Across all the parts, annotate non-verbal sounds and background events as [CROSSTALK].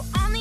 We're on the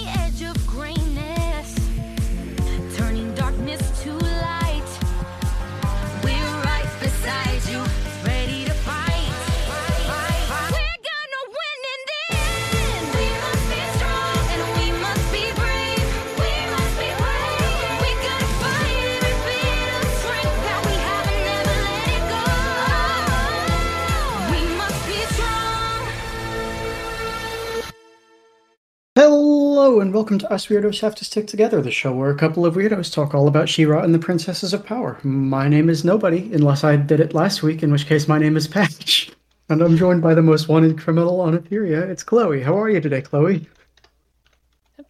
And welcome to Us Weirdos Have to Stick Together, the show where a couple of weirdos talk all about She-Ra and the Princesses of Power. My name is Nobody, unless I did it last week, in which case my name is Patch. [LAUGHS] And I'm joined by the most wanted criminal on Etheria. It's Chloe. How are you today, Chloe?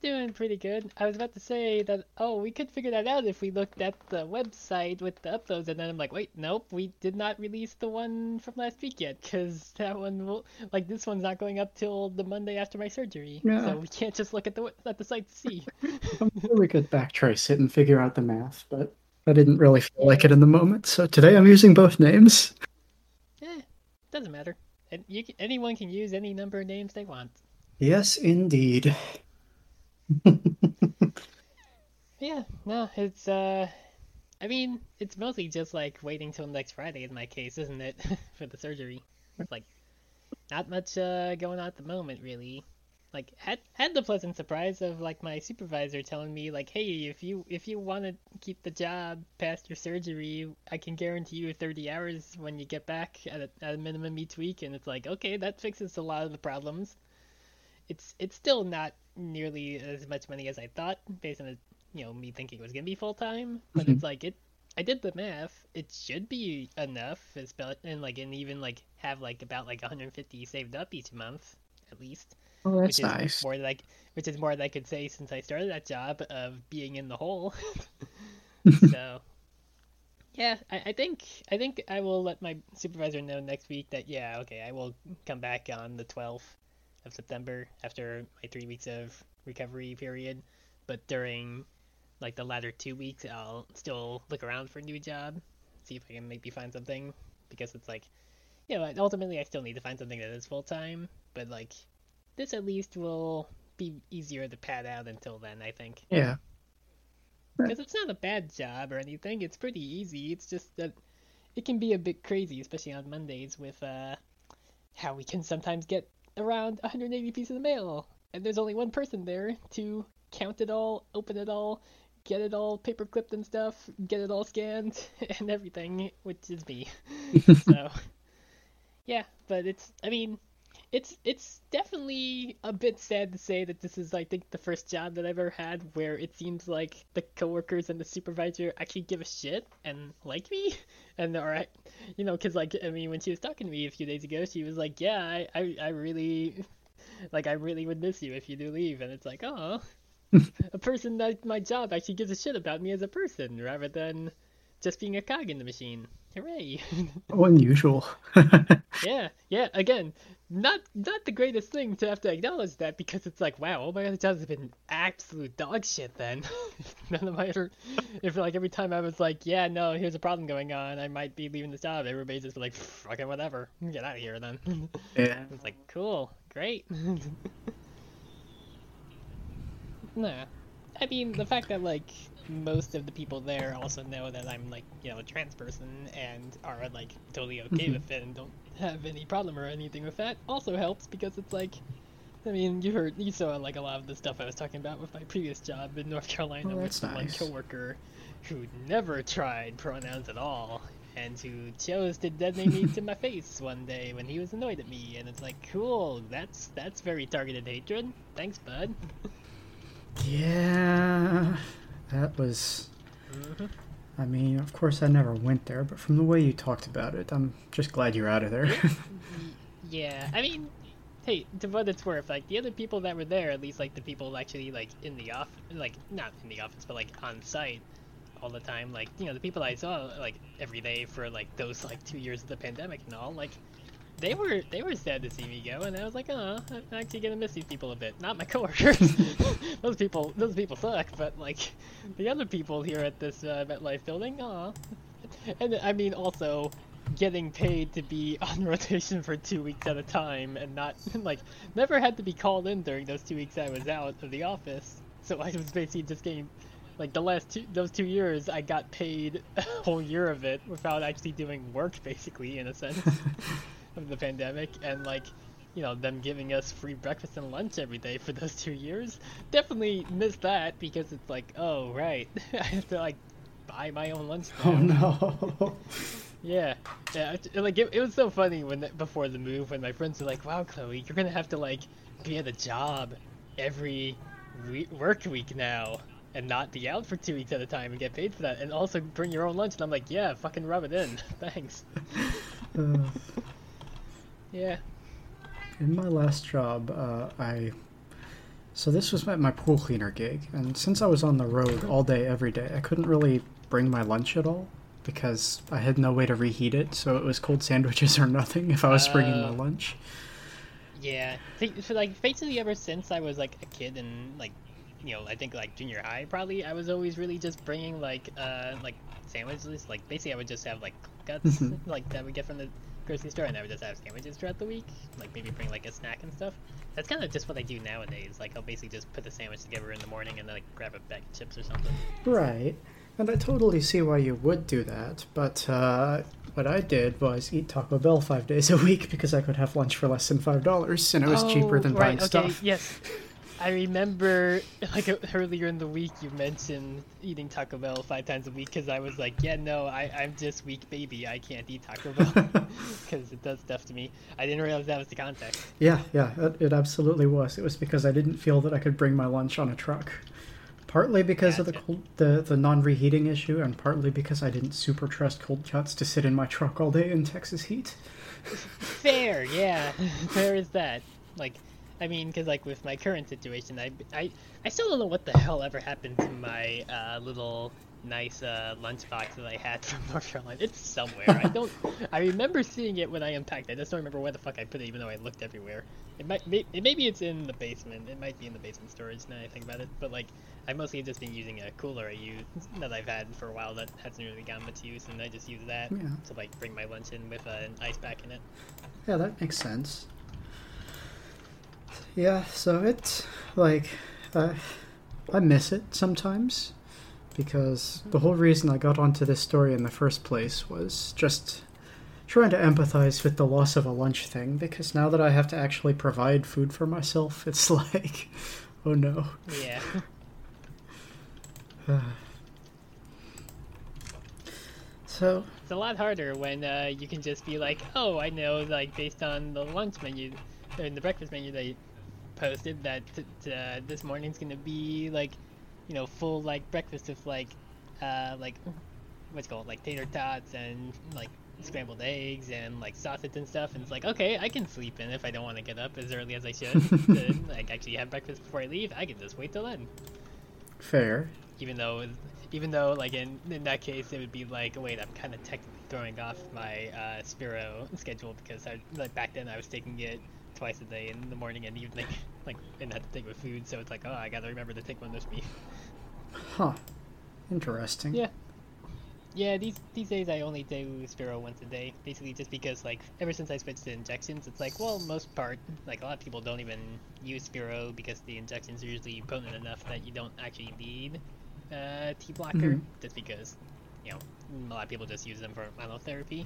Doing pretty good. I was about to say that, oh, we could figure that out if we looked at the website with the uploads, and then I'm like, wait, nope, we did not release the one from last week yet, because [LAUGHS] that one will, like, this one's not going up till the Monday after my surgery, so we can't just look at the at the site to see. [LAUGHS] I'm really good backtrace it and figure out the math, but I didn't really feel like it in the moment, so today I'm using both names. eh, doesn't matter. And you can, anyone can use any number of names they want. Yes, indeed. [LAUGHS] Yeah, no, it's uh I mean, it's mostly just like waiting till next Friday in my case, isn't it? [LAUGHS] For the surgery. It's like not much uh going on at the moment really. Like had had the pleasant surprise of like my supervisor telling me like, "Hey, if you if you want to keep the job past your surgery, I can guarantee you 30 hours when you get back at a, at a minimum each week." And it's like, "Okay, that fixes a lot of the problems." It's it's still not nearly as much money as I thought based on the you know me thinking it was gonna be full time, but Mhm. it's like it. I did the math. It should be enough, it's about- and like and even like have like about like 150 saved up each month at least, Oh, which that's is nice. more c- which is more than I could say since I started that job of being in the hole. [LAUGHS] so yeah, I, I think I think I will let my supervisor know next week that yeah, okay, I will come back on the 12th of September after my three weeks of recovery period, but during like the latter two weeks, I'll still look around for a new job, see if I can maybe find something because it's like, you know, ultimately I still need to find something that is full time, but like this at least will be easier to pad out until then, I think. Yeah. Because it's not a bad job or anything. It's pretty easy. It's just that it can be a bit crazy, especially on Mondays with uh, how we can sometimes get around 180 pieces of mail, and there's only one person there to count it all, open it all, get it all paper clipped and stuff, get it all scanned [LAUGHS] and everything, which is me. [LAUGHS] so, yeah, but it's. I mean, it's it's definitely a bit sad to say that this is I think the first job that I've ever had where it seems like the coworkers and the supervisor actually give a shit and like me. [LAUGHS] And are you know because like I mean when she was talking to me a few days ago she was like yeah I, I I really [LAUGHS] like I really would miss you if you do leave. And it's like oh. [LAUGHS] A person that my job actually gives a shit about me as a person rather than just being a cog in the machine hooray [LAUGHS] Unusual. [LAUGHS] Yeah, yeah. Again, not not the greatest thing to have to acknowledge that because it's like, wow, all my other jobs have been absolute dog shit. Then [LAUGHS] none of my other, if like every time I was like, yeah, no, here's a problem going on, I might be leaving this job. Everybody's just like, fucking whatever, get out of here then. yeah. it's like, cool, great. nah, I mean the fact that like most of the people there also know that I'm like you know a trans person and are like totally okay Mhm. with it and don't have any problem or anything with that also helps because it's like I mean you heard you saw like a lot of the stuff I was talking about with my previous job in North Carolina Oh, with nice. coworker who never tried pronouns at all and who chose to deadname me to [LAUGHS] my face one day when he was annoyed at me and it's like cool that's that's very targeted hatred thanks bud [LAUGHS] Yeah. That was. Mhm. I mean, of course, I never went there, but from the way you talked about it, I'm just glad you're out of there. [LAUGHS] Yeah, I mean, hey, to what it's worth, like the other people that were there, at least like the people actually like in the off, like not in the office, but like on site all the time, like you know the people I saw like every day for like those like two years of the pandemic and all, like they were they were sad to see me go, and I was like, oh, I'm actually gonna miss these people a bit. Not my [LAUGHS] coworkers, [LAUGHS] those people those people suck, but like the other people here at this uh, MetLife building, oh, and I mean also getting paid to be [LAUGHS] on rotation for two weeks at a time and not like never had to be called in during those two weeks I was out of the office. So I was basically just getting like the last two those two years I got paid a whole year of it without actually doing work basically in a sense of the pandemic and like you know them giving us free breakfast and lunch every day for [LAUGHS] those two years definitely missed that because it's like oh right [LAUGHS] I have to like buy my own lunch [LAUGHS] now. Oh no. Yeah, yeah. it- Like it, it was so funny when before the move when my friends were like, "Wow, Chloe, you're gonna have to like be at a job every work week now, and not be out for two weeks at a time and get paid for that, and also bring your own lunch." And I'm like, "Yeah, fucking rub it in, thanks." Uh, Yeah. in my last job, uh, I. So this was my, my pool cleaner gig, and since I was on the road all day, every day, I couldn't really bring my lunch at all because I had no way to reheat it. So it was cold sandwiches or nothing if I was bringing my Oh. lunch. Yeah, Think- for like basically ever since I was like a kid and like, you know, I think like junior high probably, I was always really just bringing like uh like sandwiches. Like basically, I would just have like guts Mhm. [LAUGHS] like that we get from the grocery store, and I would just have sandwiches throughout the week. Like maybe bring like a snack and stuff. That's kind of just what I do nowadays. Like I'll basically just put the sandwich together in the morning and then like grab a bag of chips or something. Right. And I totally see why you would do that, but uh, what I did was eat Taco Bell five days a week because I could have lunch for less than five dollars, and it was cheaper Oh, than right, buying okay, stuff. Yes. [LAUGHS] I remember, like [LAUGHS] earlier in the week, you mentioned eating Taco Bell five times a week because I was like, yeah, no, I, I'm just weak baby. I can't eat Taco Bell [LAUGHS] because it does stuff to me. I didn't realize that was the context. Yeah, yeah, it, it absolutely was. It was because I didn't feel that I could bring my lunch on a truck. Partly because of the cold, the the non-reheating issue, and partly because I didn't super trust cold cuts to sit in my truck all day in Texas heat. Fair, yeah. [LAUGHS] fair is that. Like, I mean, because like with my current situation, I, I, I still don't know what the hell ever happened to my uh, little nice uh, lunchbox that I had [LAUGHS] from North Carolina. It's somewhere. I don't. [LAUGHS] I remember seeing it when I unpacked. it. I just don't remember where the fuck I put it, even though I looked everywhere. It might, may, it- maybe it's in the basement. It might be in the basement storage now that I think about it. But like, I've mostly just been using a cooler I use that I've had for a while that hasn't really gotten much use, and I just use that Yeah. to like bring my lunch in with uh, an ice pack in it. Yeah, that makes sense. Yeah, so it's like uh, I miss it sometimes because the whole reason I got onto this story in the first place was just trying to empathize with the loss of a lunch thing because now that I have to actually provide food for myself, [LAUGHS] it's like, oh no. Yeah. [SIGHS] So, It's a lot harder when uh, you can just be like, oh, I know, like, based on the lunch menu, and the breakfast menu that you posted, that t- t- uh, this morning's gonna be, like, you know, full, like, breakfast of like, uh, like, what's called, like, tater tots and, like, scrambled eggs and, like, sausage and stuff, and it's like, okay, I can sleep in if I don't want to get up as early as I should. [LAUGHS] To, like, actually have breakfast before I leave, I can just wait till then. Fair. even though even though like in in that case it would be like wait i'm kind of technically throwing off my uh spiro schedule because I, like back then i was taking it twice a day in the morning and evening [LAUGHS] like and had to take it with food so it's like oh i gotta remember to take one with me Huh. Interesting. Yeah. yeah these these days i only do spiro once a day basically just because like ever since i switched to injections it's like well most part like a lot of people don't even use spiro because the injections are usually potent enough that you don't actually need uh, T blocker Mhm. just because you know a lot of people just use them for monotherapy.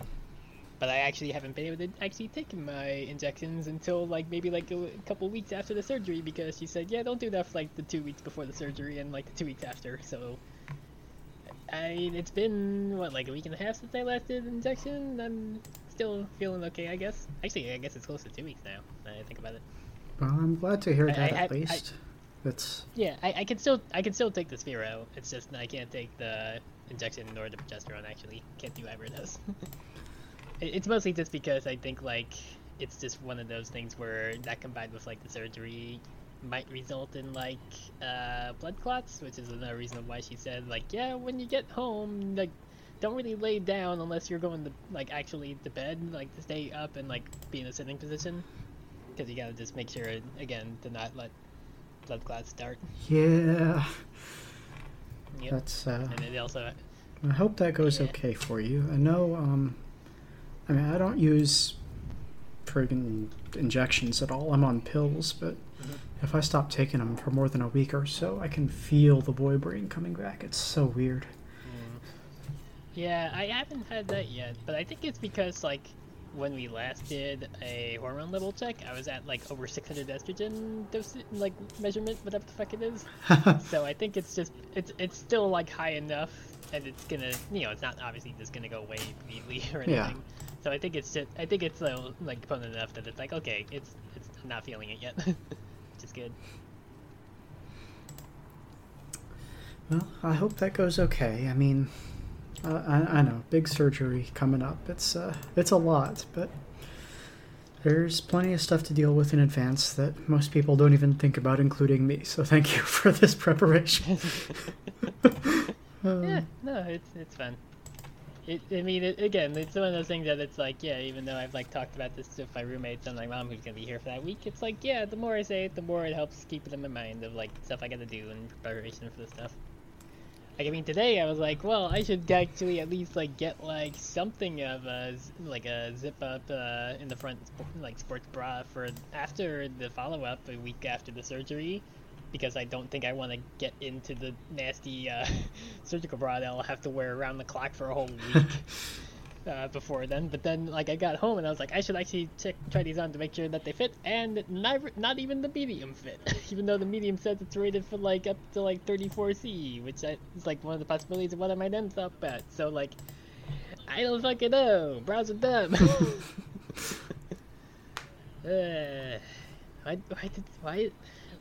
But I actually haven't been able to actually take my injections until like maybe like a, a couple weeks after the surgery because she said yeah don't do that for like the two weeks before the surgery and like the two weeks after. So I mean it's been what like a week and a half since I last did an injection. I'm still feeling okay I guess. Actually I guess it's close to two weeks now. Now I think about it. Well, I'm glad to hear I- that I- at I- least. It's Yeah, I, I can still I can still take the spiro. It's just I can't take the injection nor the progesterone. Actually, can't do either of those. [LAUGHS] It- it's mostly just because I think like it's just one of those things where that combined with like the surgery might result in like uh, blood clots, which is another reason why she said like yeah when you get home like don't really lay down unless you're going to like actually to bed like to stay up and like be in a sitting position because you gotta just make sure again to not let blood clots start. yeah. Yep. That's uh And it also I hope that goes Yeah. okay for you. I know um, I mean, I don't use friggin' injections at all. I'm on pills, but mm-hmm. if I stop taking them for more than a week or so, I can feel the boy brain coming back. It's so weird. Mm-hmm. Yeah, I haven't had that yet, but I think it's because like when we last did a hormone level check, I was at like over 600 estrogen dose like measurement, whatever the fuck it is. [LAUGHS] so I think it's just it's it's still like high enough, and it's gonna you know it's not obviously just gonna go away immediately [LAUGHS] or anything. Yeah. So I think it's just I think it's like potent enough that it's like okay, it's it's I'm not feeling it yet, [LAUGHS] which is good. Well, I hope that goes okay. I mean, uh, I, I know big surgery coming up. It's uh, it's a lot, but there's plenty of stuff to deal with in advance that most people don't even think about, including me. So thank you [LAUGHS] for this preparation. [LAUGHS] Yeah, no, it's it's fun. It, I mean, it, again, it's one of those things that it's like, yeah, even though I've like talked about this with my roommates and my mom who's gonna be here for that week, it's like, yeah, the more I say it, the more it helps keep it in my mind of like stuff I gotta do in preparation for the stuff. Like, I mean, today I was like, well, I should actually at least like get like something of a like a zip up uh, in the front like sports bra for after the follow up a week after the surgery because I don't think I want to get into the nasty uh, [LAUGHS] surgical bra that I'll have to wear around the clock for a whole week [LAUGHS] uh, before then. But then, like, I got home and I was like, I should actually check try these on to make sure that they fit, and never, not even the medium fit. [LAUGHS] even though the medium says it's rated for like up to like 34C, which I, is like one of the possibilities of what I might end up at. So like, I don't fucking know. Bras are dumb. uh, why, why did why?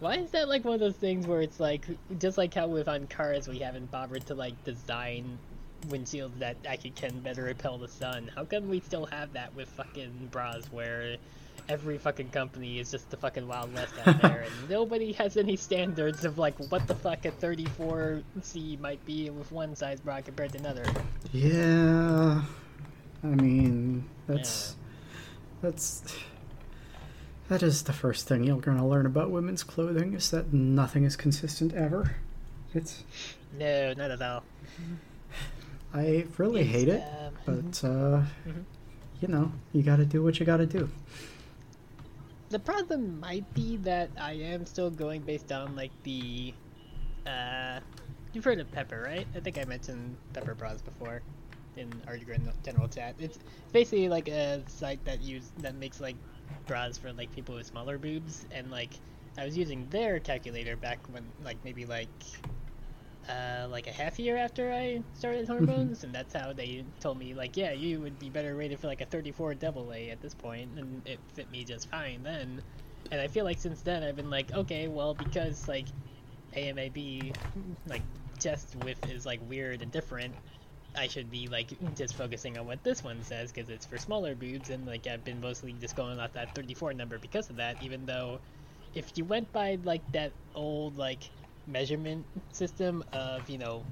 Why is that like one of those things where it's like just like how with on cars we haven't bothered to like design windshields that actually can better repel the sun? How come we still have that with fucking bras where every fucking company is just the fucking wild west out there and [LAUGHS] nobody has any standards of like what the fuck a 34C might be with one size bra compared to another? Yeah, I mean that's that's that is the first thing you're gonna learn about women's clothing is that nothing is consistent ever. It's No, not at all. [LAUGHS] I really hate it, Um, but uh, you know you got to do what you got to do. The problem might be that I am still going based on like the uh you've heard of Pepper, right? I think I mentioned Pepper Bras before in our gen- general chat. It's basically like a site that use that makes like bras for like people with smaller boobs and like I was using their calculator back when like maybe like uh, like a half year after I started hormones, and that's how they told me like, yeah, you would be better rated for like a 34 double A at this point, and it fit me just fine then. And I feel like since then I've been like, okay, well because like AMAB like chest width is like weird and different, I should be like just focusing on what this one says because it's for smaller boobs, and like I've been mostly just going off that 34 number because of that. Even though, if you went by like that old like measurement system of you know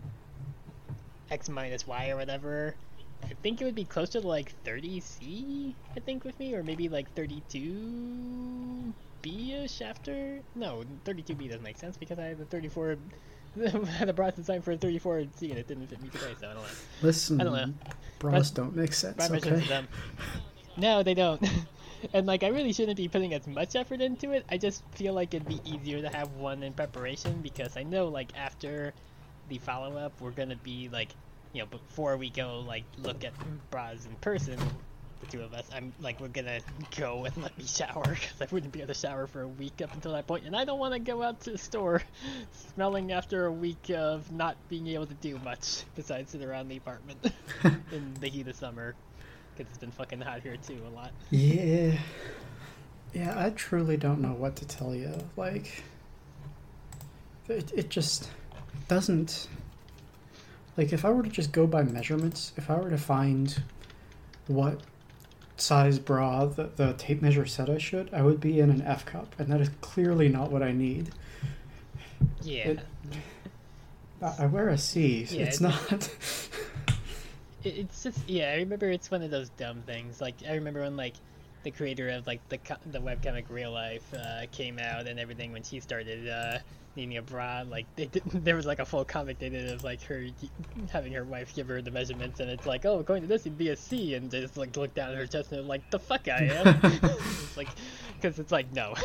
x minus y or whatever, I think it would be closer to like 30c. I think with me, or maybe like 32b-ish after. No, 32b doesn't make sense because I had the 34. I had a bra design for a 34c and it didn't fit me today, so I don't know. Listen, I don't know. bras don't make sense. Bra Okay. No, they don't. [LAUGHS] and like, I really shouldn't be putting as much effort into it. I just feel like it'd be easier to have one in preparation because I know like after the follow up, we're gonna be like, you know, before we go like look at bras in person, the two of us, I'm like, we're gonna go and let me shower because I wouldn't be able to shower for a week up until that point, and I don't want to go out to the store [LAUGHS] smelling after a week of not being able to do much besides sit around the apartment [LAUGHS] in the heat of summer because it's been fucking hot here too a lot. Yeah. Yeah, I truly don't know what to tell you. Like, it, it just doesn't. Like, if I were to just go by measurements, if I were to find what size bra the, the tape measure said I should, I would be in an F cup, and that is clearly not what I need. Yeah. It- I, wear a C. Yeah, it's it- not. [LAUGHS] It, it's just yeah. I remember it's one of those dumb things. Like I remember when like the creator of like the the webcomic Real Life uh, came out and everything when she started uh, needing a bra. Like they did, [LAUGHS] there was like a full comic they did of like her having her wife give her the measurements, and it's like, oh, according to this, it'd be a C, and just like look down at her chest and like, the fuck I am. [LAUGHS] it's like, because it's like no. [LAUGHS]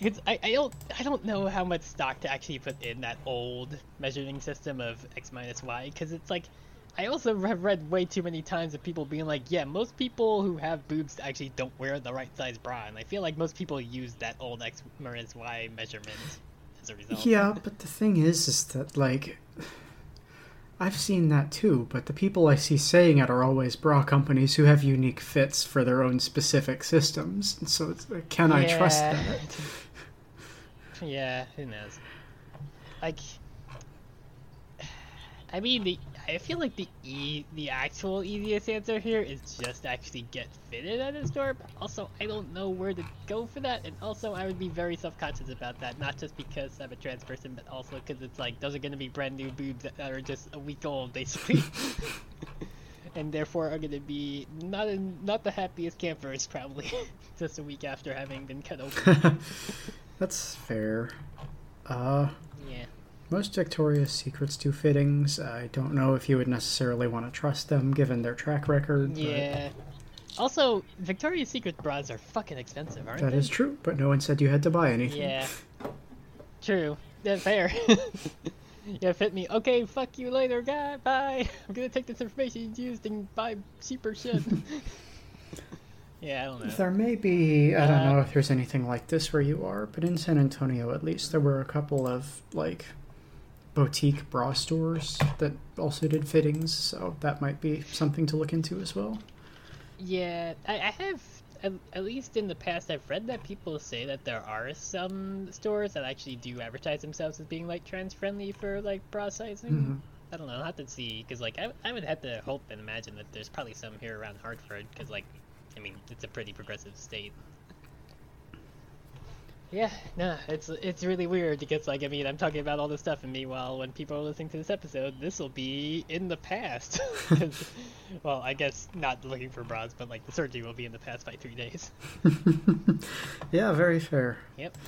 It's, I, I don't I don't know how much stock to actually put in that old measuring system of x minus y because it's like I also have read way too many times of people being like, yeah, most people who have boobs actually don't wear the right size bra, and I feel like most people use that old x minus y measurement as a result. Yeah, but the thing is, is that like I've seen that too. But the people I see saying it are always bra companies who have unique fits for their own specific systems. And so, it's, like, can I trust that? [LAUGHS] yeah, who knows? Like, I mean, the I feel like the e the actual easiest answer here is just actually get fitted at a store. But also, I don't know where to go for that, and also I would be very self conscious about that. Not just because I'm a trans person, but also because it's like those are going to be brand new boobs that, are just a week old, basically. [LAUGHS] And therefore are going to be not in, not the happiest campers probably [LAUGHS] just a week after having been cut open. [LAUGHS] That's fair. Uh, yeah. Most Victoria's Secrets do fittings. I don't know if you would necessarily want to trust them given their track record. Yeah. Also, Victoria's Secret bras are fucking expensive, aren't That they? is true, but no one said you had to buy anything. Yeah. True. Yeah, fair. [LAUGHS] yeah, fit me. Okay, fuck you later, guy. Bye. [LAUGHS] I'm gonna take this information used and buy cheaper shit. [LAUGHS] yeah, I don't know. There may be, I don't Uh, know if there's anything like this where you are, but in San Antonio at least, there were a couple of, like, boutique bra stores that also did fittings, so that might be something to look into as well. Yeah, I, I have. At, at least in the past, I've read that people say that there are some stores that actually do advertise themselves as being like trans friendly for like bra sizing. Mhm. I don't know. I'll have to see because like I, I would have to hope and imagine that there's probably some here around Hartford because like I mean it's a pretty progressive state. Yeah, no, it's it's really weird because like I mean I'm talking about all this stuff and meanwhile when people are listening to this episode this will be in the past. [LAUGHS] well, I guess not looking for bras, but like the surgery will be in the past by three days. [LAUGHS] yeah, very fair. Yep.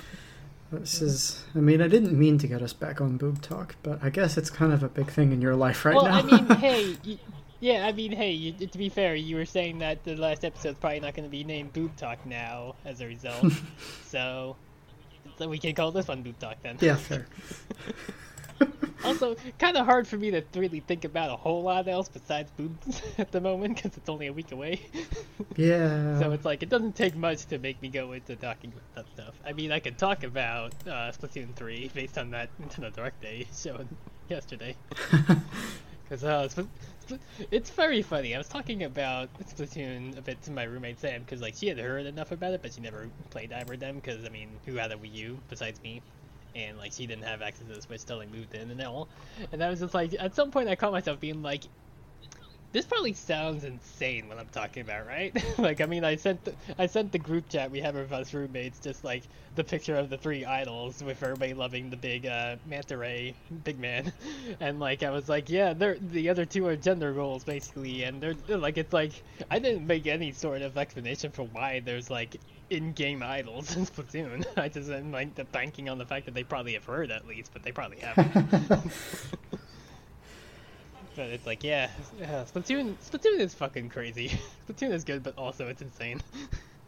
This is, I mean, I didn't mean to get us back on boob talk, but I guess it's kind of a big thing in your life right well, now. I mean, [LAUGHS] hey, y yeah, I mean, hey, you, to be fair, you were saying that the last episode's probably not going to be named Boob Talk now as a result. so, so we can call this one Boob Talk then. yeah, fair. [LAUGHS] Also, kind of hard for me to really think about a whole lot else besides boobs [LAUGHS] at the moment because it's only a week away. [LAUGHS] Yeah. so it's like it doesn't take much to make me go into talking about that stuff. I mean, I could talk about uh, Splatoon 3 based on that Nintendo Direct Day shown yesterday. Because uh, it's very funny. I was talking about Splatoon a bit to my roommate Sam because like she had heard enough about it, but she never played either of them. Because I mean, who had a Wii U besides me? And like she didn't have access to the Switch till like moved in and all. And I was just like, at some point, I caught myself being like, this probably sounds insane what I'm talking about, right? [LAUGHS] like, I mean, I sent the, I sent the group chat we have of us roommates just like the picture of the three idols with everybody loving the big uh, manta ray big man, [LAUGHS] and like I was like, yeah, they're the other two are gender roles basically, and they're they're, like it's like I didn't make any sort of explanation for why there's like in-game idols [LAUGHS] in Splatoon. I just am like banking on the fact that they probably have heard at least, but they probably haven't. But it's like, yeah, yeah, Splatoon. Splatoon is fucking crazy. [LAUGHS] Splatoon is good, but also it's insane.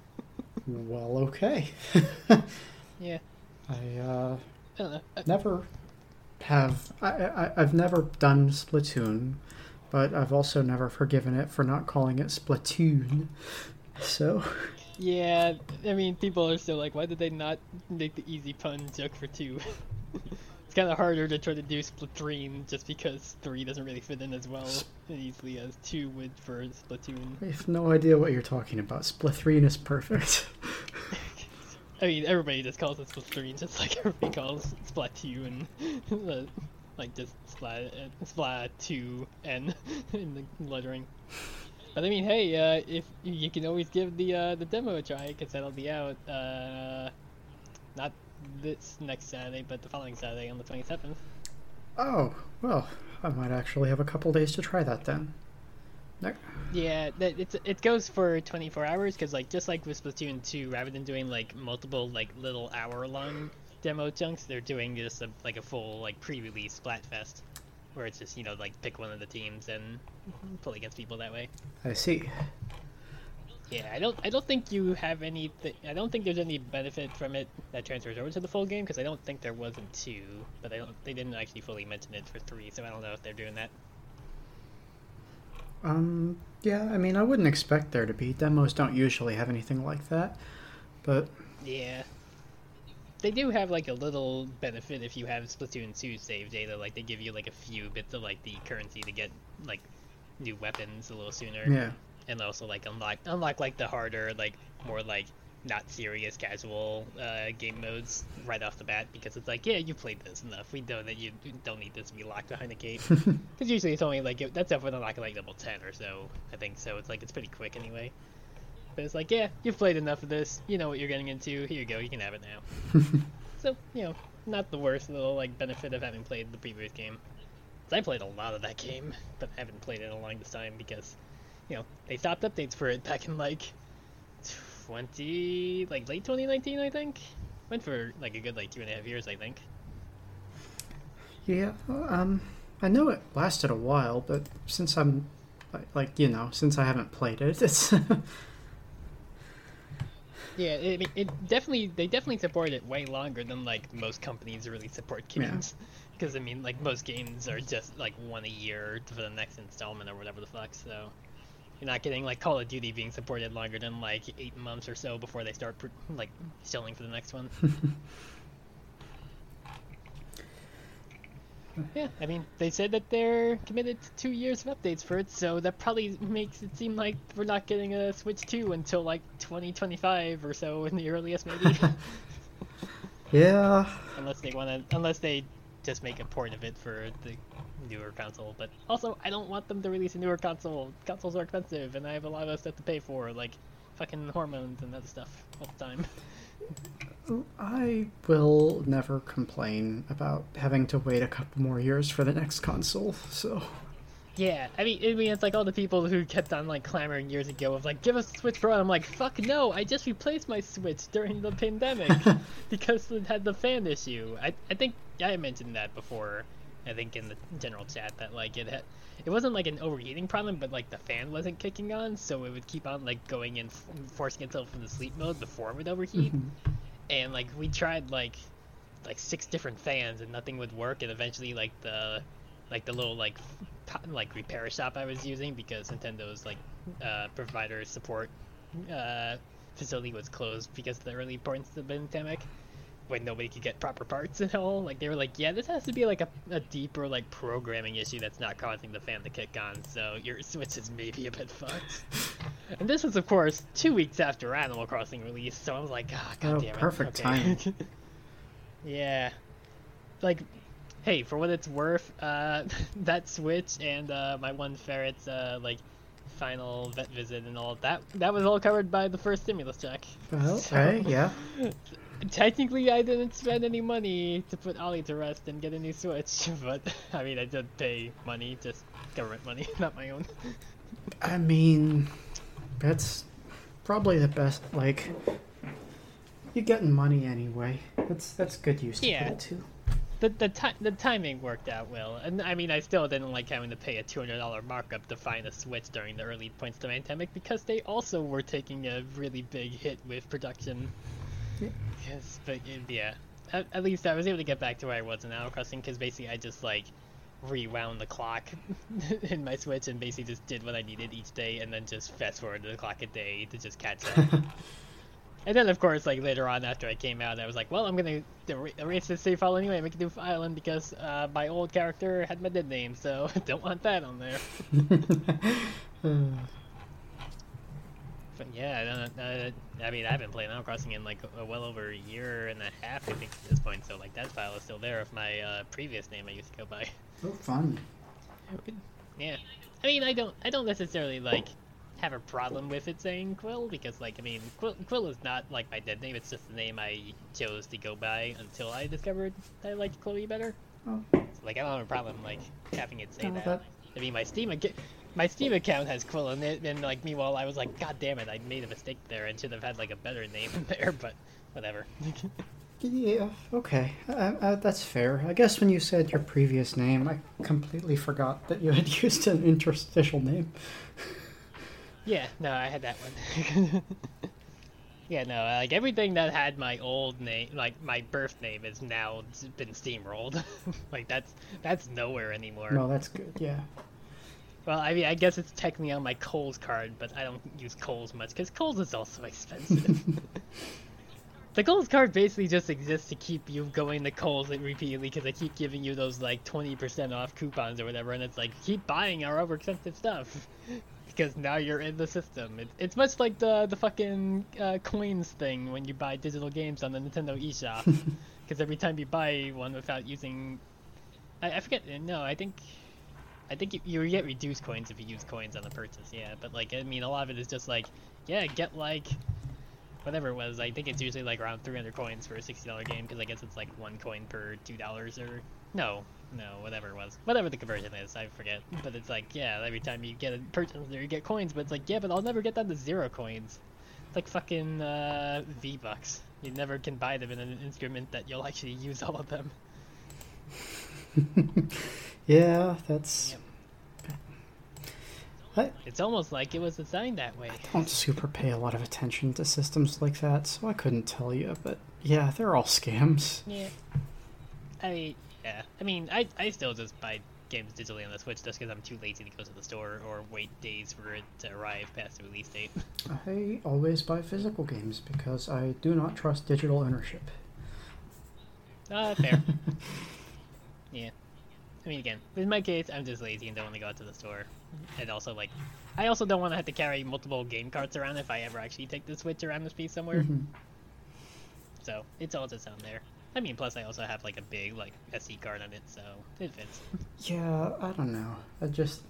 [LAUGHS] well, okay. [LAUGHS] yeah, I uh, I don't know. Never have. I, I I've never done Splatoon, but I've also never forgiven it for not calling it Splatoon. So yeah, I mean, people are still like, why did they not make the easy pun joke for two? It's kind of harder to try to do Splatoon just because three doesn't really fit in as well and easily as two would for Splatoon. I have no idea what you're talking about. Splatoon is perfect. [LAUGHS] I mean, everybody just calls it Splatoon, just like [LAUGHS] everybody calls Splatoon, [LAUGHS] uh, like just Splat, uh, Splat2 N in the lettering. But I mean, hey, uh, if you can always give the uh, the demo a try, because that'll be out uh, not this next Saturday, but the following Saturday on the 27th. Oh well, I might actually have a couple days to try that then. Yeah, that it's it goes for 24 hours because like just like with Splatoon 2, rather than doing like multiple like little hour long demo chunks, they're doing just a, like a full like pre-release Splatfest, where it's just you know like pick one of the teams and play against people that way. I see. Yeah, I don't I don't think you have any th- I don't think there's any benefit from it that transfers over to the full game because I don't think there was in two, but they don't they didn't actually fully mention it for three, so I don't know if they're doing that. Um, yeah, I mean, I wouldn't expect there to be. Demos don't usually have anything like that. But Yeah. They do have like a little benefit if you have Splatoon 2 save data, like they give you like a few bits of like the currency to get like new weapons a little sooner. yeah. And also like unlock unlock like the harder, like more like not serious casual uh, game modes right off the bat because it's like yeah you played this enough. We know that you don't need this to be locked behind a gate. [LAUGHS] Because usually it's only like that's up when unlocking like level 10 or so I think so it's like it's pretty quick anyway. But it's like yeah you've played enough of this. You know what you're getting into. Here you go. You can have it now. [LAUGHS] So you know not the worst little like benefit of having played the previous game. I played a lot of that game but I haven't played it in a long time because you know they stopped updates for it back in like 20 like late 2019 I think went for like a good like two and a half years I think Yeah, um, I know it lasted a while, but since I'm, like, like you know, since I haven't played it, it's. [LAUGHS] Yeah, it, I mean, it definitely they definitely support it way longer than like most companies really support games. [LAUGHS] Because I mean, like most games are just like one a year for the next installment or whatever the fuck. So you're not getting like Call of Duty being supported longer than like eight months or so before they start like selling for the next one. [LAUGHS] yeah, I mean, they said that they're committed to two years of updates for it, so that probably makes it seem like we're not getting a Switch 2 until like 2025 or so in the earliest, maybe. [LAUGHS] yeah, unless they want to, unless they just make a port of it for the newer console. But also, I don't want them to release a newer console. Consoles are expensive, and I have a lot of stuff to pay for, like fucking hormones and other stuff all the time. [LAUGHS] I will never complain about having to wait a couple more years for the next console. So Yeah, I mean, I mean, it's like all the people who kept on like clamoring years ago of like, give us a Switch Pro. And I'm like, fuck no! I just replaced my Switch during the pandemic [LAUGHS] because it had the fan issue. I I think I mentioned that before. I think in the general chat that like it had, it wasn't like an overheating problem, but like the fan wasn't kicking on, so it would keep on like going in, f- forcing itself into sleep mode before it would overheat. Mm-hmm. And like we tried like like six different fans and nothing would work, and eventually like the like the little like like repair shop I was using because Nintendo's like uh, provider support uh, facility was closed because of the early points of the pandemic when nobody could get proper parts at all. Like they were like, yeah, this has to be like a, a deeper like programming issue that's not causing the fan to kick on. So your Switch is maybe a bit fucked. [LAUGHS] and this was of course two weeks after Animal Crossing release, so I was like, ah, god Oh, damn it. perfect okay." timing. [LAUGHS] yeah. Like hey, for what it's worth, uh, [LAUGHS] that Switch and uh, my one ferret's uh, like final vet visit and all that that was all covered by the first stimulus check. well, So- hey, yeah, [LAUGHS] Technically, I didn't spend any money to put Ollie to rest and get a new Switch, [LAUGHS] but I mean, I did pay money, just government money, not my own. I mean, that's probably the best. Like, you're getting money anyway. That's that's good use to Yeah. put it to. The the ti- the timing worked out well, and I mean, I still didn't like having to pay a two hundred dollar markup to find a Switch during the early points of the pandemic because they also were taking a really big hit with production. Yeah. Yes, but yeah, at, at least I was able to get back to where I was in Animal Crossing because basically I just like rewound the clock [LAUGHS] in my Switch and basically just did what I needed each day and then just fast forward the clock a day to just catch up. [LAUGHS] and then of course like later on after I came out I was like, well I'm gonna er- erase this save file anyway, make a new file, and because uh, my old character had my dead name, so [LAUGHS] don't want that on there. [LAUGHS] But yeah, I don't. Uh, I mean, I've been playing Animal Crossing in like a, well over a year and a half, I think, at this point. So like that file is still there of my uh, previous name I used to go by. oh, fun. Yeah, I mean, I don't, I don't necessarily like have a problem with it saying Quill because like, I mean, Quill, Quill is not like my dead name. It's just the name I chose to go by until I discovered that I liked Chloe better. Oh. So, like, I don't have a problem like having it say that. that- I mean, my Steam account, my Steam account has Quill in it, and like meanwhile I was like, God damn it, I made a mistake there and should have had like a better name in [LAUGHS] there, but whatever. Yeah, okay. Uh, uh, that's fair. I guess when you said your previous name, I completely forgot that you had [LAUGHS] used an interstitial name. Yeah, no, I had that one. [LAUGHS] yeah, no, like everything that had my old name, like my birth name, is now been steamrolled. [LAUGHS] like that's that's nowhere anymore. No, that's good. Yeah. Well, I mean, I guess it's technically on my Kohl's card, but I don't use Kohl's much because Kohl's is also expensive. [LAUGHS] the Kohl's card basically just exists to keep you going to Kohl's repeatedly because they keep giving you those like 20% off coupons or whatever, and it's like keep buying our overexpensive stuff because now you're in the system. It, it's much like the the fucking uh, coins thing when you buy digital games on the Nintendo eShop, [LAUGHS] because every time you buy one without using, I, I forget. No, I think I think you, you get reduced coins if you use coins on the purchase, yeah. But like, I mean, a lot of it is just like, yeah, get like whatever it was. I think it's usually like around 300 coins for a $60 game because I guess it's like one coin per two dollars or no, no, whatever it was, whatever the conversion is, I forget. But it's like, yeah, every time you get a purchase there, you get coins. But it's like, yeah, but I'll never get down to zero coins. It's like fucking uh, V bucks. You never can buy them in an instrument that you'll actually use all of them. [LAUGHS] Yeah, that's. Yep. I It's almost like it was designed that way. I don't super pay a lot of attention to systems like that, so I couldn't tell you. But yeah, they're all scams. Yeah. I yeah. I mean, I I still just buy games digitally on the Switch just because I'm too lazy to go to the store or wait days for it to arrive past the release date. [LAUGHS] I always buy physical games because I do not trust digital ownership. Uh, fair. [LAUGHS] yeah. I mean, again, in my case, I'm just lazy and don't want to go out to the store. And also, like, I also don't want to have to carry multiple game carts around if I ever actually take the Switch around with piece somewhere. Mhm. So it's all just on there. I mean, plus I also have like a big like SD card on it, so it fits. Yeah, I don't know. I just.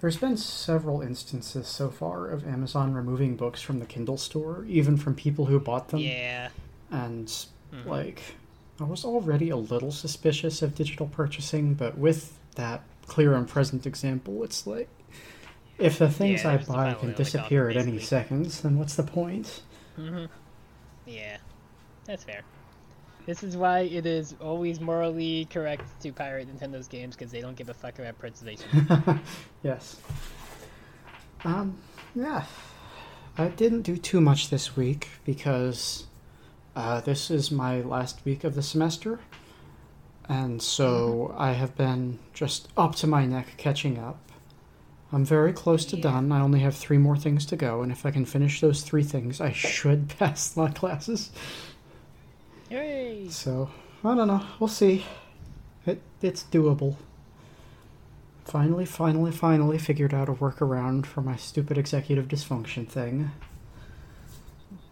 There's been several instances so far of Amazon removing books from the Kindle store, even from people who bought them. Yeah. And, Mhm. like, I was already a little suspicious of digital purchasing, but with that clear and present example, it's like. If the things Yeah, I buy can disappear at any seconds, then what's the point? Mm-hmm. Yeah, that's fair. This is why it is always morally correct to pirate Nintendo's games because they don't give a fuck about [LAUGHS] preservation. yes. Um, yeah. I didn't do too much this week because uh, this is my last week of the semester. And so I have been just up to my neck catching up. I'm very close to Yeah. done. I only have three more things to go, and if I can finish those three things, I should [LAUGHS] pass my classes. Hooray! So I don't know. We'll see. It it's doable. Finally, finally, finally figured out a workaround for my stupid executive dysfunction thing.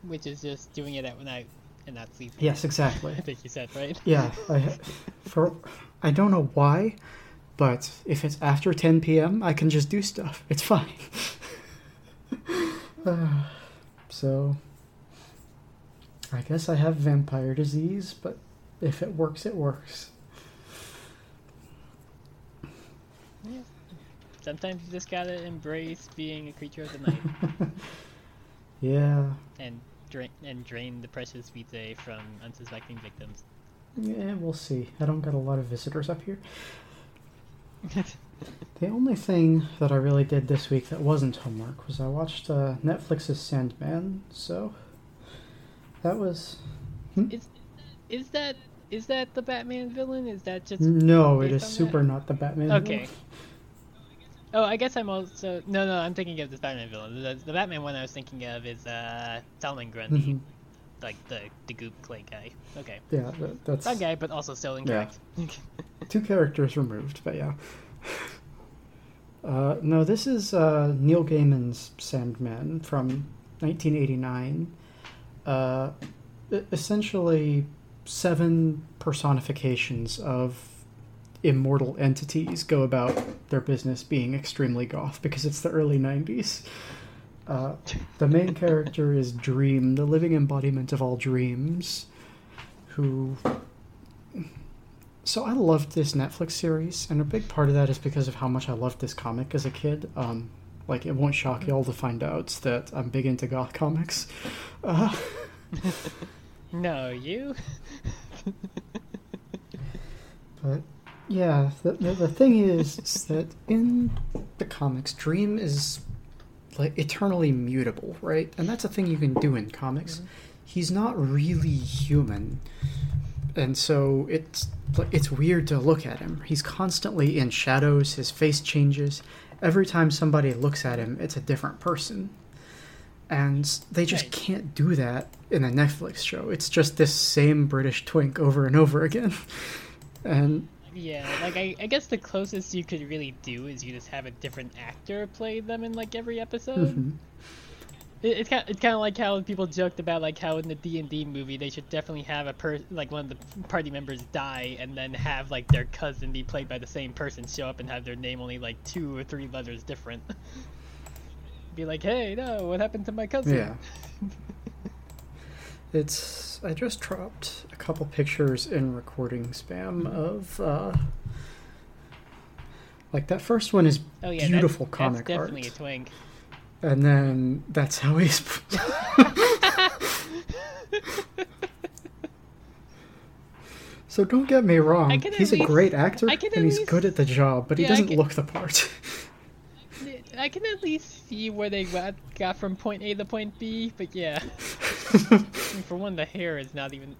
Which is just doing it at night and not sleeping. Yes, exactly. [LAUGHS] I think you said right. Yeah, I for I don't know why, but if it's after 10 p.m., I can just do stuff. It's fine. [LAUGHS] Uh, so I guess I have vampire disease, but if it works, it works. Yeah. Sometimes you just gotta embrace being a creature of the night [LAUGHS] Yeah. and drain and drain the precious vitae from unsuspecting victims. Yeah, we'll see. I don't got a lot of visitors up here. [LAUGHS] The only thing that I really did this week that wasn't homework was I watched uh, Netflix's Sandman. So that was Is is that is that the Batman villain? Is that just no, It is on that? super not the Batman. Okay. villain. Oh, I guess I'm also no, no. I'm thinking of the Batman villain. The, the Batman one I was thinking of is uh, Solomon Grundy, Mhm. like the the goop clay guy. Okay, Yeah, that, that's that guy, but also still incorrect. [LAUGHS] two characters removed, but yeah. [LAUGHS] Uh, no, this is uh, Neil Gaiman's Sandman from 1989. Uh, essentially, seven personifications of immortal entities go about their business being extremely goth because it's the early 90s. Uh, the main character is Dream, the living embodiment of all dreams, who so I loved this Netflix series, and a big part of that is because of how much I loved this comic as a kid. Um, like it won't shock y'all to find out that I'm big into goth comics. Uh, [LAUGHS] No, you. [LAUGHS] But yeah, the, the, the thing is, is that in the comics, Dream is like eternally mutable, right? And that's a thing you can do in comics. He's not really human, and so it's like, it's weird to look at him. He's constantly in shadows. His face changes. Every time somebody looks at him, it's a different person. And they just Right. can't do that in a Netflix show. It's just this same British twink over and over again. [LAUGHS] And Yeah, like I, I guess the closest you could really do is you just have a different actor play them in like every episode. Mhm. It, it's kind it's kind of like how people joked about like how in the D and D movie they should definitely have a per like one of the party members die and then have like their cousin be played by the same person show up and have their name only like two or three letters different. [LAUGHS] Be like, hey, no, what happened to my cousin? Yeah. [LAUGHS] It's. I just dropped a couple pictures in recording spam of. uh Like that first one is Oh yeah, beautiful that's, comic that's definitely art, a twink. And then that's how he's. [LAUGHS] so don't get me wrong. I can at He's a great actor, and he's least- good at the job, but he Yeah, doesn't can- look the part. I can at least see where they got, got from point A to point B, but yeah. I [LAUGHS] mean, for one, the hair is not even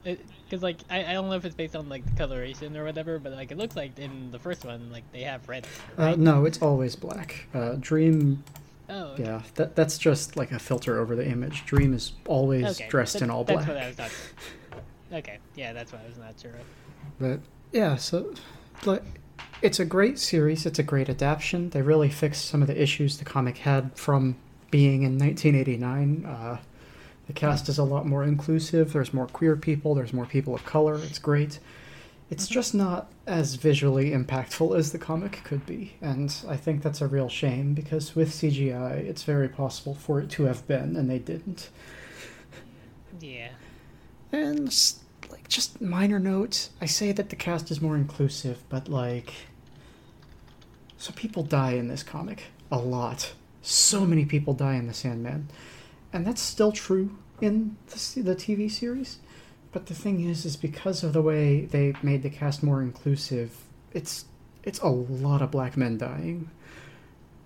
because like I, I don't know if it's based on like the coloration or whatever, but like it looks like in the first one like they have red. uh, no, it's always black. Uh, Dream Oh, okay. Yeah, that that's just like a filter over the image. Dream is always Okay, dressed in all That's black. what I was. Okay, yeah, that's what I was not sure of. But yeah, so like it's a great series. It's a great adaptation. They really fixed some of the issues the comic had from being in 1989. Uh, the cast is a lot more inclusive. There's more queer people. There's more people of color. It's great. It's just not as visually impactful as the comic could be, and I think that's a real shame because with CGI, it's very possible for it to have been, and they didn't. Yeah. And like just minor notes. I say that the cast is more inclusive, but like so people die in this comic a lot. So many people die in the Sandman. And that's still true in the, the TV series. But the thing is is because of the way they made the cast more inclusive, it's it's a lot of black men dying.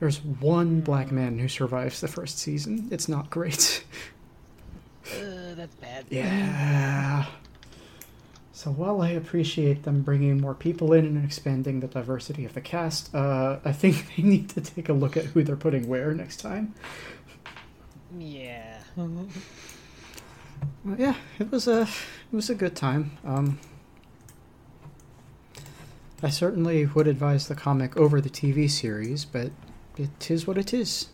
There's one black man who survives the first season. It's not great. Uh, that's bad. Yeah. So while I appreciate them bringing more people in and expanding the diversity of the cast, uh, I think [LAUGHS] they need to take a look at who they're putting where next time. Yeah. [LAUGHS] Well, yeah, it was a it was a good time. Um, I certainly would advise the comic over the TV series, but it is what it is.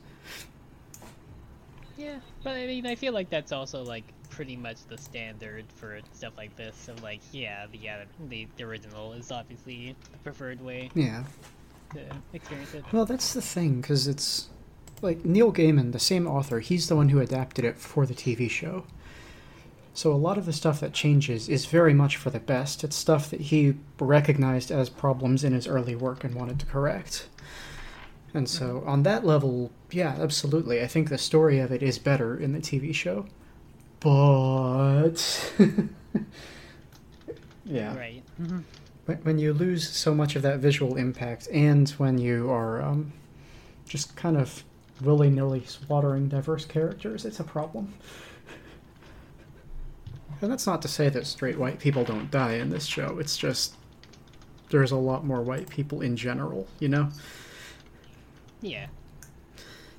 Yeah, but I mean, I feel like that's also like pretty much the standard for stuff like this. So like, yeah, the uh, the, the original is obviously the preferred way Yeah. to experience it. Well, that's the thing, because it's like Neil Gaiman, the same author, he's the one who adapted it for the TV show. So a lot of the stuff that changes is very much for the best. It's stuff that he recognized as problems in his early work and wanted to correct. And so on that level, yeah, absolutely. I think the story of it is better in the TV show. But [LAUGHS] yeah Right. when, when you lose so much of that visual impact and when you are um, just kind of willy-nilly slaughtering diverse characters it's a problem and that's not to say that straight white people don't die in this show it's just there's a lot more white people in general you know Yeah.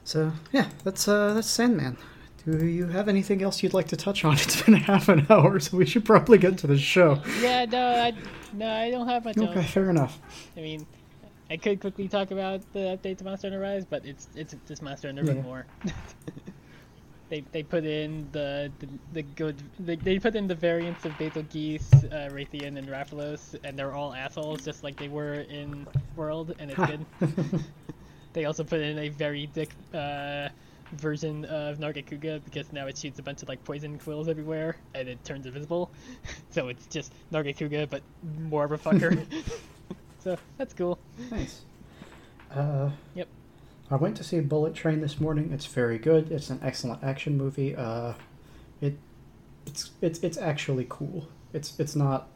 so yeah that's uh that's sandman do you have anything else you'd like to touch on [LAUGHS] it's been half an hour so we should probably get to the show Yeah. No, I no, I don't have much. okay else. fair enough I mean, I could quickly talk about the update to Monster Hunter Rise, but it's it's just Monster Hunter Yeah. more. [LAUGHS] they they put in the the, the good they, they put in the variants of Bazelgeuse, uh, Rathian, and Rathalos, and they're all assholes just like they were in World, and it's good. [LAUGHS] they also put in a very dick uh, version of Nargacuga because now it shoots a bunch of like poison quills everywhere and it turns invisible. [LAUGHS] so it's just Nargacuga but more of a fucker. [LAUGHS] so that's cool. Nice. Uh, Yep. I went to see Bullet Train this morning. It's very good. It's an excellent action movie. Uh, it, it's it's it's actually cool. It's it's not.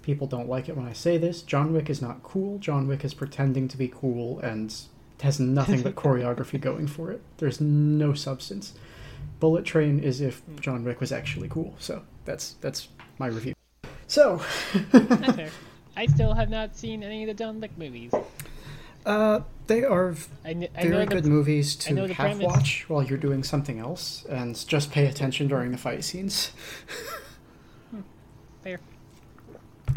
People don't like it when I say this. John Wick is not cool. John Wick is pretending to be cool and has nothing but [LAUGHS] choreography going for it. There's no substance. Bullet Train is if John Wick was actually cool. So that's that's my review. So, [LAUGHS] I still have not seen any of the John Wick movies. Uh, they are I, kn- I very know good the, movies to half premise. watch while you're doing something else and just pay attention during the fight scenes. Fair.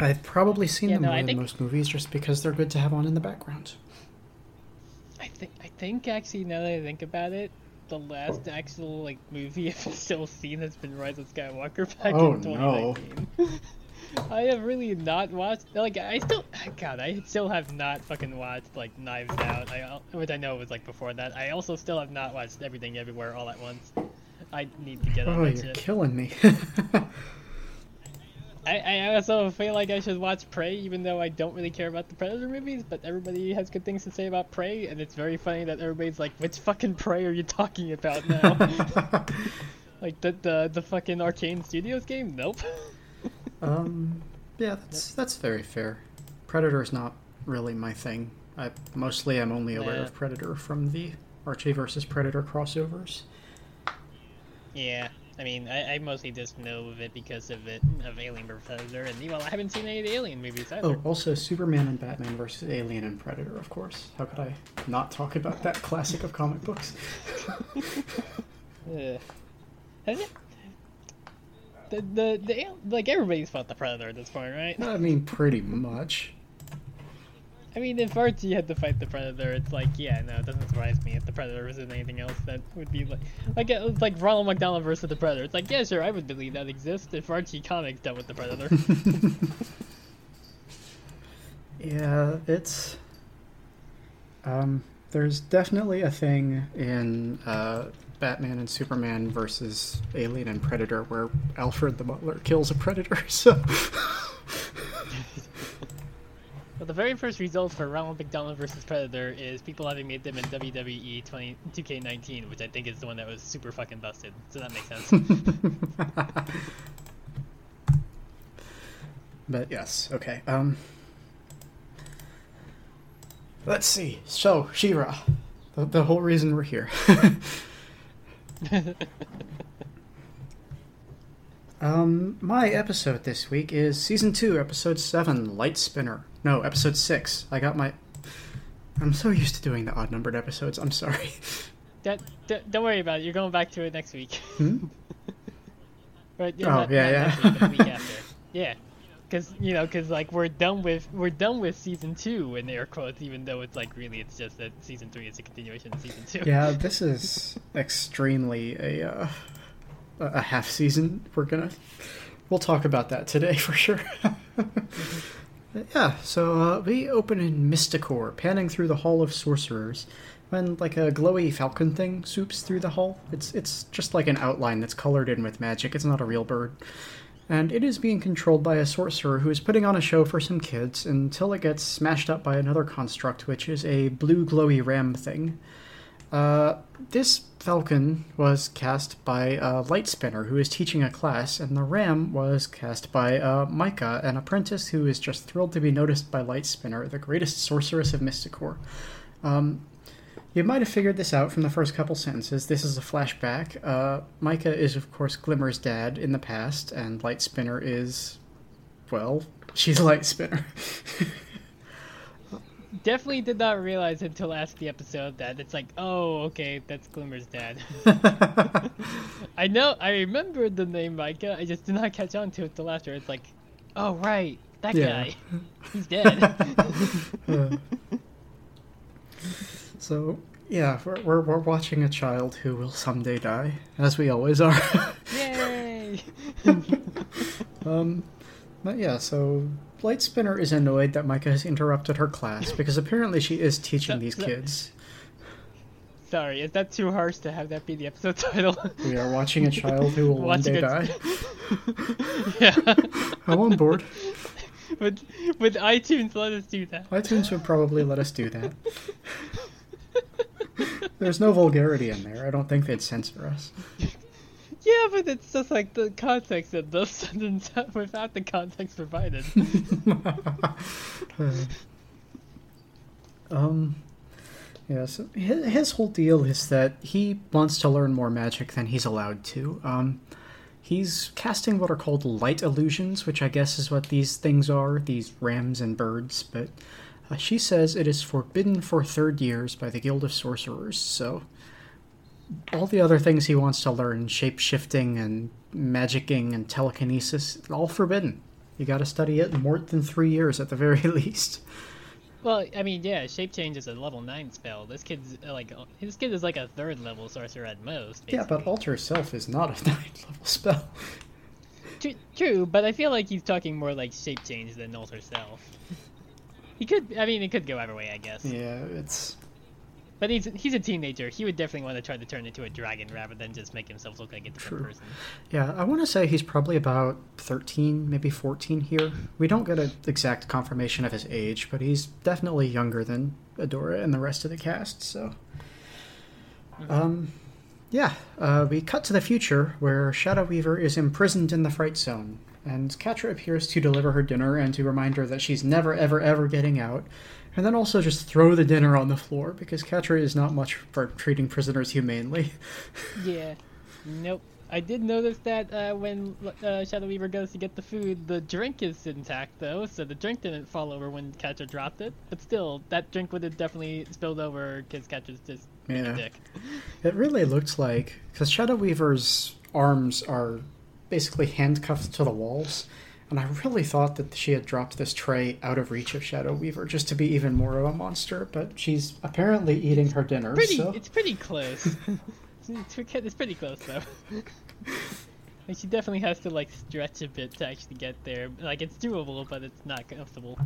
I've probably seen Yeah, them no, more I than think- most movies just because they're good to have on in the background. I think I think actually now that I think about it, the last actual like movie [LAUGHS] I've still seen has been Rise of Skywalker back Oh, in no. [LAUGHS] 2019. I have really not watched like I still God I still have not fucking watched like Knives Out. I which I know was like before that. I also still have not watched Everything Everywhere All at Once. I need to get on Oh, that you're shit. killing me. [LAUGHS] I, I also feel like I should watch Prey, even though I don't really care about the Predator movies. But everybody has good things to say about Prey, and it's very funny that everybody's like, "Which fucking Prey are you talking about now?" [LAUGHS] like the the the fucking Arcane Studios game? Nope. [LAUGHS] um, yeah, that's that's very fair. Predator is not really my thing. I mostly am only aware Nah. of Predator from the Archie versus Predator crossovers. yeah, I mean, I, I mostly just know of it because of it of Alien vs Predator, and well, I haven't seen any of the Alien movies either. Oh, also Superman and Batman versus Alien and Predator, of course. How could I not talk about that classic of comic books? [LAUGHS] Ugh. Has it? The, the the like everybody's fought the Predator at this point, right? I mean, pretty much. I mean, if Archie had to fight the Predator, it's like, yeah, no, it doesn't surprise me if the Predator was in anything else that would be like, like it's like Ronald McDonald versus the Predator. It's like, yeah, sure, I would believe that exists if Archie comics dealt with the Predator. [LAUGHS] Yeah, it's. Um, there's definitely a thing in uh, Batman and Superman versus Alien and Predator where Alfred the Butler kills a predator. [LAUGHS] So. [LAUGHS] but the very first result for Ronald McDonald versus Predator is people having made them in WWE 20, 2K19, which I think is the one that was super fucking busted. So that makes sense. [LAUGHS] but yes, okay. Um. Let's see. So, She-Ra, the, the whole reason we're here. [LAUGHS] um, my episode this week is season two, episode seven, Light Spinner. No, episode six. I got my. I'm so used to doing the odd numbered episodes. I'm sorry. [LAUGHS] that, that, don't worry about it. You're going back to it next week. Hmm? [LAUGHS] Right? Oh, not, yeah, not yeah. Week, week after. Yeah. Because you know, because like we're done with we're done with season two in air quotes, even though it's like really it's just that season three is a continuation of season two. Yeah, this [LAUGHS] is extremely a uh, a half season. We're gonna we'll talk about that today [LAUGHS] for sure. yeah, so uh, we open in Mystacor, panning through the Hall of Sorcerers, when like a glowy falcon thing swoops through the hall. It's it's just like an outline that's colored in with magic. It's not a real bird. And it is being controlled by a sorcerer who is putting on a show for some kids until it gets smashed up by another construct, which is a blue glowy ram thing. Uh, this falcon was cast by a Light Spinner, who is teaching a class, and the ram was cast by uh, Micah, an apprentice who is just thrilled to be noticed by Light Spinner, the greatest sorceress of Mystacor. Um, you might have figured this out from the first couple sentences. This is a flashback. Uh, Micah is, of course, Glimmer's dad in the past, and Light Spinner is, well, she's Light Spinner. [LAUGHS] Definitely did not realize until after the episode that it's like, oh, okay, that's Glimmer's dad. [LAUGHS] I know, I remembered the name Micah. I just did not catch on to it till after. It's like, oh right, that Yeah. guy, he's dead. [LAUGHS] So, yeah, we're, we're, we're watching a child who will someday die, as we always are. Yay! [LAUGHS] um, but yeah, so Light Spinner is annoyed that Micah has interrupted her class because apparently she is teaching these kids. sorry, is that too harsh to have that be the episode [LAUGHS] title? We are watching a child who will [LAUGHS] one day a- die. yeah. I'm on board. with with iTunes, let us do that. iTunes would probably let us do that. [LAUGHS] There's no vulgarity in there. I don't think they'd censor us. [LAUGHS] Yeah, but it's just like the context of those [LAUGHS] sentences without the context provided. um, yeah. So his, his whole deal is that he wants to learn more magic than he's allowed to. Um, he's casting what are called light illusions, which I guess is what these things are. These rams and birds, but. Uh, she says it is forbidden for third years by the Guild of Sorcerers, so all the other things he wants to learn, shape shifting and magicking and telekinesis, all forbidden. You gotta study it more than three years at the very [LAUGHS] least. well, I mean, yeah, shape change is a level nine spell. This kid's like this kid is like a third level sorcerer at most. Yeah, but alter self is not a [LAUGHS] nine level spell. True, true, but I feel like he's talking more like shape change than alter self. He could, I mean, it could go either way, I guess. Yeah, it's But he's he's a teenager. He would definitely want to try to turn into a dragon rather than just make himself look like a different True. person. yeah. I want to say he's probably about thirteen, maybe fourteen here. We don't get an exact confirmation of his age, but he's definitely younger than Adora and the rest of the cast. So, um, yeah. Uh, we cut to the future where Shadow Weaver is imprisoned in the Fright Zone, and Catra appears to deliver her dinner and to remind her that she's never, ever, ever getting out. And then also just throw the dinner on the floor because Catra is not much for treating prisoners humanely. [LAUGHS] Yeah. Nope. I did notice that uh, when uh, Shadow Weaver goes to get the food, the drink is intact though, so the drink didn't fall over when Catra dropped it. But still, that drink would have definitely spilled over because Catra's just Yeah. a dick. It really looked like because Shadow Weaver's arms are basically handcuffed to the walls, and I really thought that she had dropped this tray out of reach of Shadow Weaver just to be even more of a monster. But she's apparently eating her dinner. Pretty, so it's pretty close. [LAUGHS] it's, pretty close though. [LAUGHS] like she definitely has to like stretch a bit to actually get there. Like it's doable, but it's not comfortable.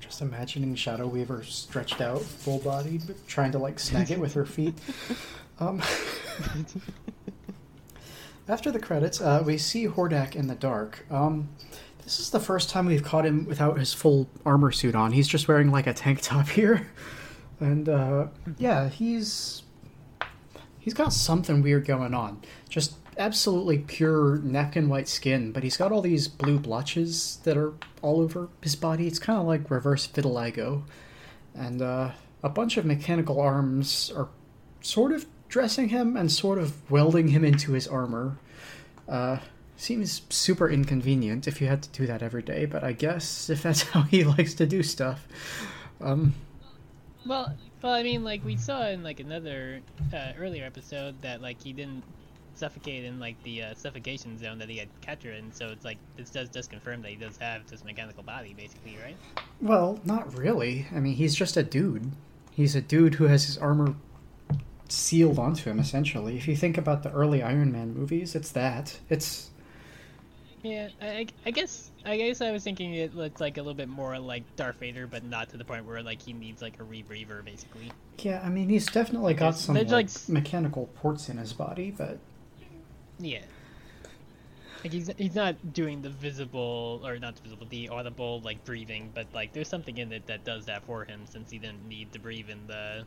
just imagining Shadow Weaver stretched out, full bodied, trying to like snag it with her feet. [LAUGHS] Um, after the credits, uh, we see Hordak in the dark. Um, this is the first time we've caught him without his full armor suit on. He's just wearing like a tank top [LAUGHS] here, and uh, yeah, he's he's got something weird going on. Just absolutely pure napkin white skin, but he's got all these blue blotches that are all over his body. It's kind of like reverse vitiligo, and uh, a bunch of mechanical arms are sort of dressing him and sort of welding him into his armor. Uh, seems super inconvenient if you had to do that every day, but I guess if that's [LAUGHS] how he likes to do stuff. Um, Well, well, I mean, like we saw in like another uh, earlier episode that like he didn't suffocate in like the uh, suffocation zone that he had Catra in, so it's like this does just confirm that he does have this mechanical body, basically, right? well, not really. I mean, he's just a dude. He's a dude who has his armor sealed onto him, essentially. If you think about the early Iron Man movies, it's that. It's Yeah, I, I- guess I guess I was thinking it looks like a little bit more like Darth Vader, but not to the point where like he needs like a rebreather, basically. yeah. I mean, he's definitely got some like, like, mechanical ports in his body, but Yeah. Like he's he's not doing the visible or not visible, the audible like breathing, but like there's something in it that does that for him since he didn't need to breathe in the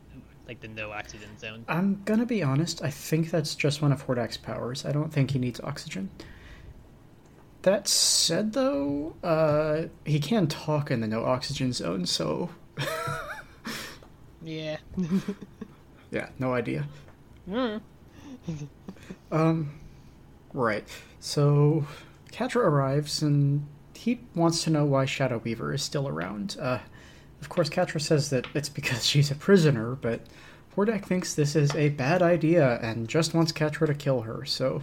like the no oxygen zone. I'm gonna be honest. I think that's just one of Hordak's powers. I don't think he needs oxygen. That said, though, uh, he can talk in the no oxygen zone, so [LAUGHS] Yeah. yeah, no idea. Mm. Um, right. So, Catra arrives and he wants to know why Shadow Weaver is still around. Uh, of course, Catra says that it's because [LAUGHS] she's a prisoner, but Hordak thinks this is a bad idea and just wants Catra to kill her, so.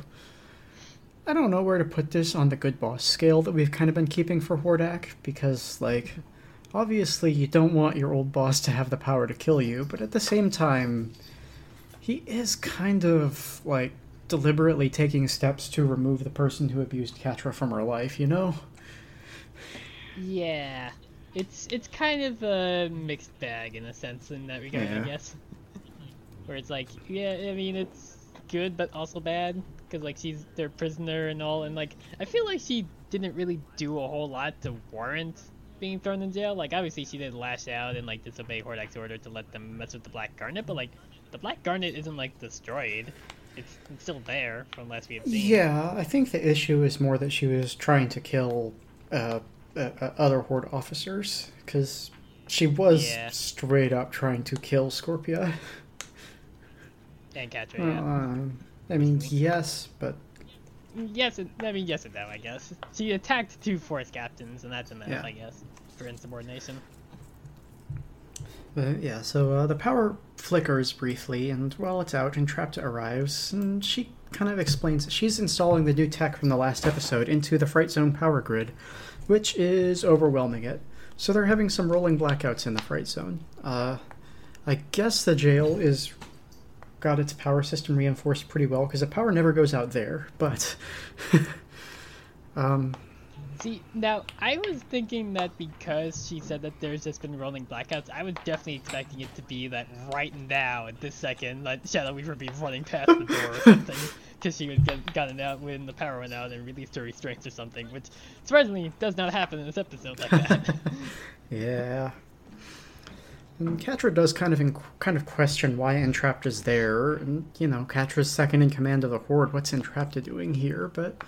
I don't know where to put this on the good boss scale that we've kind of been keeping for Hordak, because, like, obviously you don't want your old boss to have the power to kill you, but at the same time, he is kind of like deliberately taking steps to remove the person who abused Catra from her life, you know? Yeah. It's it's kind of a mixed bag in a sense in that regard, Yeah. I guess. where it's like, yeah, I mean, it's good but also bad because like she's their prisoner and all, and like I feel like she didn't really do a whole lot to warrant being thrown in jail. Like obviously she did lash out and like disobey Hordak's order to let them mess with the Black Garnet, but like the Black Garnet isn't like destroyed. It's, it's still there from last we have seen. Yeah, I think the issue is more that she was trying to kill uh, uh, uh, other Horde officers because she was Yeah. straight up trying to kill Scorpia. And [LAUGHS] Catra, yeah. Um, I mean, yes, but Yes, I mean yes and no. I guess she attacked two force captains, and that's enough, Yeah. I guess, for insubordination. Yeah, so uh, the power flickers briefly, and while it's out, Entrapta arrives, and she kind of explains she's installing the new tech from the last episode into the Fright Zone power grid, which is overwhelming it. So they're having some rolling blackouts in the Fright Zone. Uh, I guess the jail is got its power system reinforced pretty well because the power never goes out there, but. [LAUGHS] um, See, now I was thinking that because she said that there's just been rolling blackouts, I was definitely expecting it to be that right now, at this second, that Shadow Weaver be running past the door or something, [LAUGHS] because she would get gotten out when the power went out and released her restraints or something, which surprisingly does not happen in this episode like that. [LAUGHS] Yeah. [LAUGHS] And Catra does kind of in, kind of question why Entrapta is there, and you know, Catra's second in command of the Horde. What's Entrapta doing here? But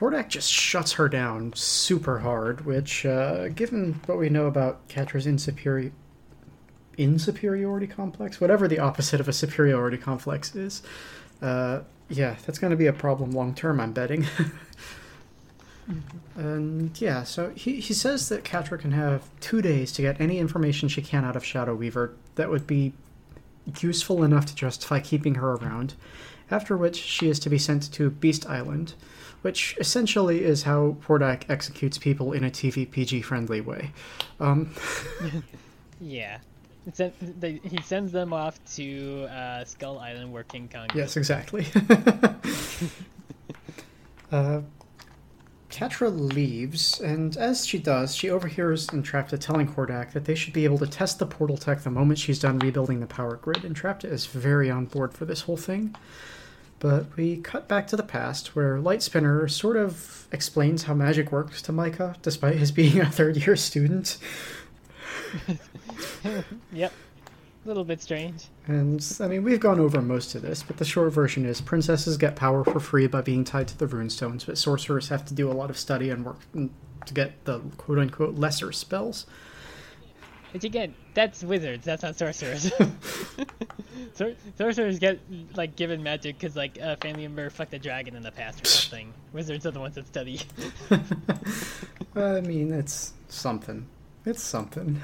Hordak just shuts her down super hard, which, uh, given what we know about Catra's insuperior insuperiority complex, whatever the opposite of a superiority complex is, uh, yeah, that's going to be a problem long term. I'm betting. [LAUGHS] And yeah, so he, he says that Catra can have two days to get any information she can out of Shadow Weaver that would be useful enough to justify keeping her around, after which she is to be sent to Beast Island, which essentially is how Hordak executes people in a TV PG friendly way. Um, [LAUGHS] yeah. They, he sends them off to uh, Skull Island where King Kong yes, exactly. [LAUGHS] [LAUGHS] uh, Catra leaves, and as she does, she overhears Entrapta telling Hordak that they should be able to test the portal tech the moment she's done rebuilding the power grid. Entrapta is very on board for this whole thing. But we cut back to the past, where Lightspinner sort of explains how magic works to Micah, despite his being a third year student. [LAUGHS] Yep. A little bit strange. And I mean, we've gone over most of this, but the short version is princesses get power for free by being tied to the runestones, but sorcerers have to do a lot of study and work to get the quote unquote lesser spells. Which again, that's wizards. That's not sorcerers. [LAUGHS] [LAUGHS] Sor- sorcerers get like given magic because like a family member fucked a dragon in the past or something. [LAUGHS] Wizards are the ones that study. I mean, it's something. It's something.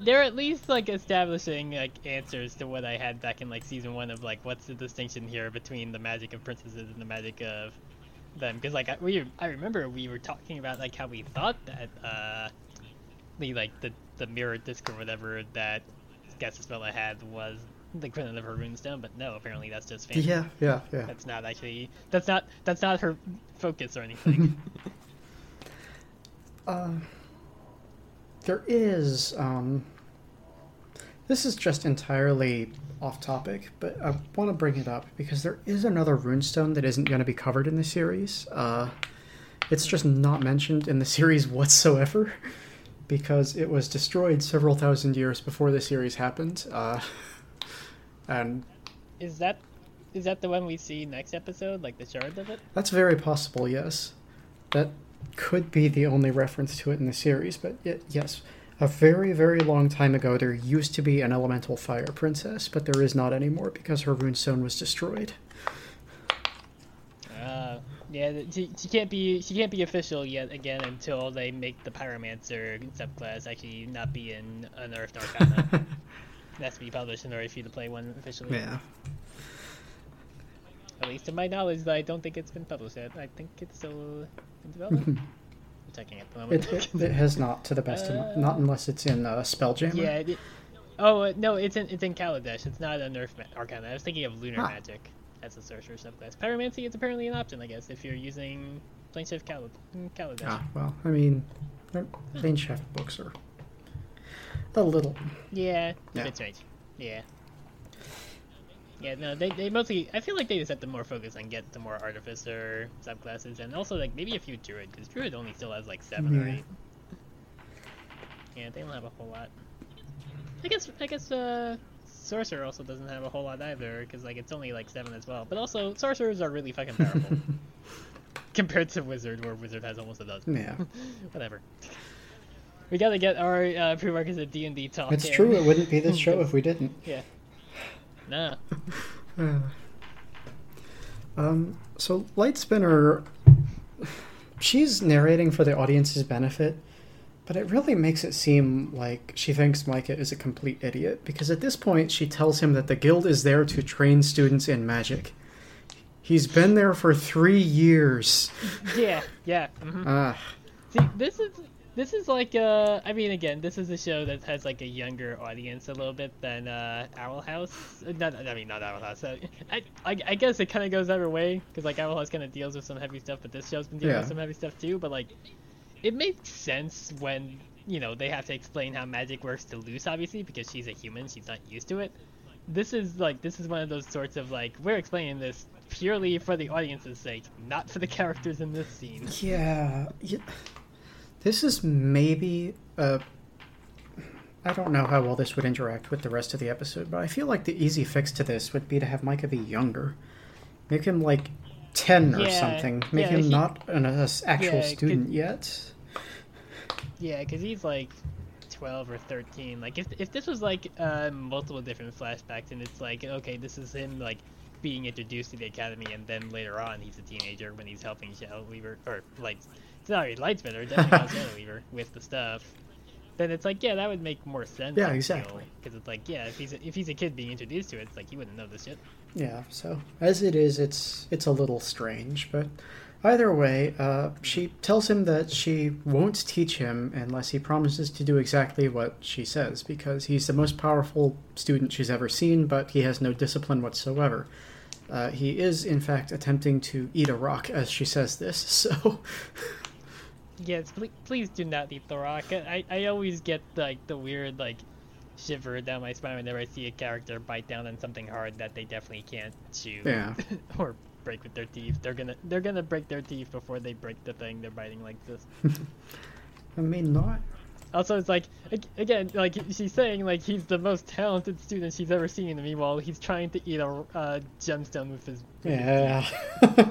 They're at least like establishing like answers to what I had back in like season one of like what's the distinction here between the magic of princesses and the magic of them because like I, we I remember we were talking about like how we thought that uh the like the the mirror disc or whatever that Castaspella had was the equivalent of her runestone but no apparently that's just fantasy. yeah, yeah, yeah. that's not actually that's not that's not her focus or anything [LAUGHS] Uh, there is. Um, this is just entirely off topic, but I want to bring it up because there is another runestone that isn't going to be covered in the series. Uh, it's just not mentioned in the [LAUGHS] series whatsoever because it was destroyed several thousand years before the series happened. Uh, [LAUGHS] and is that is that the one we see next episode like the shard of it That's very possible, yes. That could be the only reference to it in the series, but y- yes. A very, very long time ago, there used to be an elemental fire princess, but there is not anymore because her runestone was destroyed. Uh, yeah, she, she can't be she can't be official yet again until they make the pyromancer subclass actually not be in unearthed arcana. [LAUGHS] it has to be published in order for you to play one officially. Yeah. At least to my knowledge, I don't think it's been published yet. I think it's still in development. [LAUGHS] I'm checking at the moment. It, it, it has not, to the best of my, not unless it's in uh, Spelljammer. yeah. It, oh uh, no, it's in it's in Kaladesh. It's not unearthed ma- arcana. I was thinking of lunar Huh. magic as a sorcerer subclass. Pyromancy is apparently an option, I guess, if you're using Planeshift Kal- Kaladesh. Ah, well, I mean, Lane Chef books are a little. Yeah, Yeah. bit strange. Yeah. Yeah, no, they, they mostly. I feel like they just have to more focus on get the more artificer subclasses, and also like maybe a few druid, because druid only still has like seven or Yeah. eight. Yeah, they don't have a whole lot. I guess I guess uh, sorcerer also doesn't have a whole lot either, because like it's only like seven as well. But also sorcerers are really fucking powerful [LAUGHS] compared to wizard, where wizard has almost a dozen. Yeah. [LAUGHS] Whatever. We gotta get our uh, prerequisite D and D talk. It's in. true, it wouldn't be this [LAUGHS] show if we didn't. Yeah. Nah. Um, so Lightspinner, she's narrating for the audience's benefit, but it really makes it seem like she thinks Micah is a complete idiot because at this point she tells him that the guild is there to train students in magic. He's been there for three years. [LAUGHS] Yeah. Yeah. mhm. Ah, See, this is this is like uh, I mean, again, this is a show that has like a younger audience a little bit than uh, Owl House. Uh, Not, I mean, not Owl House. Uh, I, I, I guess it kind of goes every way because like Owl House kind of deals with some heavy stuff, but this show's been dealing Yeah. with some heavy stuff too. But like, it makes sense when you know they have to explain how magic works to Luz, obviously, because she's a human, she's not used to it. This is like this is one of those sorts of like we're explaining this purely for the audience's sake, not for the characters in this scene. yeah. yeah. This is maybe a. I don't know how well this would interact with the rest of the episode, but I feel like the easy fix to this would be to have Micah be younger. Make him like 10 or Yeah, something. Make yeah, him he- not an uh, actual student yet. Yeah, because he's like 12 or 13. Like, if, if this was like uh, multiple different flashbacks, and it's like, okay, this is him like being introduced to the academy, and then later on he's a teenager when he's helping Shadow Weaver, or like, sorry, Lightspinner, [LAUGHS] definitely not Shadow Weaver with the stuff. Then it's like, yeah, that would make more sense. Yeah, exactly. Because it's like, yeah, if he's a, if he's a kid being introduced to it, it's like he wouldn't know this shit. Yeah, so as it is, it's it's a little strange, but either way, uh, she tells him that she won't teach him unless he promises to do exactly what she says, because he's the most powerful student she's ever seen, but he has no discipline whatsoever. Uh, he is, in fact, attempting to eat a rock as she says this, [LAUGHS] so Yes, please, please do not eat the rock. I, I always get like the weird like shiver down my spine whenever I see a character bite down on something hard that they definitely can't chew yeah. [LAUGHS] or break with their teeth. They're gonna they're gonna break their teeth before they break the thing they're biting like this. [LAUGHS] I mean, not. Also, it's like again, like she's saying, like he's the most talented student she's ever seen. And meanwhile, he's trying to eat a uh, gemstone with his Yeah. [LAUGHS]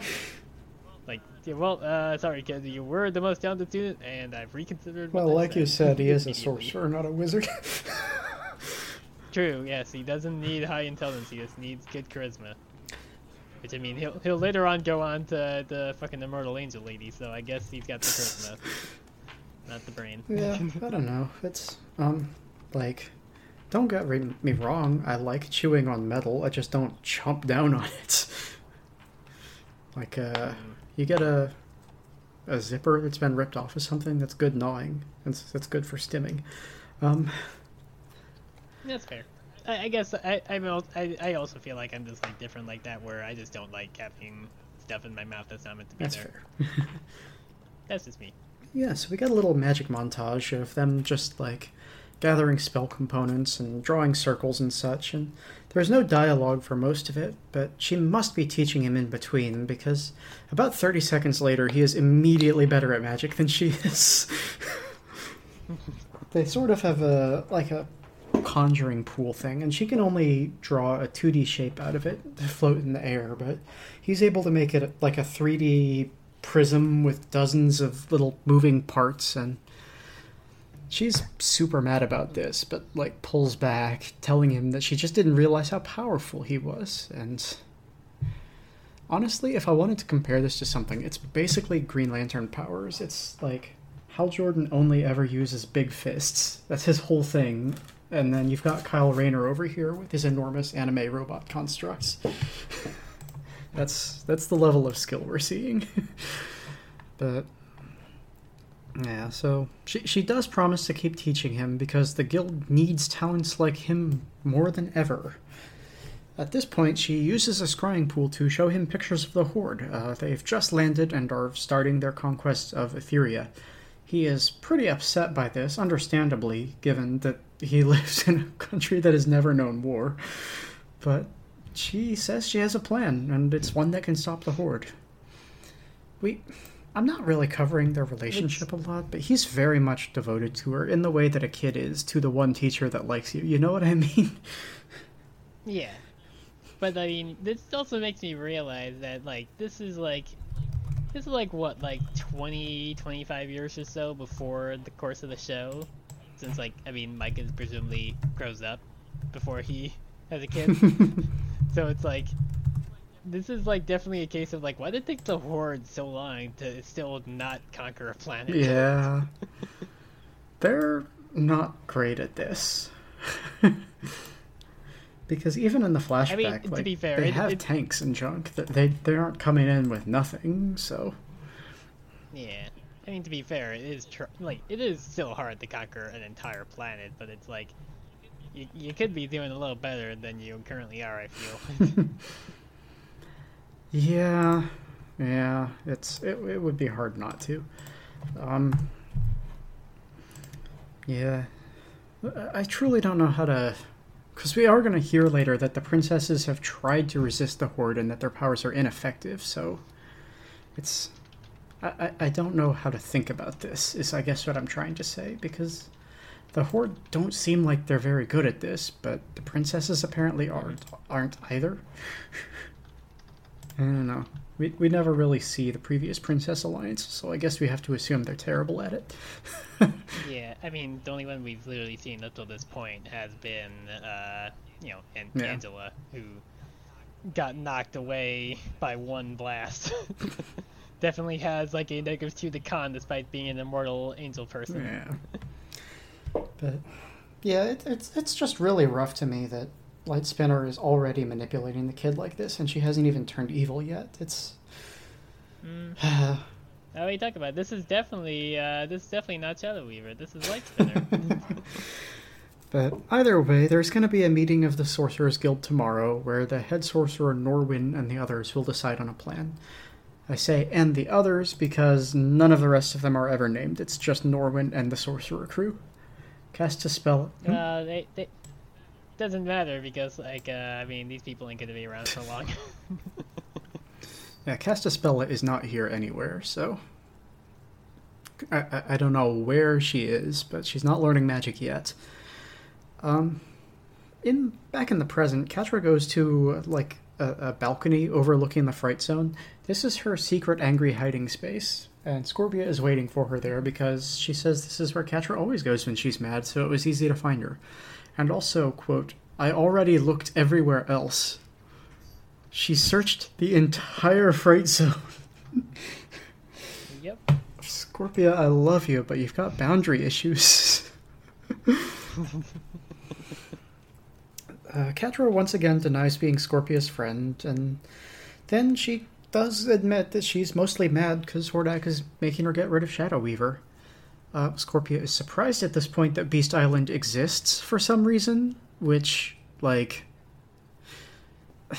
Like, yeah, well, uh, sorry, kid, you were the most talented student, and I've reconsidered. what well, like you said, he is a [LAUGHS] sorcerer, not a wizard. True, yes, he doesn't need high intelligence, he just needs good charisma. Which, I mean, he'll, he'll later on go on to the fucking Immortal Angel Lady, so I guess he's got the charisma. not the brain. Yeah, I [LAUGHS] don't know. It's um, like, don't get re- me wrong. I like chewing on metal. I just don't chomp down on it. [LAUGHS] Like, uh, you get a a zipper that's been ripped off of something. That's good gnawing. That's that's good for stimming. Um, That's fair. I, I guess I, I'm I, I also feel like I'm just like different like that, where I just don't like having stuff in my mouth that's not meant to be that's there. fair. [LAUGHS] That's just me. Yeah, so we got a little magic montage of them just like gathering spell components and drawing circles and such, and there's no dialogue for most of it, but she must be teaching him in between because about 30 seconds later he is immediately better at magic than she is. [LAUGHS] they sort of have a like a conjuring pool thing, and she can only draw a 2D shape out of it to float in the air, but he's able to make it like a 3D prism with dozens of little moving parts and she's super mad about this but like pulls back telling him that she just didn't realize how powerful he was and honestly if i wanted to compare this to something it's basically green lantern powers. It's like hal jordan only ever uses big fists. That's his whole thing and then you've got kyle rayner over here with his enormous anime robot constructs [LAUGHS] that's that's the level of skill we're seeing. [LAUGHS] but yeah, so she she does promise to keep teaching him because the guild needs talents like him more than ever. At this point, she uses a scrying pool to show him pictures of the Horde. Uh, they've just landed and are starting their conquest of Etheria. He is pretty upset by this, understandably, given that he [LAUGHS] lives in a country that has never known war. But she says she has a plan, and it's one that can stop the Horde. We. I'm not really covering their relationship a lot, but he's very much devoted to her in the way that a kid is to the one teacher that likes you. You know what I mean? Yeah. But I mean, this also makes me realize that like this is like this is like what like 20 25 years or so before the course of the show since like I mean Micah presumably grows up before he has a kid. [LAUGHS] [LAUGHS] so it's like this is like definitely a case of like why did it take the horde so long to still not conquer a planet? Yeah. [LAUGHS] They're not great at this. because even in the flashback, I mean, to like, be fair, they it- have it- tanks and junk. That they they aren't coming in with nothing. So Yeah. I mean, to be fair, it is tr- like it is still hard to conquer an entire planet, but it's like you, you could be doing a little better than you currently are. I feel. [LAUGHS] yeah, yeah, it's it, it would be hard not to. Um, yeah, I truly don't know how to. Because we are going to hear later that the princesses have tried to resist the horde and that their powers are ineffective. So, it's I, I, don't know how to think about this. Is I guess what I'm trying to say because the horde don't seem like they're very good at this, but the princesses apparently aren't aren't either. I don't know. We, we never really see the previous Princess Alliance, so I guess we have to assume they're terrible at it. [LAUGHS] yeah, I mean, the only one we've literally seen up till this point has been, uh, you know, and Yeah. Angella, who got knocked away by one blast. [LAUGHS] Definitely has like a negative to the con, despite being an immortal angel person. Yeah. [LAUGHS] But yeah, it, it's it's just really rough to me that Light Spinner is already manipulating the kid like this, and she hasn't even turned evil yet. It's Mm. [SIGHS] Now we talk about it, this is definitely uh, this is definitely not Shadow Weaver. This is Light Spinner. [LAUGHS] [LAUGHS] But either way, there's going to be a meeting of the Sorcerers Guild tomorrow where the head sorcerer Norwyn and the others will decide on a plan. I say and the others because none of the rest of them are ever named. It's just Norwyn and the sorcerer crew. Cast a spell. Hmm? uh, they, they doesn't matter because like uh, I mean these people ain't gonna be around so long. [LAUGHS] Yeah, Castaspella is not here anywhere, so I, I, I don't know where she is, but she's not learning magic yet. Um, in back in the present, Catra goes to like a, a balcony overlooking the fright zone. This is her secret angry hiding space, and Scorpia is waiting for her there because she says this is where Catra always goes when she's mad, so it was easy to find her. And also, quote, I already looked everywhere else. She searched the entire fright zone. yep. Scorpia, I love you, but you've got boundary issues. [LAUGHS] uh, Catra once again denies being Scorpia's friend, and then she does admit that she's mostly mad because Hordak is making her get rid of Shadow Weaver. Uh, Scorpia is surprised at this point that Beast Island exists for some reason, which, like. [SIGHS]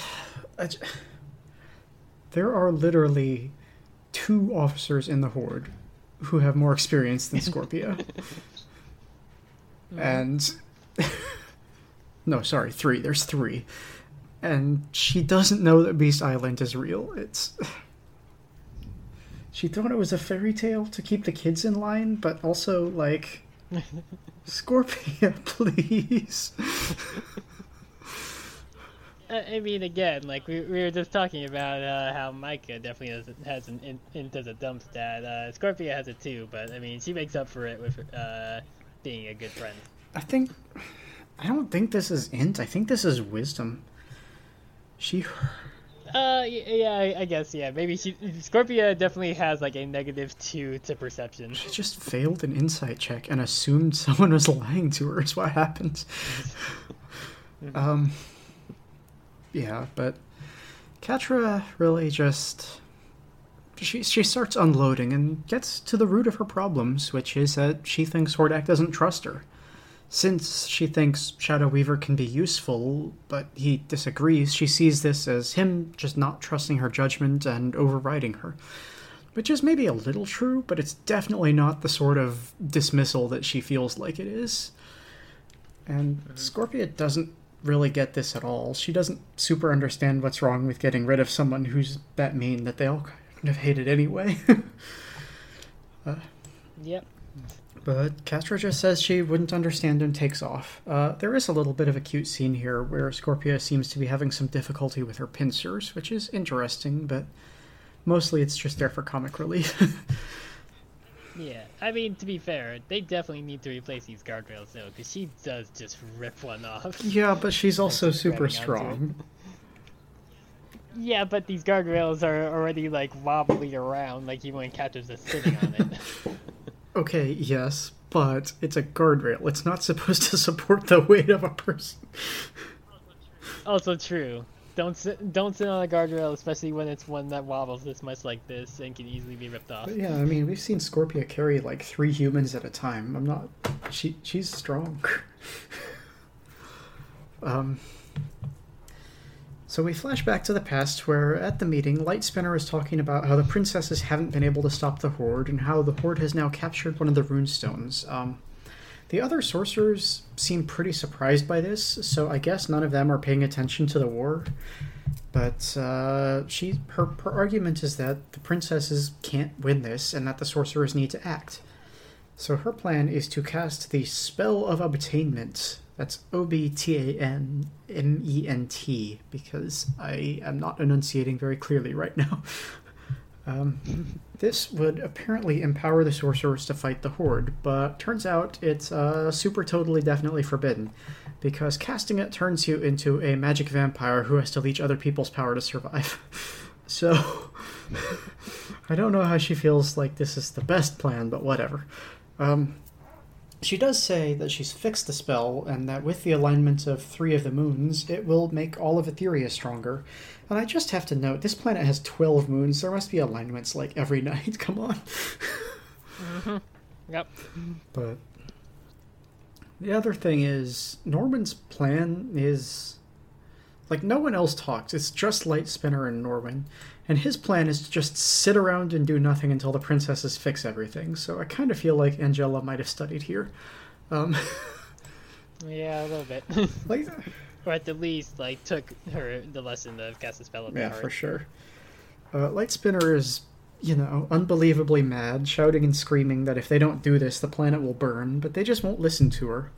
There are literally two officers in the Horde who have more experience than [LAUGHS] Scorpia. and. [LAUGHS] no, sorry, three. There's three. And she doesn't know that Beast Island is real. It's. [SIGHS] She thought it was a fairy tale to keep the kids in line, but also, like. [LAUGHS] Scorpia, [LAUGHS] please. I mean, again, like we, we were just talking about uh, how Micah definitely has, has an in, in does a dump stat. Uh, Scorpia has it too, but I mean, she makes up for it with uh, being a good friend. I think. I don't think this is int. I think this is wisdom. She. Uh, yeah, I, guess yeah. Maybe she Scorpia definitely has like a negative two to perception. She just failed an insight check and assumed [LAUGHS] someone was lying to her, is what happened. [LAUGHS] um. Yeah, but. Catra really just. She, she starts unloading and gets to the root of her problems, which is that she thinks Hordak doesn't trust her. Since she thinks Shadow Weaver can be useful, but he disagrees, she sees this as him just not trusting her judgment and overriding her. Which is maybe a little true, but it's definitely not the sort of dismissal that she feels like it is. And mm-hmm. Scorpia doesn't really get this at all. She doesn't super understand what's wrong with getting rid of someone who's that mean that they all kind of hate it anyway. [LAUGHS] Uh, yep. But Castro just says she wouldn't understand and takes off. Uh, there is a little bit of a cute scene here where Scorpia seems to be having some difficulty with her pincers, which is interesting, but mostly it's just there for comic relief. [LAUGHS] Yeah. I mean, to be fair, they definitely need to replace these guardrails though, because she does just rip one off. yeah, but she's also just super strong. Yeah, but these guardrails are already like wobbly around, like even when Catra's just sitting on it. [LAUGHS] Okay, yes, but it's a guardrail. It's not supposed to support the weight of a person. also true. Don't sit, don't sit on a guardrail, especially when it's one that wobbles this much like this and can easily be ripped off. But yeah, I mean, we've seen Scorpia carry like three humans at a time. I'm not. She she's strong. [LAUGHS] um. So we flash back to the past, where at the meeting, Lightspinner is talking about how the princesses haven't been able to stop the horde, and how the horde has now captured one of the runestones. Um, the other sorcerers seem pretty surprised by this, so I guess none of them are paying attention to the war. But uh, she, her, her argument is that the princesses can't win this, and that the sorcerers need to act. So her plan is to cast the spell of obtainment. That's O B T A N M E N T, because I am not enunciating very clearly right now. [LAUGHS] Um, this would apparently empower the sorcerers to fight the horde, but turns out it's uh, super totally definitely forbidden, because casting it turns you into a magic vampire who has to leech other people's power to survive. [LAUGHS] so, [LAUGHS] I don't know how she feels like this is the best plan, but whatever. Um, she does say that she's fixed the spell, and that with the alignment of three of the moons, it will make all of Etheria stronger. And I just have to note, this planet has 12 moons. so There must be alignments like every [LAUGHS] night. Come on. Mm-hmm. Yep. But the other thing is, Norwyn's plan is. Like, no one else talks. It's just Light Spinner and Norwyn. And his plan is to just sit around and do nothing until the princesses fix everything. So I kind of feel like Angella might have studied here. Um, [LAUGHS] Yeah, a little bit. [LAUGHS] like, [LAUGHS] or at the least, like, took her the lesson of cast a spell yeah, for sure. Uh, Light Spinner is, you know, unbelievably mad, shouting and screaming that if they don't do this, the planet will burn, but they just won't listen to her.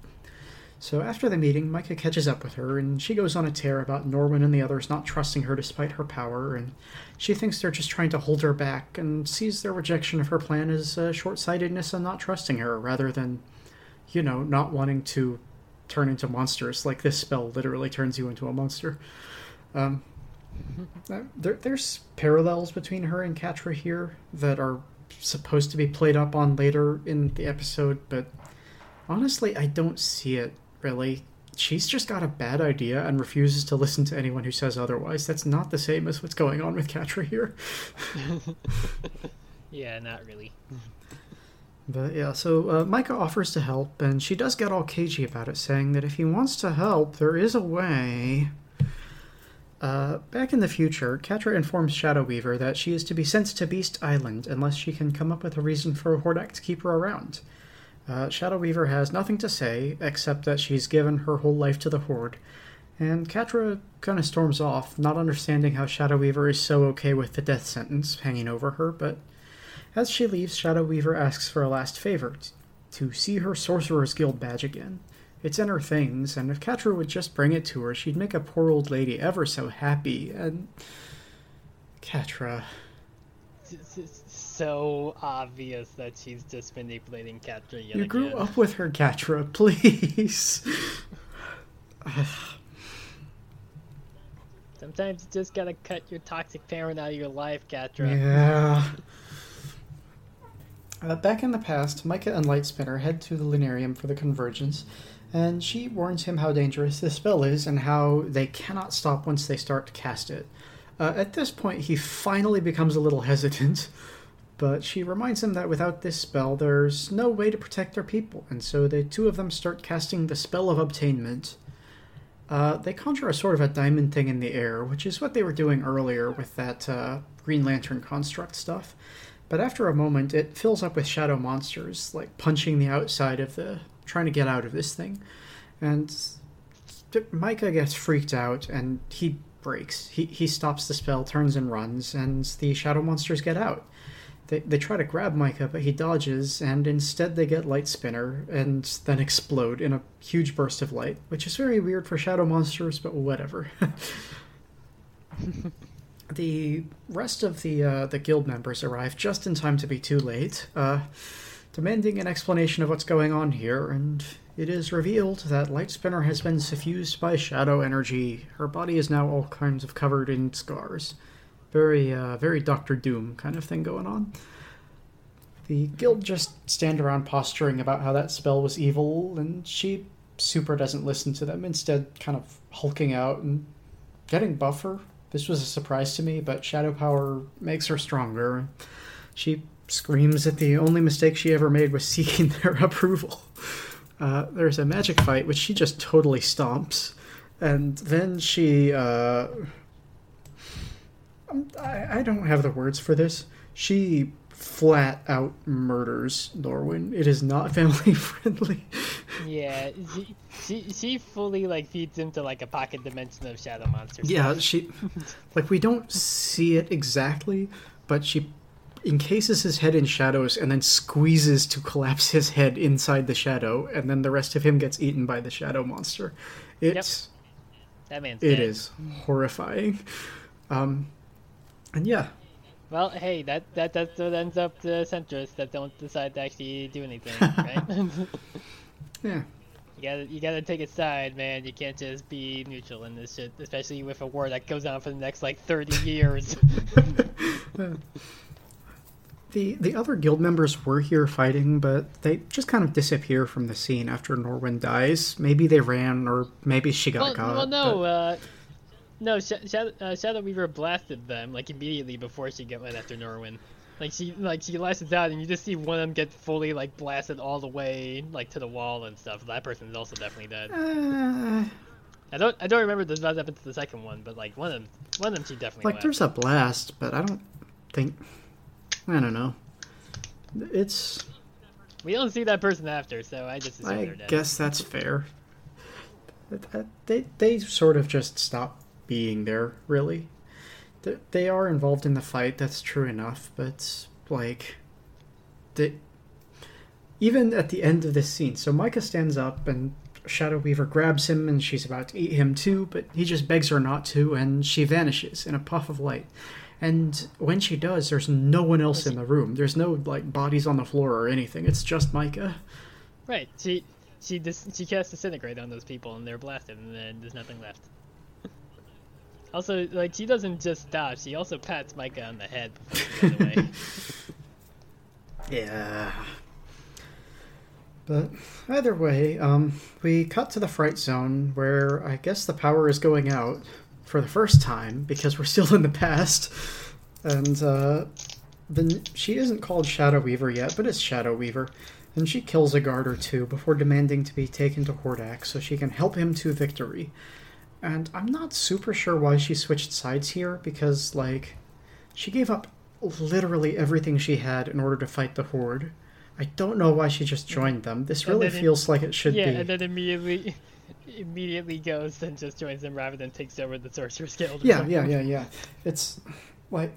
So after the meeting, Micah catches up with her, and she goes on a tear about Norwyn and the others not trusting her despite her power, and she thinks they're just trying to hold her back, and sees their rejection of her plan as uh, short sightedness and not trusting her, rather than, you know, not wanting to turn into monsters, like this spell literally turns you into a monster. Um, uh, there, there's parallels between her and Catra here that are supposed to be played up on later in the episode, but honestly, I don't see it really. She's just got a bad idea and refuses to listen to anyone who says otherwise. That's not the same as what's going on with Catra here. [LAUGHS] Yeah, not really. But yeah, so uh, Micah offers to help, and she does get all cagey about it, saying that if he wants to help, there is a way. Uh, back in the future, Catra informs Shadow Weaver that she is to be sent to Beast Island unless she can come up with a reason for Hordak to keep her around. Uh, Shadow Weaver has nothing to say, except that she's given her whole life to the Horde, and Catra kind of storms off, not understanding how Shadow Weaver is so okay with the death sentence hanging over her, but as she leaves, Shadow Weaver asks for a last favor t- to see her Sorcerer's Guild badge again. It's in her things, and if Catra would just bring it to her, she'd make a poor old lady ever so happy, and. Catra. So obvious that she's just manipulating Catra yet You grew again. up with her, Catra, [LAUGHS] please. Sometimes you just gotta cut your toxic parent out of your life, Catra. Yeah. Uh, back in the past, Micah and Lightspinner head to the Lunarium for the convergence, and she warns him how dangerous this spell is and how they cannot stop once they start to cast it. Uh, at this point, he finally becomes a little hesitant, [LAUGHS] but she reminds him that without this spell, there's no way to protect their people, and so the two of them start casting the spell of obtainment. Uh, they conjure a sort of a diamond thing in the air, which is what they were doing earlier with that uh, Green Lantern construct stuff. But after a moment, it fills up with shadow monsters, like punching the outside of the. trying to get out of this thing. And Micah gets freaked out and he breaks. He, he stops the spell, turns and runs, and the shadow monsters get out. They, they try to grab Micah, but he dodges, and instead they get Light Spinner and then explode in a huge burst of light, which is very weird for shadow monsters, but whatever. [LAUGHS] the rest of the uh, the guild members arrive just in time to be too late, uh, demanding an explanation of what's going on here, and it is revealed that Light Spinner has been suffused by shadow energy. Her body is now all kinds of covered in scars. Very, uh, very Doctor Doom kind of thing going on. The guild just stand around posturing about how that spell was evil, and she super doesn't listen to them, instead, kind of hulking out and getting buffer. This was a surprise to me, but shadow power makes her stronger. She screams that the only mistake she ever made was [LAUGHS] seeking their approval. Uh, there's a magic fight, which she just totally stomps. And then she. Uh, I, I don't have the words for this. She flat out murders Norwyn. It is not [LAUGHS] family friendly. Yeah, she, she she fully like feeds into like a pocket dimension of shadow monsters. Yeah, she like we don't see it exactly, but she encases his head in shadows and then squeezes to collapse his head inside the shadow, and then the rest of him gets eaten by the shadow monster. It's that man's it is horrifying. Um, and yeah, Well, hey, that that that's what ends up the centrists that don't decide to actually do anything, [LAUGHS] right? [LAUGHS] yeah. you gotta you gotta take a side, man. You can't just be neutral in this shit, especially with a war that goes on for the next like thirty years. [LAUGHS] The the other guild members were here fighting, but they just kind of disappear from the scene after Norwyn dies. Maybe they ran, or maybe she got well, caught. well, no, but- uh, no. Sh- Shadow, uh, Shadow Weaver blasted them like immediately before she got went after Norwyn. Like she like she lashes out, and you just see one of them get fully like blasted all the way like to the wall and stuff. That person is also definitely dead. Uh, [SIGHS] I don't I don't remember the what happened to the second one, but like one of them one of them she definitely like left. there's a blast, but I don't think. I don't know. It's. We don't see that person after, so I just assume I they're dead. guess that's fair. Uh, They they sort of just stop being there. Really, they, are involved in the fight. That's true enough, but like, they even at the end of this scene. So Micah stands up and Shadow Weaver grabs him, and she's about to eat him too, but he just begs her not to, and she vanishes in a puff of light. And when she does, there's no one else in the room. There's no like bodies on the floor or anything. It's just Micah. Right. She she dis- she casts disintegrate on those people and they're blasted and then there's nothing left. Also, like she doesn't just stop; she also pats Micah on the head before she away. Yeah. But either way, um, we cut to the fright zone where I guess the power is going out for the first time because we're still in the past. And uh, the, she isn't called Shadow Weaver yet, but it's Shadow Weaver. And she kills a guard or two before demanding to be taken to Hordak so she can help him to victory. And I'm not super sure why she switched sides here because, like, she gave up literally everything she had in order to fight the Horde. I don't know why she just joined them. This really then it- feels like it should yeah, be. and then immediately immediately goes and just joins them rather than takes over the Sorcerer's Guild. Yeah, something. yeah, yeah, yeah. It's like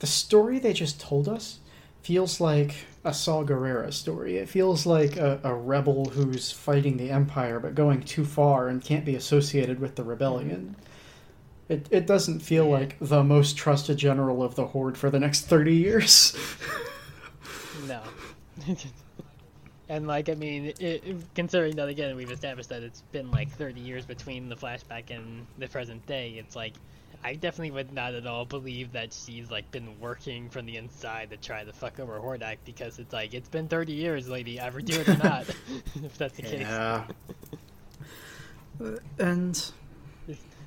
the story they just told us feels like a Saw Gerrera story. It feels like a, a rebel who's fighting the Empire but going too far and can't be associated with the rebellion. It, it doesn't feel like the most trusted general of the Horde for the next 30 years. [LAUGHS] No. [LAUGHS] and like I mean, it- considering that again we've established that it's been like 30 years between the flashback and the present day, it's like I definitely would not at all believe that she's like been working from the inside to try to fuck over Hordak because it's like it's been 30 years, lady. Ever do it or not? [LAUGHS] if that's the case. yeah. Uh, And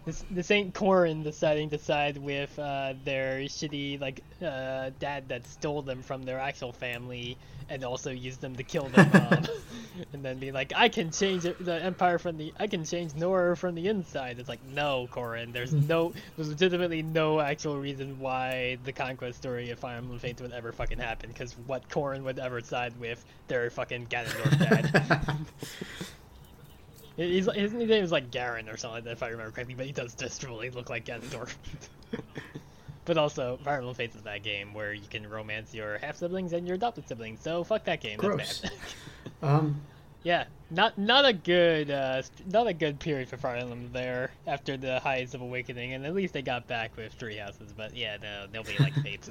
This, this ain't Corrin deciding to side with uh, their shitty like uh, dad that stole them from their actual family and also used them to kill their [LAUGHS] mom, [LAUGHS] and then be like, I can change it, the empire from the, I can change Nohr from the inside. It's like, no, Corrin. There's [LAUGHS] no, there's legitimately no actual reason why the conquest story of Fire Emblem Fates would ever fucking happen. Because what Corrin would ever side with, their fucking Ganondorf dad. He's, his name is like Garon or something like that, if I remember correctly, but he does really look like Ganondorf. [LAUGHS] but also, Fire Emblem Fates is that game where you can romance your half siblings and your adopted siblings. So fuck that game. Gross. That's bad. [LAUGHS] [LAUGHS] Um, yeah, not not a good uh, not a good period for Fire Emblem there after the Heights of Awakening, and at least they got back with Three Houses. But yeah, no, nobody like Fates.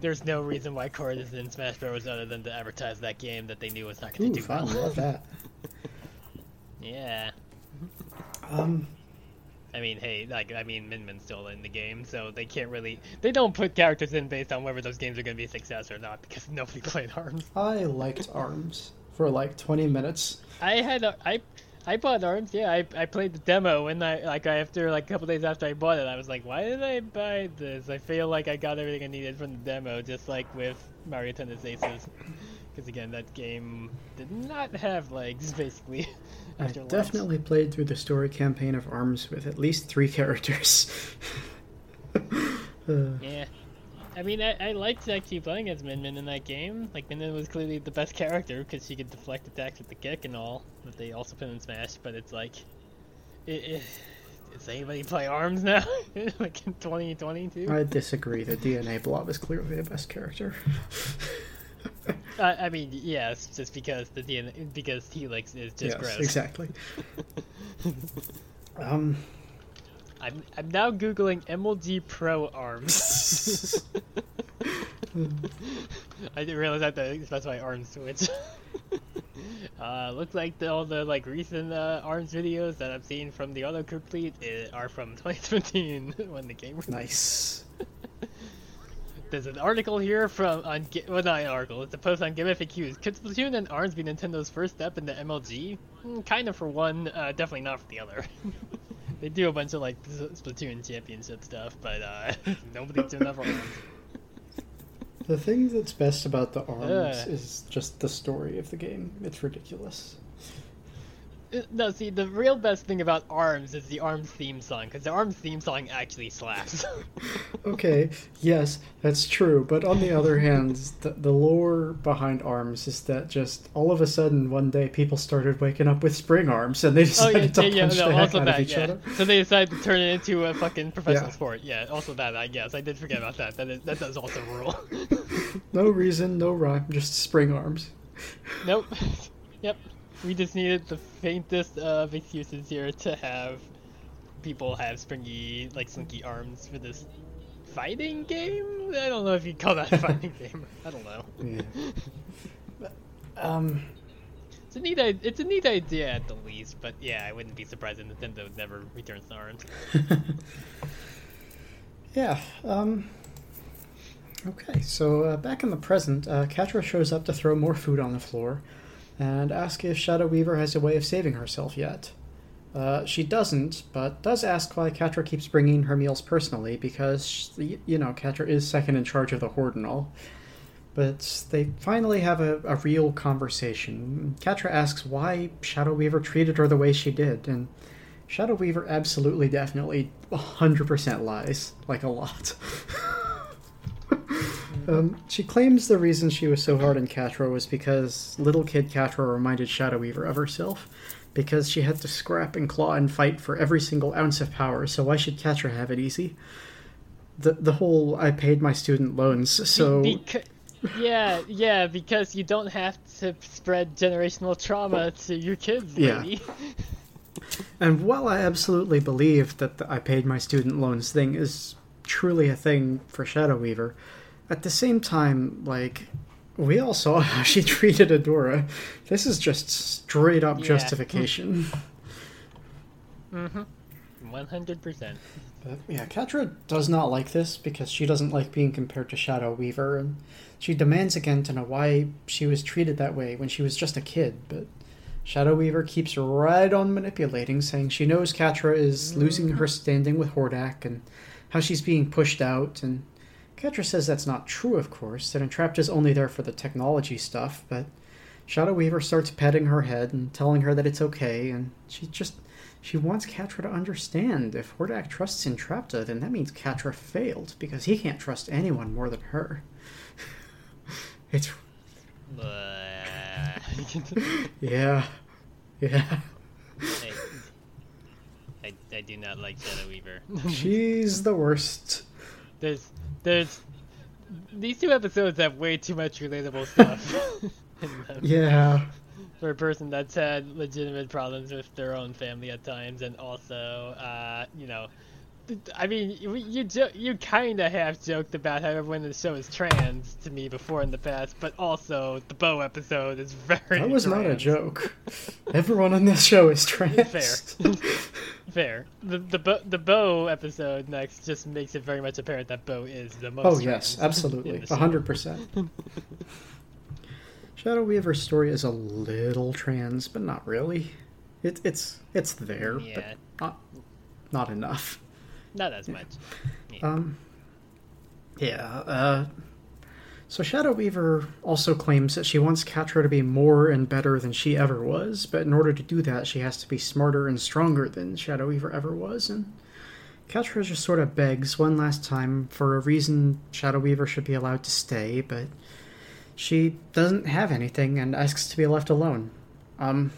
There's no reason why Cord is in Smash Bros. other than to advertise that game that they knew was not going to do fun. well. Love that. Yeah. Um, I mean, hey, like, I mean, Min Min's still in the game, so they can't really. They don't put characters in based on whether those games are going to be a success or not, because [LAUGHS] nobody played ARMS. I liked Arms for like 20 minutes. I had, a, I, I bought ARMS. Yeah, I, I played the demo, and I, like, I after like a couple days after I bought it, I was like, why did I buy this? I feel like I got everything I needed from the demo, just like with Mario Tennis Aces. Because again, that game did not have legs, [LAUGHS] basically. I after launch. definitely played through the story campaign of Arms with at least three [LAUGHS] characters. [LAUGHS] Uh, Yeah. I mean, I, I liked actually playing as Min Min in that game. Like, Min Min was clearly the best character because she could deflect attacks with the kick and all that they also put in Smash. But it's like, it, it, does anybody play ARMS now? [LAUGHS] like in 2022? I disagree. The DNA Blob is clearly the best character. [LAUGHS] I, I mean, yes, just because the DNA, because Helix is just yes, gross. exactly. [LAUGHS] um, I'm, I'm now googling MLG Pro ARMS. [LAUGHS] I didn't realize I had to specify ARMS Switch. uh, looks like the, all the like recent uh, ARMS videos that I've seen from the auto complete uh, are from 2017 when the game released. nice. There's an article here from on well not an article, it's a post on Game FAQs. Could Splatoon and ARMS be Nintendo's first step into MLG? Mm, kind of for one, uh, definitely not for the other. [LAUGHS] they do a bunch of like Splatoon championship stuff, but uh, [LAUGHS] nobody's doing that for ARMS. The thing that's best about the Arms is just the story of the game. It's ridiculous. No, see, the real best thing about ARMS is the ARMS theme song, because the ARMS theme song actually slaps. [LAUGHS] Okay, yes, that's true. But on the other hand, the, the lore behind ARMS is that just all of a sudden one day people started waking up with spring arms and they oh decided yeah, to yeah, yeah, punch no, the heck also out that, of each yeah. other. So they decided to turn it into a fucking professional Yeah. sport. Yeah, also that, I guess. I did forget about that. That, is, that does also rule. [LAUGHS] No reason, no rhyme, just spring arms. Nope. [LAUGHS] yep. We just needed the faintest of excuses here to have people have springy, like slinky arms for this fighting game. I don't know if you'd call that a fighting [LAUGHS] game. I don't know. Yeah. um, It's a neat. i- It's a neat idea at the least, but yeah, I wouldn't be surprised if Nintendo never returns to arms. [LAUGHS] yeah. Um. Okay, so uh, back in the present, uh, Catra shows up to throw more food on the floor, and ask if Shadow Weaver has a way of saving herself yet. Uh, she doesn't, but does ask why Catra keeps bringing her meals personally, because, she, you know, Catra is second in charge of the Horde. But they finally have a, a real conversation. Catra asks why Shadow Weaver treated her the way she did, and Shadow Weaver absolutely, definitely, 100% lies. Like a lot. [LAUGHS] Um, she claims the reason she was so hard on Catra was because little kid Catra reminded Shadow Weaver of herself, because she had to scrap and claw and fight for every single ounce of power, so why should Catra have it easy? The, the whole I paid my student loans, so. Beca- yeah, yeah, because you don't have to spread generational trauma to your kids, lady. Yeah. [LAUGHS] And while I absolutely believe that the I paid my student loans thing is truly a thing for Shadow Weaver, at the same time, like, we all saw [LAUGHS] how she treated Adora. This is just straight up Yeah. justification. Mm-hmm. One hundred percent. But yeah, Catra does not like this because she doesn't like being compared to Shadow Weaver, and she demands again to know why she was treated that way when she was just a kid. But Shadow Weaver keeps right on manipulating, saying she knows Catra is losing her standing with Hordak and how she's being pushed out. And Catra says that's not true, of course, that Entrapta is only there for the technology stuff, but Shadow Weaver starts petting her head and telling her that it's okay, and she just she wants Catra to understand if Hordak trusts Entrapta, then that means Catra failed, because he can't trust anyone more than her. [LAUGHS] it's [LAUGHS] yeah. Yeah. I, I, I do not like Shadow Weaver. She's the worst. there's there's these two episodes have way too much relatable stuff. [LAUGHS] Yeah. For a person that's had legitimate problems with their own family at times, and also, uh, you know, th- I mean, you you, jo- you kind of have joked about how everyone in the show is trans to me before in the past, but also the Bow episode is very. That was not a joke. Everyone on this show is trans. Fair. [LAUGHS] Fair. The the Bow, the Bow episode next just makes it very much apparent that Bow is the most. Oh yes, absolutely, in the show. a hundred percent. Shadow Weaver's story is a little trans, but not really. It, it's it's there, Yeah, but not not enough. Not as much. Um, yeah. Uh, so Shadow Weaver also claims that she wants Catra to be more and better than she ever was, but in order to do that, she has to be smarter and stronger than Shadow Weaver ever was. And Catra just sort of begs one last time for a reason Shadow Weaver should be allowed to stay, but she doesn't have anything and asks to be left alone. Um,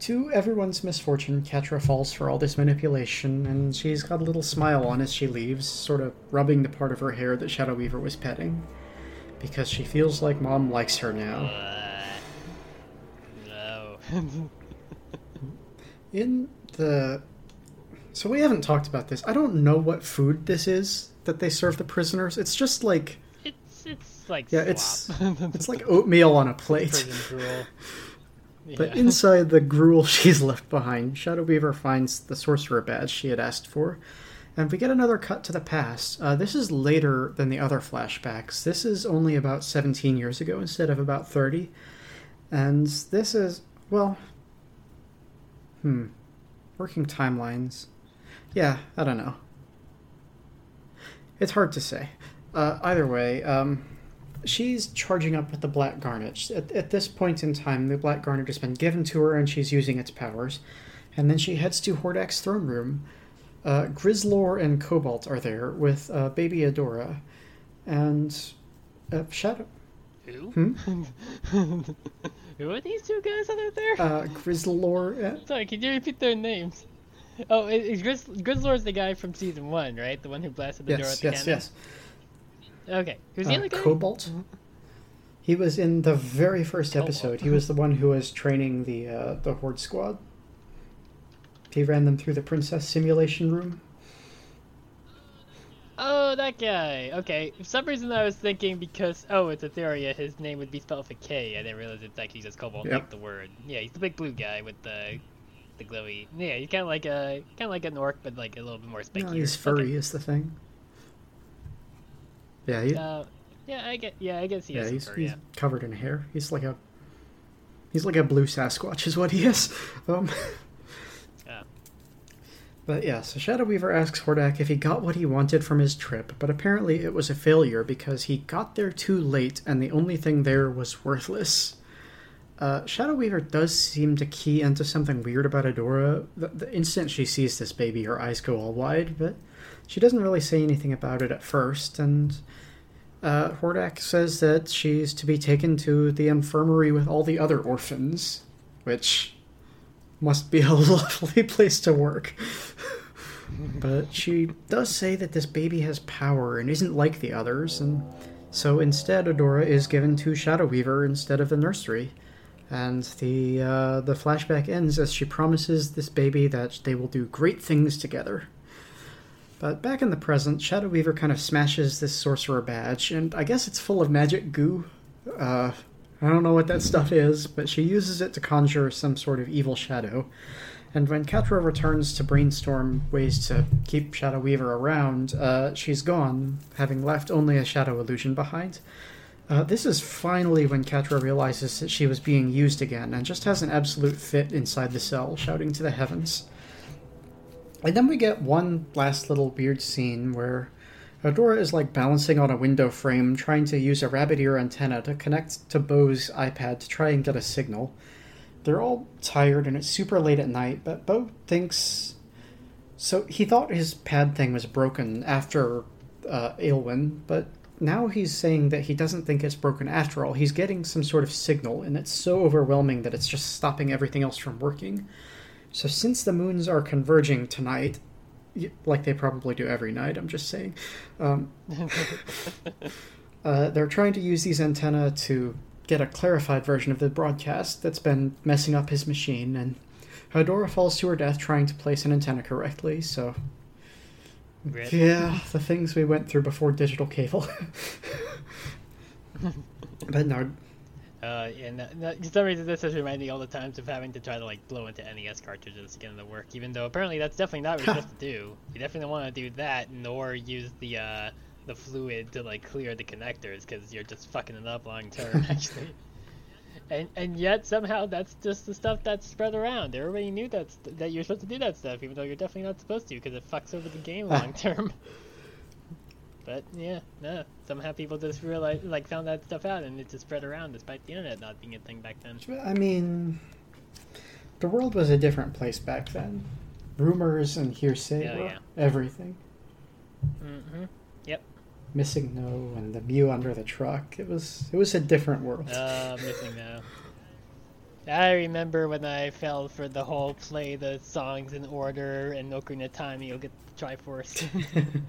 to everyone's misfortune, Catra falls for all this manipulation, and she's got a little smile on as she leaves, sort of rubbing the part of her hair that Shadow Weaver was petting, because she feels like Mom likes her now. Uh, [LAUGHS] no. In the. So we haven't talked about this. I don't know what food this is that they serve the prisoners. It's just like. it's it's like Yeah, slop. it's- [LAUGHS] It's like oatmeal on a plate. [LAUGHS] prison. But Yeah. inside the gruel [LAUGHS] she's left behind, Shadow Weaver finds the sorcerer badge she had asked for. And we get another cut to the past. Uh, this is later than the other flashbacks. This is only about 17 years ago instead of about 30. And this is, well, hmm, working timelines. Yeah, I don't know. It's hard to say. Uh, either way, um, she's charging up with the Black Garnet. At, at this point in time, the Black Garnet has been given to her and she's using its powers. And then she heads to Hordak's throne room. Uh, Grizzlor and Cobalt are there with uh, baby Adora. And uh, Shadow. Who? Hmm? [LAUGHS] Who are these two guys that are there? Uh, Grizzlor. Uh, [LAUGHS] Sorry, can you repeat their names? Oh, i- is Gris- Grizzlor's the guy from season one, right? The one who blasted the door at the yes, cannon? yes. Okay, who's the Uh, other guy? Cobalt. He was in the very first Cobalt. episode. He was the one who was training the uh, the Horde squad. He ran them through the princess simulation room. Oh, that guy. Okay, for some reason I was thinking because oh, it's Etheria, his name would be spelled with a K. I didn't realize it's actually just Cobalt, Yep. like the word. Yeah, he's the big blue guy with the the glowy. Yeah, he's kind of like a kind of like an orc, but like a little bit more spiky. No, he's furry is the thing. Yeah, he, Uh, yeah, I get. Yeah, I guess he yeah, he's, fur. he's Yeah. covered in hair. He's like a he's like a blue Sasquatch, is what he is. [LAUGHS] Um, Yeah. But yeah, so Shadow Weaver asks Hordak if he got what he wanted from his trip, but apparently it was a failure because he got there too late and the only thing there was worthless. Uh, Shadow Weaver does seem to key into something weird about Adora. The, the instant she sees this baby, her eyes go all wide, but she doesn't really say anything about it at first, and uh, Hordak says that she's to be taken to the infirmary with all the other orphans, which must be a [LAUGHS] lovely place to work. but she does say that this baby has power and isn't like the others, and so instead Adora is given to Shadow Weaver instead of the nursery. And the uh, the flashback ends as she promises this baby that they will do great things together. But back in the present, Shadow Weaver kind of smashes this sorcerer badge, and I guess it's full of magic goo. Uh, I don't know what that stuff is, but she uses it to conjure some sort of evil shadow. And when Catra returns to brainstorm ways to keep Shadow Weaver around, uh, she's gone, having left only a shadow illusion behind. Uh, this is finally when Catra realizes that she was being used again and just has an absolute fit inside the cell, shouting to the heavens. And then we get one last little weird scene where Adora is like balancing on a window frame, trying to use a rabbit ear antenna to connect to Bow's iPad to try and get a signal. They're all tired and it's super late at night, but Bow thinks. So he thought his pad thing was broken after uh, Aelwyn, but now he's saying that he doesn't think it's broken after all. He's getting some sort of signal, and it's so overwhelming that it's just stopping everything else from working. So, since the moons are converging tonight, like they probably do every night, I'm just saying, um, [LAUGHS] [LAUGHS] uh, they're trying to use these antennae to get a clarified version of the broadcast that's been messing up his machine, and Adora falls to her death trying to place an antenna correctly, so. Rip. Yeah, the things we went through before digital cable. [LAUGHS] but no, Uh, and for some reason, this has reminded me all the times of having to try to like blow into NES cartridges to get them to work. Even though apparently that's definitely not what you're supposed to do. [LAUGHS] You definitely don't want to do that, nor use the uh, the fluid to like clear the connectors, because you're just fucking it up long term, [LAUGHS] actually. And and yet somehow that's just the stuff that's spread around. Everybody knew that's that you're supposed to do that stuff, even though you're definitely not supposed to, because it fucks over the game [LAUGHS] long term. But yeah, no. Somehow people just realized, like, found that stuff out, and it just spread around, despite the internet not being a thing back then. I mean, the world was a different place back then. Rumors and hearsay Yeah, were yeah. everything. Mm-hmm. Yep. MissingNo and the Mew under the truck. It was it was a different world. Uh, MissingNo. I remember when I fell for the whole play the songs in order and Ocarina of Time, you'll get the Triforce. [LAUGHS]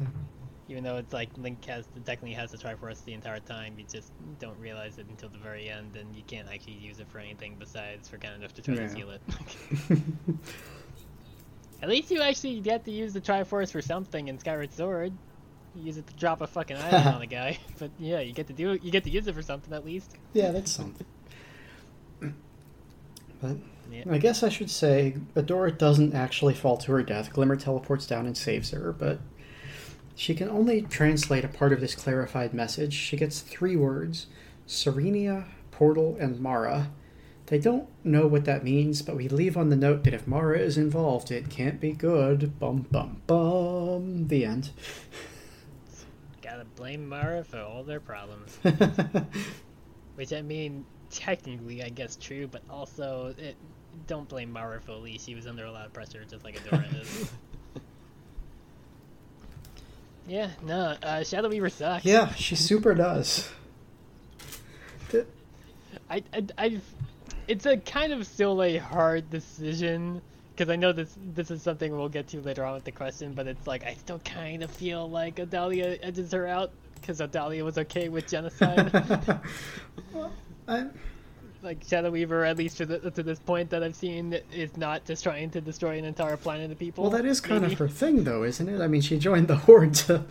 [LAUGHS] Even though it's like Link has technically has the Triforce the entire time, you just don't realize it until the very end, and you can't actually use it for anything besides for Ganondorf to try Yeah. to steal it. [LAUGHS] At least you actually get to use the Triforce for something in Skyward Sword. You use it to drop a fucking [LAUGHS] island on a guy, but yeah, you get to do it. You get to use it for something at least. yeah, that's something. But Yeah. I guess I should say Adora doesn't actually fall to her death. Glimmer teleports down and saves her, but she can only translate a part of this clarified message. She gets three words Serenia, Portal, and Mara. They don't know what that means, but we leave on the note that if Mara is involved, it can't be good. Bum bum bum. The end. [LAUGHS] Gotta blame Mara for all their problems. [LAUGHS] Which I mean, technically, I guess true, but also, it, don't blame Mara fully. She was under a lot of pressure, just like Adora is. [LAUGHS] yeah, no, uh, Shadow Weaver sucks. yeah, she super does. The- I, I, I, it's a kind of still a hard decision because I know this this is something we'll get to later on with the question, but it's like I still kind of feel like Adalia edges her out because Adalia was okay with genocide. [LAUGHS] I, like Shadow Weaver, at least to, the, to this point that I've seen, is not just trying to destroy an entire planet of people. well, that is kind maybe. of her thing, though, isn't it? I mean, she joined the [LAUGHS] Horde to.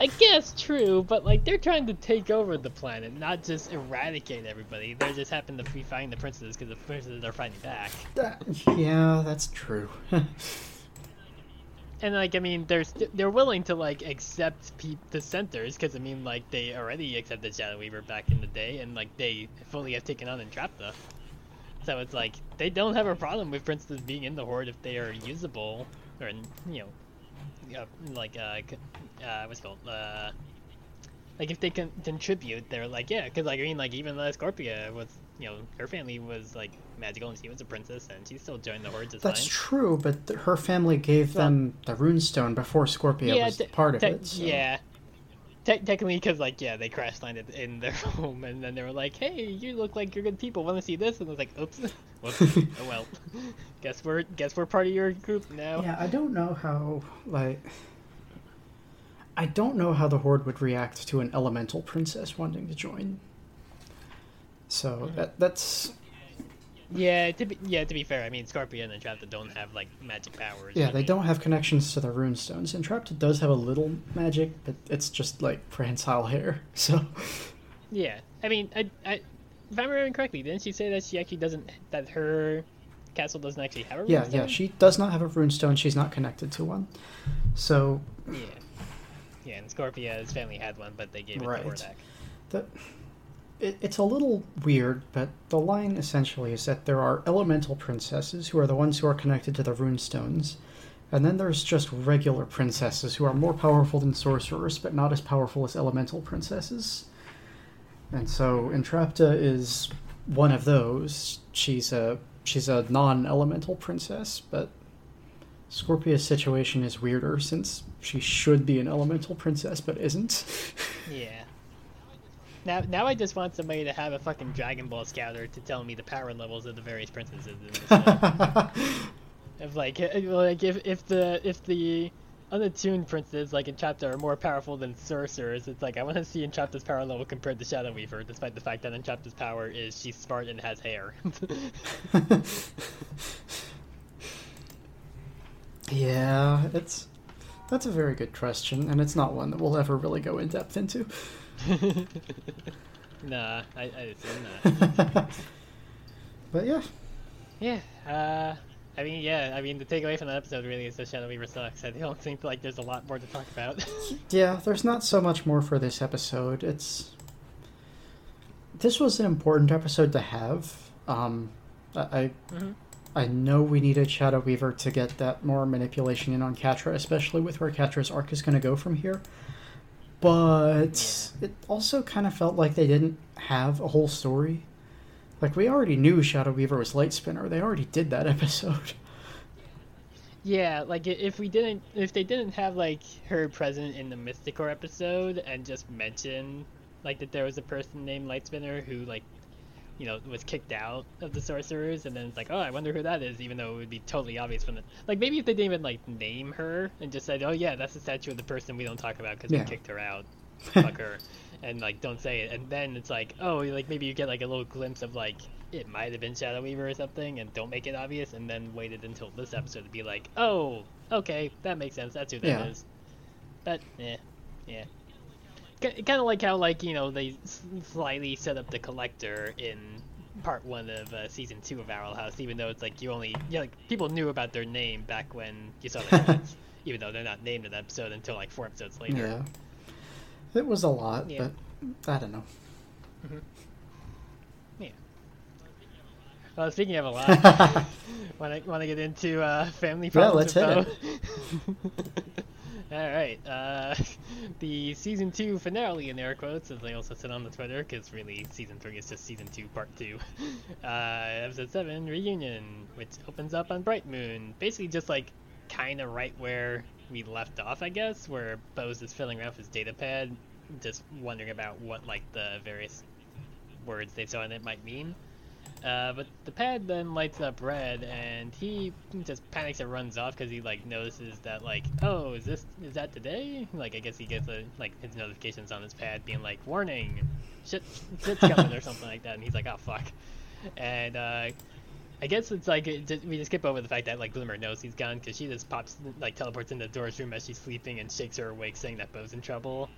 I guess true, but like they're trying to take over the planet, not just eradicate everybody. They just happen to be fighting the princesses because the princesses are fighting back. That, yeah, that's true. [LAUGHS] And like I mean, they're st- they're willing to like accept pe- dissenters because I mean like they already accepted Shadow Weaver back in the day, and like they fully have taken on Entrapta. So it's like they don't have a problem with princesses being in the horde if they are usable or you know, like uh, uh, what's called uh, like if they can contribute, they're like yeah, because like I mean like even uh, Scorpia was you know her family was like magical and she was a princess and she still joined the horde just That's true, but th- her family gave Well- them the runestone before Scorpia was te- part of te- it. So. Yeah. Te- technically, because like yeah, they crash landed in their [LAUGHS] home, and then they were like, "Hey, you look like you're good people. Want to see this?" And I was like, "Oops, whoops. [LAUGHS] oh well. guess we're guess we're part of your group now." Yeah, I don't know how like. I don't know how the Horde would react to an elemental princess wanting to join. So hmm. that that's Yeah, to be yeah to be fair, I mean Scorpia and Entrapta don't have like magic powers. yeah, I they mean, don't have connections to the runestones. Entrapta does have a little magic, but it's just like prehensile hair. [LAUGHS] So Yeah, I mean, I, I, if I'm remembering correctly, didn't she say that she actually doesn't that her castle doesn't actually have a yeah, runestone? yeah, she does not have a runestone. She's not connected to one. So Yeah. Yeah, and Scorpia's family had one, but they gave it Right. to Hordak. It, it's a little weird, but the line essentially is that there are elemental princesses who are the ones who are connected to the runestones, and then there's just regular princesses who are more powerful than sorcerers, but not as powerful as elemental princesses. And so Entrapta is one of those. She's a she's a non-elemental princess, but Scorpia's situation is weirder since she should be an elemental princess but isn't. Yeah. Now, now I just want somebody to have a fucking Dragon Ball scouter to tell me the power levels of the various princesses in this. [LAUGHS] if like, like if if the if the unattuned princes like in chapter are more powerful than sorcerers, it's like I want to see Entrapta's power level compared to Shadow Weaver, despite the fact that Entrapta's power is she's smart and has hair. [LAUGHS] yeah, it's that's a very good question, and it's not one that we'll ever really go in depth into. [LAUGHS] nah, I, I assume not. [LAUGHS] But yeah, Yeah, uh, I mean, yeah, I mean, the takeaway from that episode really is that Shadow Weaver sucks. I don't [LAUGHS] think like there's a lot more to talk about. yeah, there's not so much more for this episode. It's this was an important episode to have. Um, I I, Mhm. I know we needed Shadow Weaver to get that more manipulation in on Catra, especially with where Catra's arc is going to go from here. But it also kind of felt like they didn't have a whole story. Like we already knew Shadow Weaver was Light Spinner. They already did that [LAUGHS] episode. yeah, like if we didn't, if they didn't have like her present in the Mystacor episode and just mention like that there was a person named Lightspinner who like, you know, was kicked out of the sorcerers, and then it's like, oh, I wonder who that is, even though it would be totally obvious from the like maybe if they didn't even like name her and just said, oh yeah, that's the statue of the person we don't talk about because Yeah. we kicked her out. [LAUGHS] fuck her and like don't say it and then it's like oh like maybe you get like a little glimpse of like it might have been shadow weaver or something and don't make it obvious and then waited until this episode to be like oh okay that makes sense that's who that is. Eh, yeah. but yeah yeah kind of like how like you know they slightly set up the collector in part one of uh, season two of owl house even though it's like you only yeah like people knew about their name back when you saw the [LAUGHS] credits even though they're not named in the episode until like four episodes later Yeah. It was a lot, Yeah. but I don't know. Yeah. Well, speaking of a lot, want to want to get into uh, family Yeah, problems? let's with Bow? [LAUGHS] All right, uh, [LAUGHS] the season two finale in air quotes, as they also said on the Twitter, because really season three is just season two, part two. [LAUGHS] Uh, episode seven, reunion, which opens up on Bright Moon, basically just like kind of right where we left off, I guess, where Bow's is filling around his data pad, just wondering about what like the various words they saw in it might mean. Uh, but the pad then lights up red, and he just panics and runs off because he like notices that like, oh, is this is that today? Like, I guess he gets a, like his notifications on his pad being like, warning, shit, shit's coming or something like that, and he's like, oh fuck, and uh, I guess it's like it we just skip over the fact that like Glimmer knows he's gone because she just pops like teleports into Dora's room as she's sleeping and shakes her awake, saying that Bow's in trouble.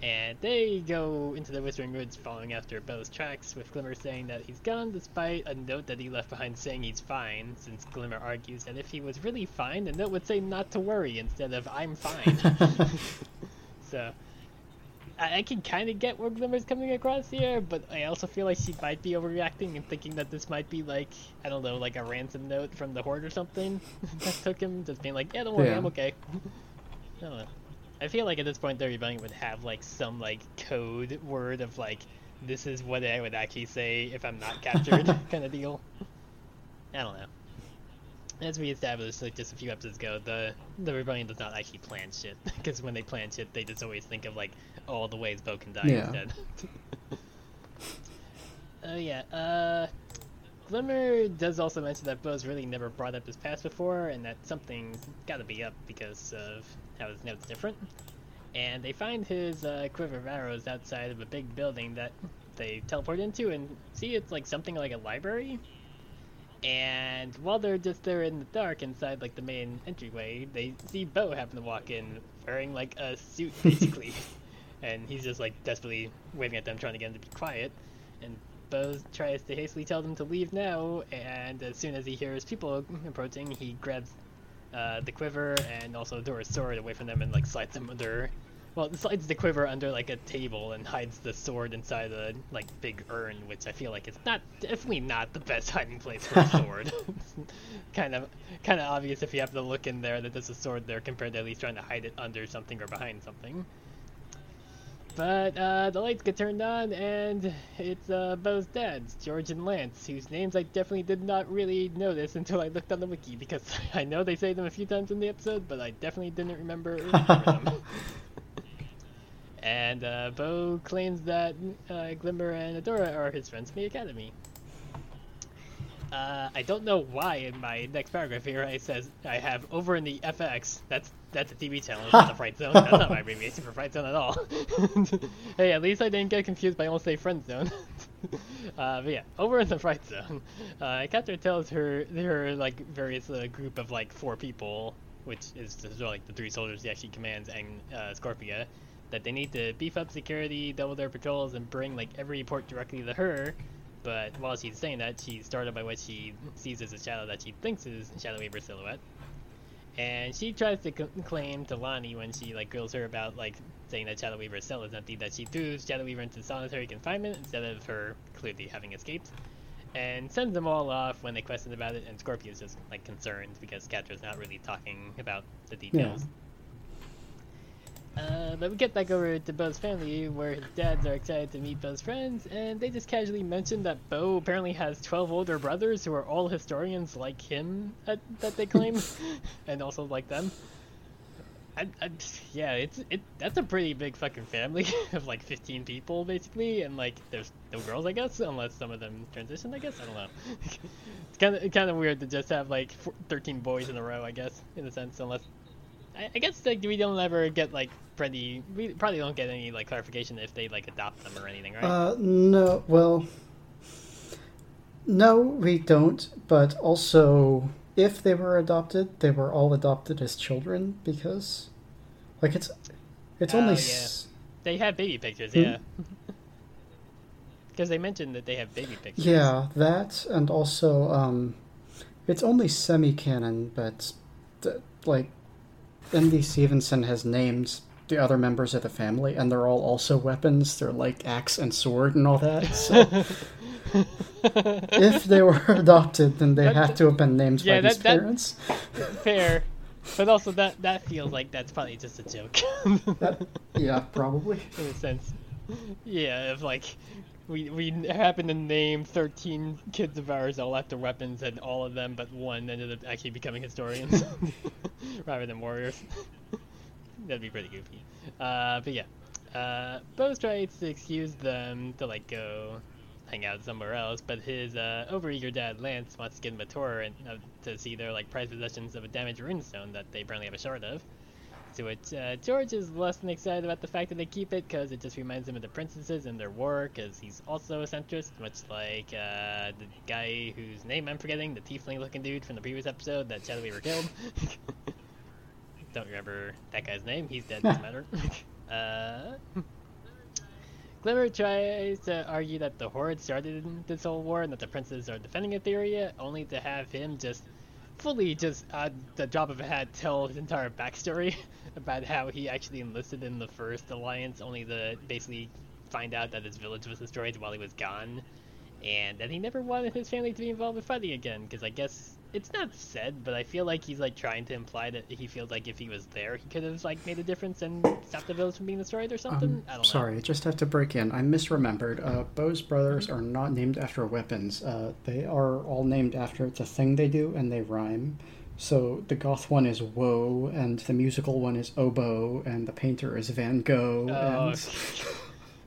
And they go into the Whispering Woods following after Bow's tracks, with Glimmer saying that he's gone despite a note that he left behind saying he's fine, since Glimmer argues that if he was really fine, the note would say not to worry instead of I'm fine. [LAUGHS] so, I, I can kind of get where Glimmer's coming across here, but I also feel like she might be overreacting and thinking that this might be like, I don't know, like a ransom note from the Horde or something [LAUGHS] that took him, just being like, yeah, don't worry, Yeah. I'm okay. [LAUGHS] I don't know. I feel like at this point, the rebellion would have like some like code word of like, this is what I would actually say if I'm not captured, [LAUGHS] kind of deal. I don't know. As we established like just a few episodes ago, the the rebellion does not actually plan shit [LAUGHS] because when they plan shit, they just always think of like all the ways Bow can die Yeah. instead. [LAUGHS] Oh yeah. Uh, Glimmer does also mention that Bow's really never brought up his past before, and that something's got to be up because of how his note's different. And they find his uh, quiver of arrows outside of a big building that they teleport into, and see it's like something like a library. And while they're just there in the dark inside like the main entryway, they see Bow happen to walk in wearing like a suit [LAUGHS] basically. and he's just like desperately waving at them trying to get them to be quiet. And Bow tries to hastily tell them to leave now, and as soon as he hears people approaching, he grabs uh, the quiver and also Dora's sword away from them and like slides them under. Well, it slides the quiver under like a table and hides the sword inside a like big urn, which I feel like is not definitely not the best [LAUGHS] hiding place for a [LAUGHS] sword. [LAUGHS] kind of kind of obvious if you have to look in there that there's a sword there compared to at least trying to hide it under something or behind something. But uh, the lights get turned on, and it's uh, Bow's dads, George and Lance, whose names I definitely did not really notice until I looked on the wiki, because [LAUGHS] I know they say them a few times in the episode, but I definitely didn't remember, remember them. [LAUGHS] and uh, Bow claims that uh, Glimmer and Adora are his friends from the academy. Uh, I don't know why in my next paragraph here it says I have over in the FX. That's that's a TV channel, it's not the Fright Zone. That's not my [LAUGHS] abbreviation for Fright Zone at all. [LAUGHS] hey, at least I didn't get confused by almost say Friend Zone. [LAUGHS] uh, but yeah, over in the Fright Zone, uh, Catherine tells her her like various uh, group of like four people, which is just, like the three soldiers he actually commands and uh, Scorpia, that they need to beef up security, double their patrols, and bring like every report directly to her but while she's saying that, she's startled by what she sees as a shadow that she thinks is Shadow Weaver's silhouette. And she tries to c- claim to Lonnie when she like grills her about like saying that Shadow Weaver's cell is empty that she threw Shadow Weaver into solitary confinement instead of her clearly having escaped. And sends them all off when they question about it, and Scorpia's just like concerned because Catra's not really talking about the details. Uh, but we get back over to Bow's family, where his dads are excited to meet Bow's friends, and they just casually mention that Bow apparently has 12 older brothers who are all historians like him, that, that they claim, [LAUGHS] and also like them. I, I, yeah, it's it. That's a pretty big fucking family [LAUGHS] of like 15 people basically, and like there's no girls, I guess, unless some of them transition. I guess I don't know. [LAUGHS] it's kind of kind of weird to just have like 13 boys in a row, I guess, in a sense, unless I, I guess like we don't ever get like pretty. We probably don't get any like clarification if they like adopt them or anything, right? Uh, no, well, no, we don't. But also, if they were adopted, they were all adopted as children because, like, it's it's Oh, only yeah. s- they have baby pictures, Hmm? yeah. [LAUGHS] Because they mentioned that they have baby pictures. yeah that, and also um, it's only semi-canon, but th- like, N.D. Stevenson has named the other members of the family, and they're all also weapons. They're like axe and sword and all that. So. [LAUGHS] if they were adopted, then they That- have to have been named Yeah, by these that- that- parents. [LAUGHS] Fair, but also that that feels like that's probably just a joke. Yeah, probably. [LAUGHS] in a sense. Yeah, if like we we happen to name thirteen kids of ours all after weapons, and all of them but one ended up actually becoming historians [LAUGHS] rather than warriors. [LAUGHS] That'd be pretty goofy. Uh, but yeah, uh, Bose tries to excuse them to like go hang out somewhere else, but his uh, overeager dad Lance wants to give him a tour and uh, to see their like prized possessions of a damaged runestone that they apparently have a shard of. To which uh, George is less than excited about the fact that they keep it because it just reminds him of the princesses and their war because he's also a centrist, much like uh, the guy whose name I'm forgetting, the tiefling looking dude from the previous episode that Shadow Weaver killed. [LAUGHS] Don't remember that guy's name, he's dead, doesn't matter. [LAUGHS] uh, Glimmer tries to argue that the Horde started this whole war and that the princes are defending Etheria, only to have him just fully just at the drop of a hat tell his entire backstory [LAUGHS] about how he actually enlisted in the first alliance, only to basically find out that his village was destroyed while he was gone, and that he never wanted his family to be involved with fighting again. Because I guess it's not said, but I feel like he's like trying to imply that he feels like if he was there, he could have like made a difference and stopped the village from being destroyed or something. Um, I don't know. sorry, I just have to break in. I misremembered. Uh, Bow's brothers are not named after weapons. Uh, they are all named after the thing they do, and they rhyme. So the goth one is Woe, and the musical one is Oboe, and the painter is Van Gogh. Oh, and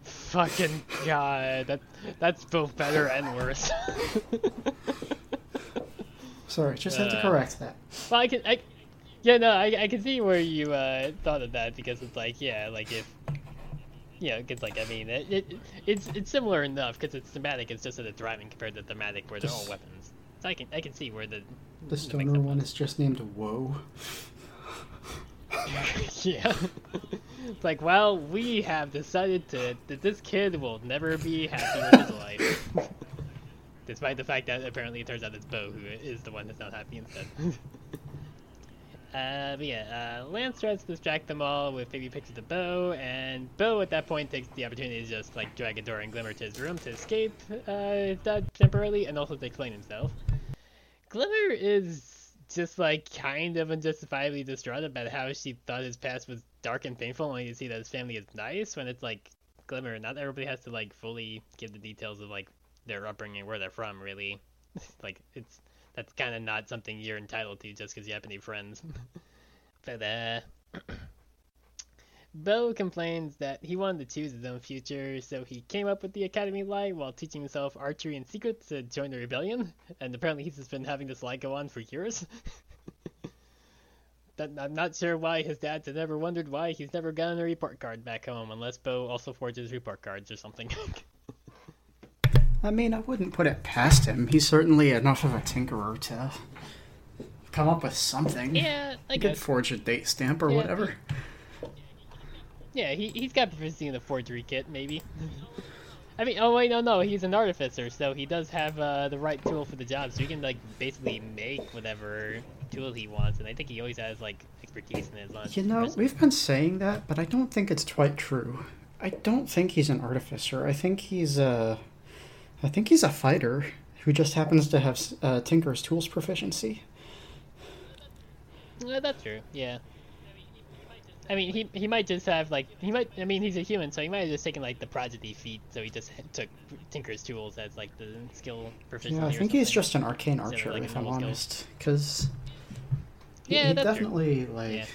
fucking god, that that's both better and worse. [LAUGHS] sorry, just had to Uh, correct that. well, I can, I, yeah, no, I, I can see where you uh, thought of that because it's like, yeah, like if, yeah, it's like I mean, it, it it's it's similar enough because it's thematic. It's just that it's rhyming compared to thematic where they're all weapons. So I can I can see where the The stoner one is just named Woe. [LAUGHS] yeah. it's like, well, we have decided to that this kid will never be happy in his life. [LAUGHS] Despite the fact that apparently it turns out it's Bow who is the one that's not happy instead. [LAUGHS] uh, but yeah, uh, Lance tries to distract them all with baby pictures of Bow, and Bow at that point takes the opportunity to just like drag Adora and Glimmer to his room to escape uh, that temporarily and also to explain himself. Glimmer is just like kind of unjustifiably distraught about how she thought his past was dark and painful, only to see that his family is nice when it's like Glimmer, not everybody has to like fully give the details of like their upbringing, where they're from. Really, [LAUGHS] like it's that's kind of not something you're entitled to just because you to be friends. [LAUGHS] but uh, [CLEARS THROAT] Bow complains that he wanted to choose his own future, so he came up with the Academy lie while teaching himself archery and secrets to join the rebellion. And apparently, he's just been having this lie go on for years. [LAUGHS] I'm not sure why his dads had ever wondered why he's never gotten a report card back home, unless Bow also forges report cards or something. I mean, I wouldn't put it past him. He's certainly enough of a tinkerer to come up with something. yeah, I He could guess. forge a date stamp or Yeah, whatever. Yeah, he he's got proficiency in the forgery kit, maybe. I mean, oh wait, no, no, he's an artificer, so he does have uh, the right tool for the job, so he can like basically make whatever tool he wants, and I think he always has like expertise in his own. You know, we've been saying that, but I don't think it's quite true. I don't think he's an artificer. I think he's a, I think he's a fighter who just happens to have uh, Tinker's tools proficiency. Yeah, that's true. Yeah. I mean, he he might just have like he might. I mean, he's a human, so he might have just taken like the prodigy feat. So he just [LAUGHS] took Tinker's tools as like the skill proficiency. Yeah, I think he's just an arcane Instead of, archer, like, if I'm normal honest, because he, Yeah, he that's true. definitely like Yeah.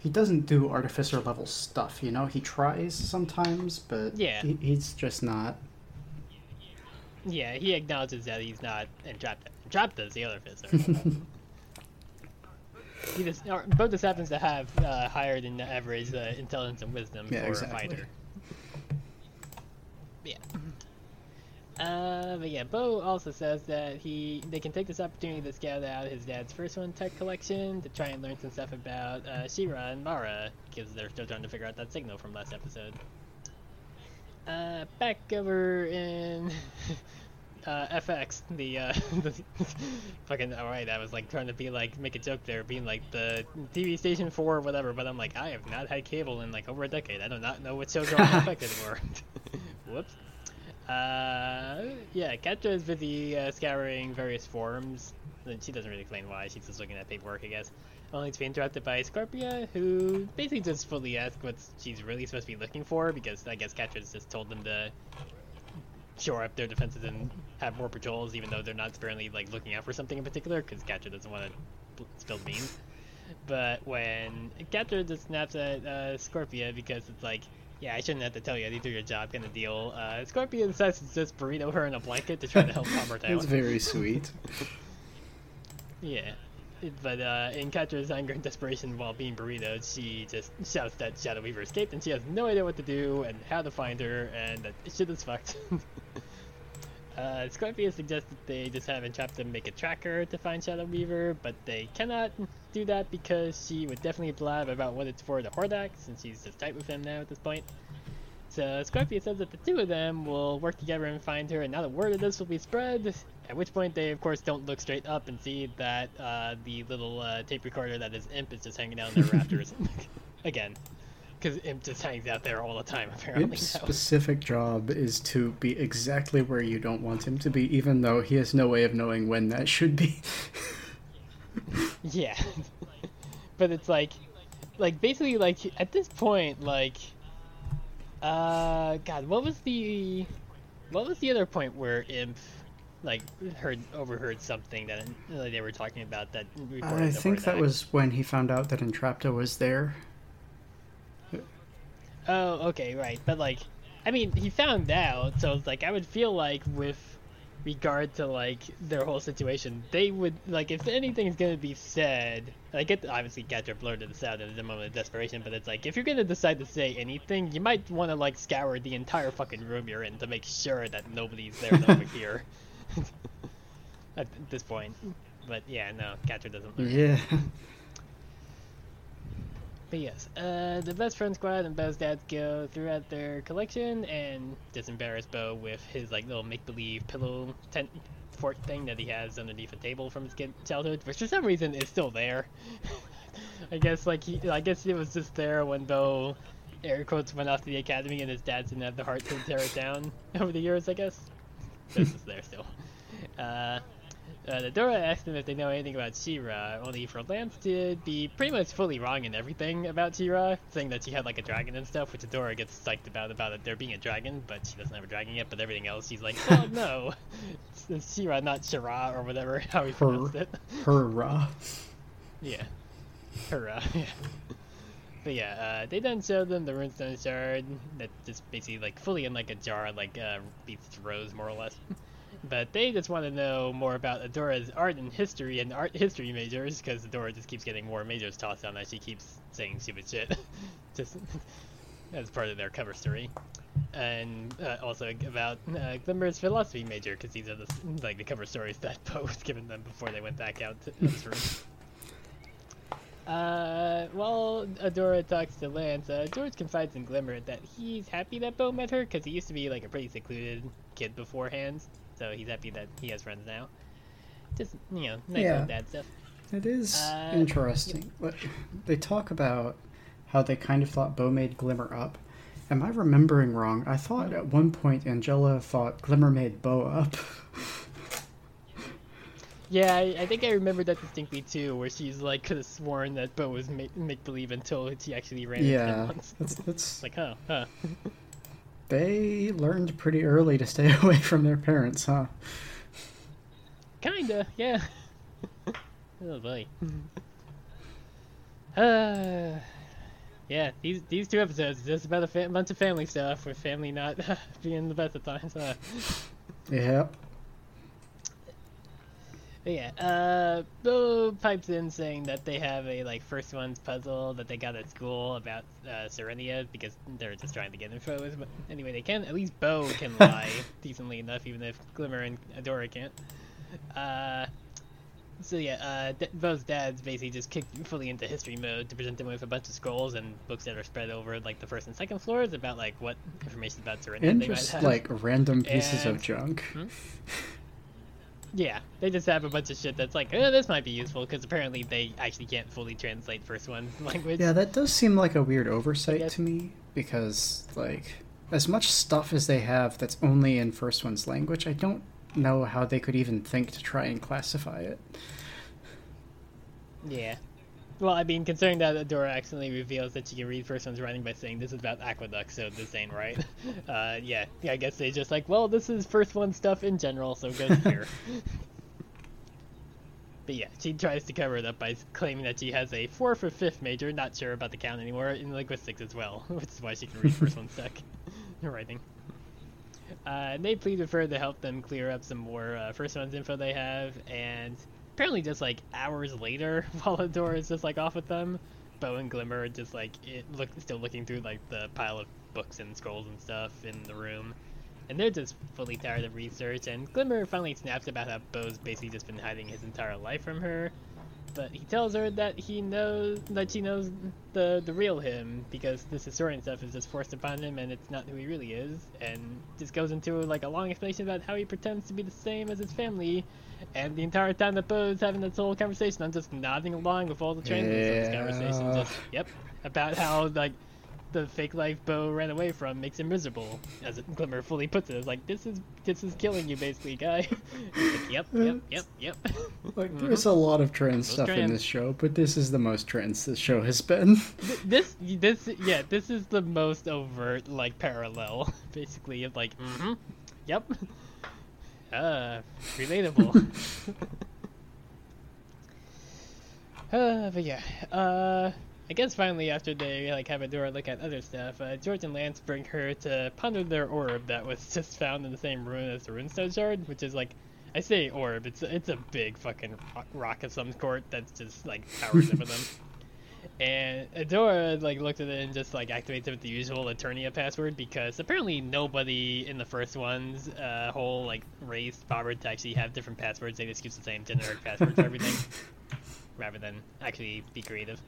he doesn't do artificer level stuff. You know, he tries sometimes, but Yeah. he, he's just not. Yeah, he acknowledges that he's not Entrapta. Entrapta's the other artificer. [LAUGHS] he just, or, Bow just happens to have uh, higher than the average uh, intelligence and wisdom Yeah, for exactly. a fighter. Yeah. Uh, but yeah, Bow also says that he they can take this opportunity to scout out his dad's first one tech collection to try and learn some stuff about uh, Shira and Mara because they're still trying to figure out that signal from last episode. Uh, back over in [LAUGHS] uh, FX, the, uh, [LAUGHS] the fucking alright. I was like trying to be like make a joke there, being like the TV station four or whatever, but I'm like I have not had cable in like over a decade. I do not know what shows are on FX [LAUGHS] anymore. Whoops. Uh, yeah, Catra is busy uh, scouring various forums. And she doesn't really explain why. She's just looking at paperwork, I guess. Only to be interrupted by Scorpia, who basically just fully asks what she's really supposed to be looking for, because I guess Catra's just told them to shore up their defenses and have more patrols, even though they're not apparently like looking out for something in particular, because Catra doesn't want to spill beans. But when Catra just snaps at uh, Scorpia because it's like, yeah, I shouldn't have to tell you, you do your job kind of deal. Uh, Scorpia decides to just burrito her in a blanket to try to help calm her [LAUGHS] down. It's very sweet. [LAUGHS] Yeah. But uh, in Catra's anger and desperation while being burritoed, she just shouts that Shadow Weaver escaped and she has no idea what to do and how to find her and that shit is fucked. [LAUGHS] uh, Scorpia suggests that they just have Entrapta make a tracker to find Shadow Weaver, but they cannot do that because she would definitely blab about what it's for to Hordak since she's just tight with him now at this point. So Scorpia says that the two of them will work together and find her, and not a word of this will be spread. At which point they, of course, don't look straight up and see that uh, the little uh, tape recorder that is Imp is just hanging out in their [LAUGHS] rafters. [LAUGHS] Again, because Imp just hangs out there all the time, apparently. Imp's now. specific job is to be exactly where you don't want him to be, even though he has no way of knowing when that should be. [LAUGHS] Yeah. but it's like, like basically, like at this point, like, uh, God, what was the, what was the other point where Imp, like, heard overheard something that uh, they were talking about that I think that Hordak? was when he found out that Entrapta was there. Oh, okay, right. But like, I mean, he found out, so it's like I would feel like with regard to like their whole situation, they would like if anything's gonna be said. I get obviously Catra blurted this out in the moment of desperation, but it's like if you're gonna decide to say anything, you might want to like scour the entire fucking room you're in to make sure that nobody's there over here. [LAUGHS] At this point, but yeah, no, Catra doesn't learn. Yeah. But yes, uh, the best friend squad and Bow's dads go throughout their collection and just embarrass Bow with his like little make-believe pillow tent fort thing that he has underneath a table from his kid childhood, which for some reason is still there. [LAUGHS] I guess like he, I guess it was just there when Bow, air quotes, went off to the academy and his dad didn't have the heart to tear it down [LAUGHS] over the years. I guess. It's just there still. Uh, Uh, Adora asked them if they know anything about She-Ra, only for Lance to be pretty much fully wrong in everything about She-Ra, saying that she had like a dragon and stuff, which Adora gets psyched about about it there being a dragon, but she doesn't have a dragon yet. But everything else, she's like, oh [LAUGHS] no, [LAUGHS] it's, She-Ra, not Shira or whatever [LAUGHS] how he pronounced it. Hurrah. Yeah. Hurrah. Yeah. But yeah, uh, they then showed them the runestone shard that's just basically like fully in like a jar, like uh, Beast's rose, more or less. But they just want to know more about Adora's art and history and art history majors, because Adora just keeps getting more majors tossed on as she keeps saying stupid shit, [LAUGHS] just [LAUGHS] as part of their cover story. And uh, also about uh, Glimmer's philosophy major, because these are the like the cover stories that [LAUGHS] Bow was giving them before they went back out to this room. Uh, while Adora talks to Lance, uh, George confides in Glimmer that he's happy that Bow met her because he used to be like a pretty secluded kid beforehand, so he's happy that he has friends now. Just you know, nice Yeah. dad stuff. It is Uh, interesting. But They talk about how they kind of thought Bow made Glimmer up. Am I remembering wrong? I thought at one point Angella thought Glimmer made Bow up. [LAUGHS] Yeah, I, I think I remember that distinctly too, where she's like could have sworn that Bow was make believe until she actually ran into him yeah, once. that's, that's [LAUGHS] Like, huh, huh. [LAUGHS] they learned pretty early to stay [LAUGHS] away from their parents, huh? Kinda, yeah. [LAUGHS] oh boy. [LAUGHS] uh, yeah, these these two episodes just about a fa- bunch of family stuff with family not being the best of times. Uh, Yeah. But yeah, uh, Bow pipes in saying that they have a like first one's puzzle that they got at school about uh, Serenia because they're just trying to get info as mu- any way they can. At least Bow can [LAUGHS] lie decently enough, even if Glimmer and Adora can't. Uh, so yeah, uh, Bow's dad's basically just kicked fully into history mode to present them with a bunch of scrolls and books that are spread over like the first and second floors about like what information about Serenia And they might just like random pieces And- of junk. [LAUGHS] Yeah, they just have a bunch of shit that's like, oh, this might be useful because apparently they actually can't fully translate first one's [LAUGHS] language. Yeah, that does seem like a weird oversight to me because, like, as much stuff as they have that's only in first one's language, I don't know how they could even think to try and classify it. Yeah. Well, I mean, considering that Adora accidentally reveals that she can read first one's writing by saying this is about aqueducts, so this ain't right. [LAUGHS] Uh, yeah, I guess they just like, well, this is first one stuff in general, so goes [LAUGHS] here. but yeah, she tries to cover it up by claiming that she has a fourth or fifth major, not sure about the count anymore, in linguistics as well, [LAUGHS] which is why she can read first one stuck in writing. Uh, and they plead with her to help them clear up some more uh, first one's info they have, and apparently just like hours later, [LAUGHS] while Adora is just like off with them, Bow and Glimmer just like it look still looking through like the pile of books and scrolls and stuff in the room. And they're just fully tired of research, and Glimmer finally snaps about how Bow's basically just been hiding his entire life from her. But he tells her that he knows that she knows the the real him because this historian stuff is just forced upon him and it's not who he really is. And just goes into like a long explanation about how he pretends to be the same as his family. And the entire time that Bow's having this whole conversation, I'm just nodding along with all the translates of this conversation. Just yep, about how like the fake life Bow ran away from makes him miserable, as Glimmer fully puts it. It's like this is this is killing you, basically, guy. [LAUGHS] Like, yep, yep, yep, yep. [LAUGHS] Like, there's a lot of trans Those stuff in this show, but this is the most trans this show has been. This this yeah, this is the most overt like parallel, [LAUGHS] basically. Of like, mm-hmm, yep. Uh, relatable. [LAUGHS] uh, but yeah, uh, I guess finally after they like have Adora look at other stuff, uh, George and Lance bring her to ponder their orb that was [LAUGHS] just found in the same ruin as the runestone shard, which is like, I say orb, it's it's a big fucking rock, rock of some sort that's just like towers over them. [LAUGHS] And Adora like looked at it and just like activates it with the usual Eternia password because apparently nobody in the first one's uh, whole like race bothered to actually have different passwords. They just use the same generic password for everything, [LAUGHS] rather than actually be creative.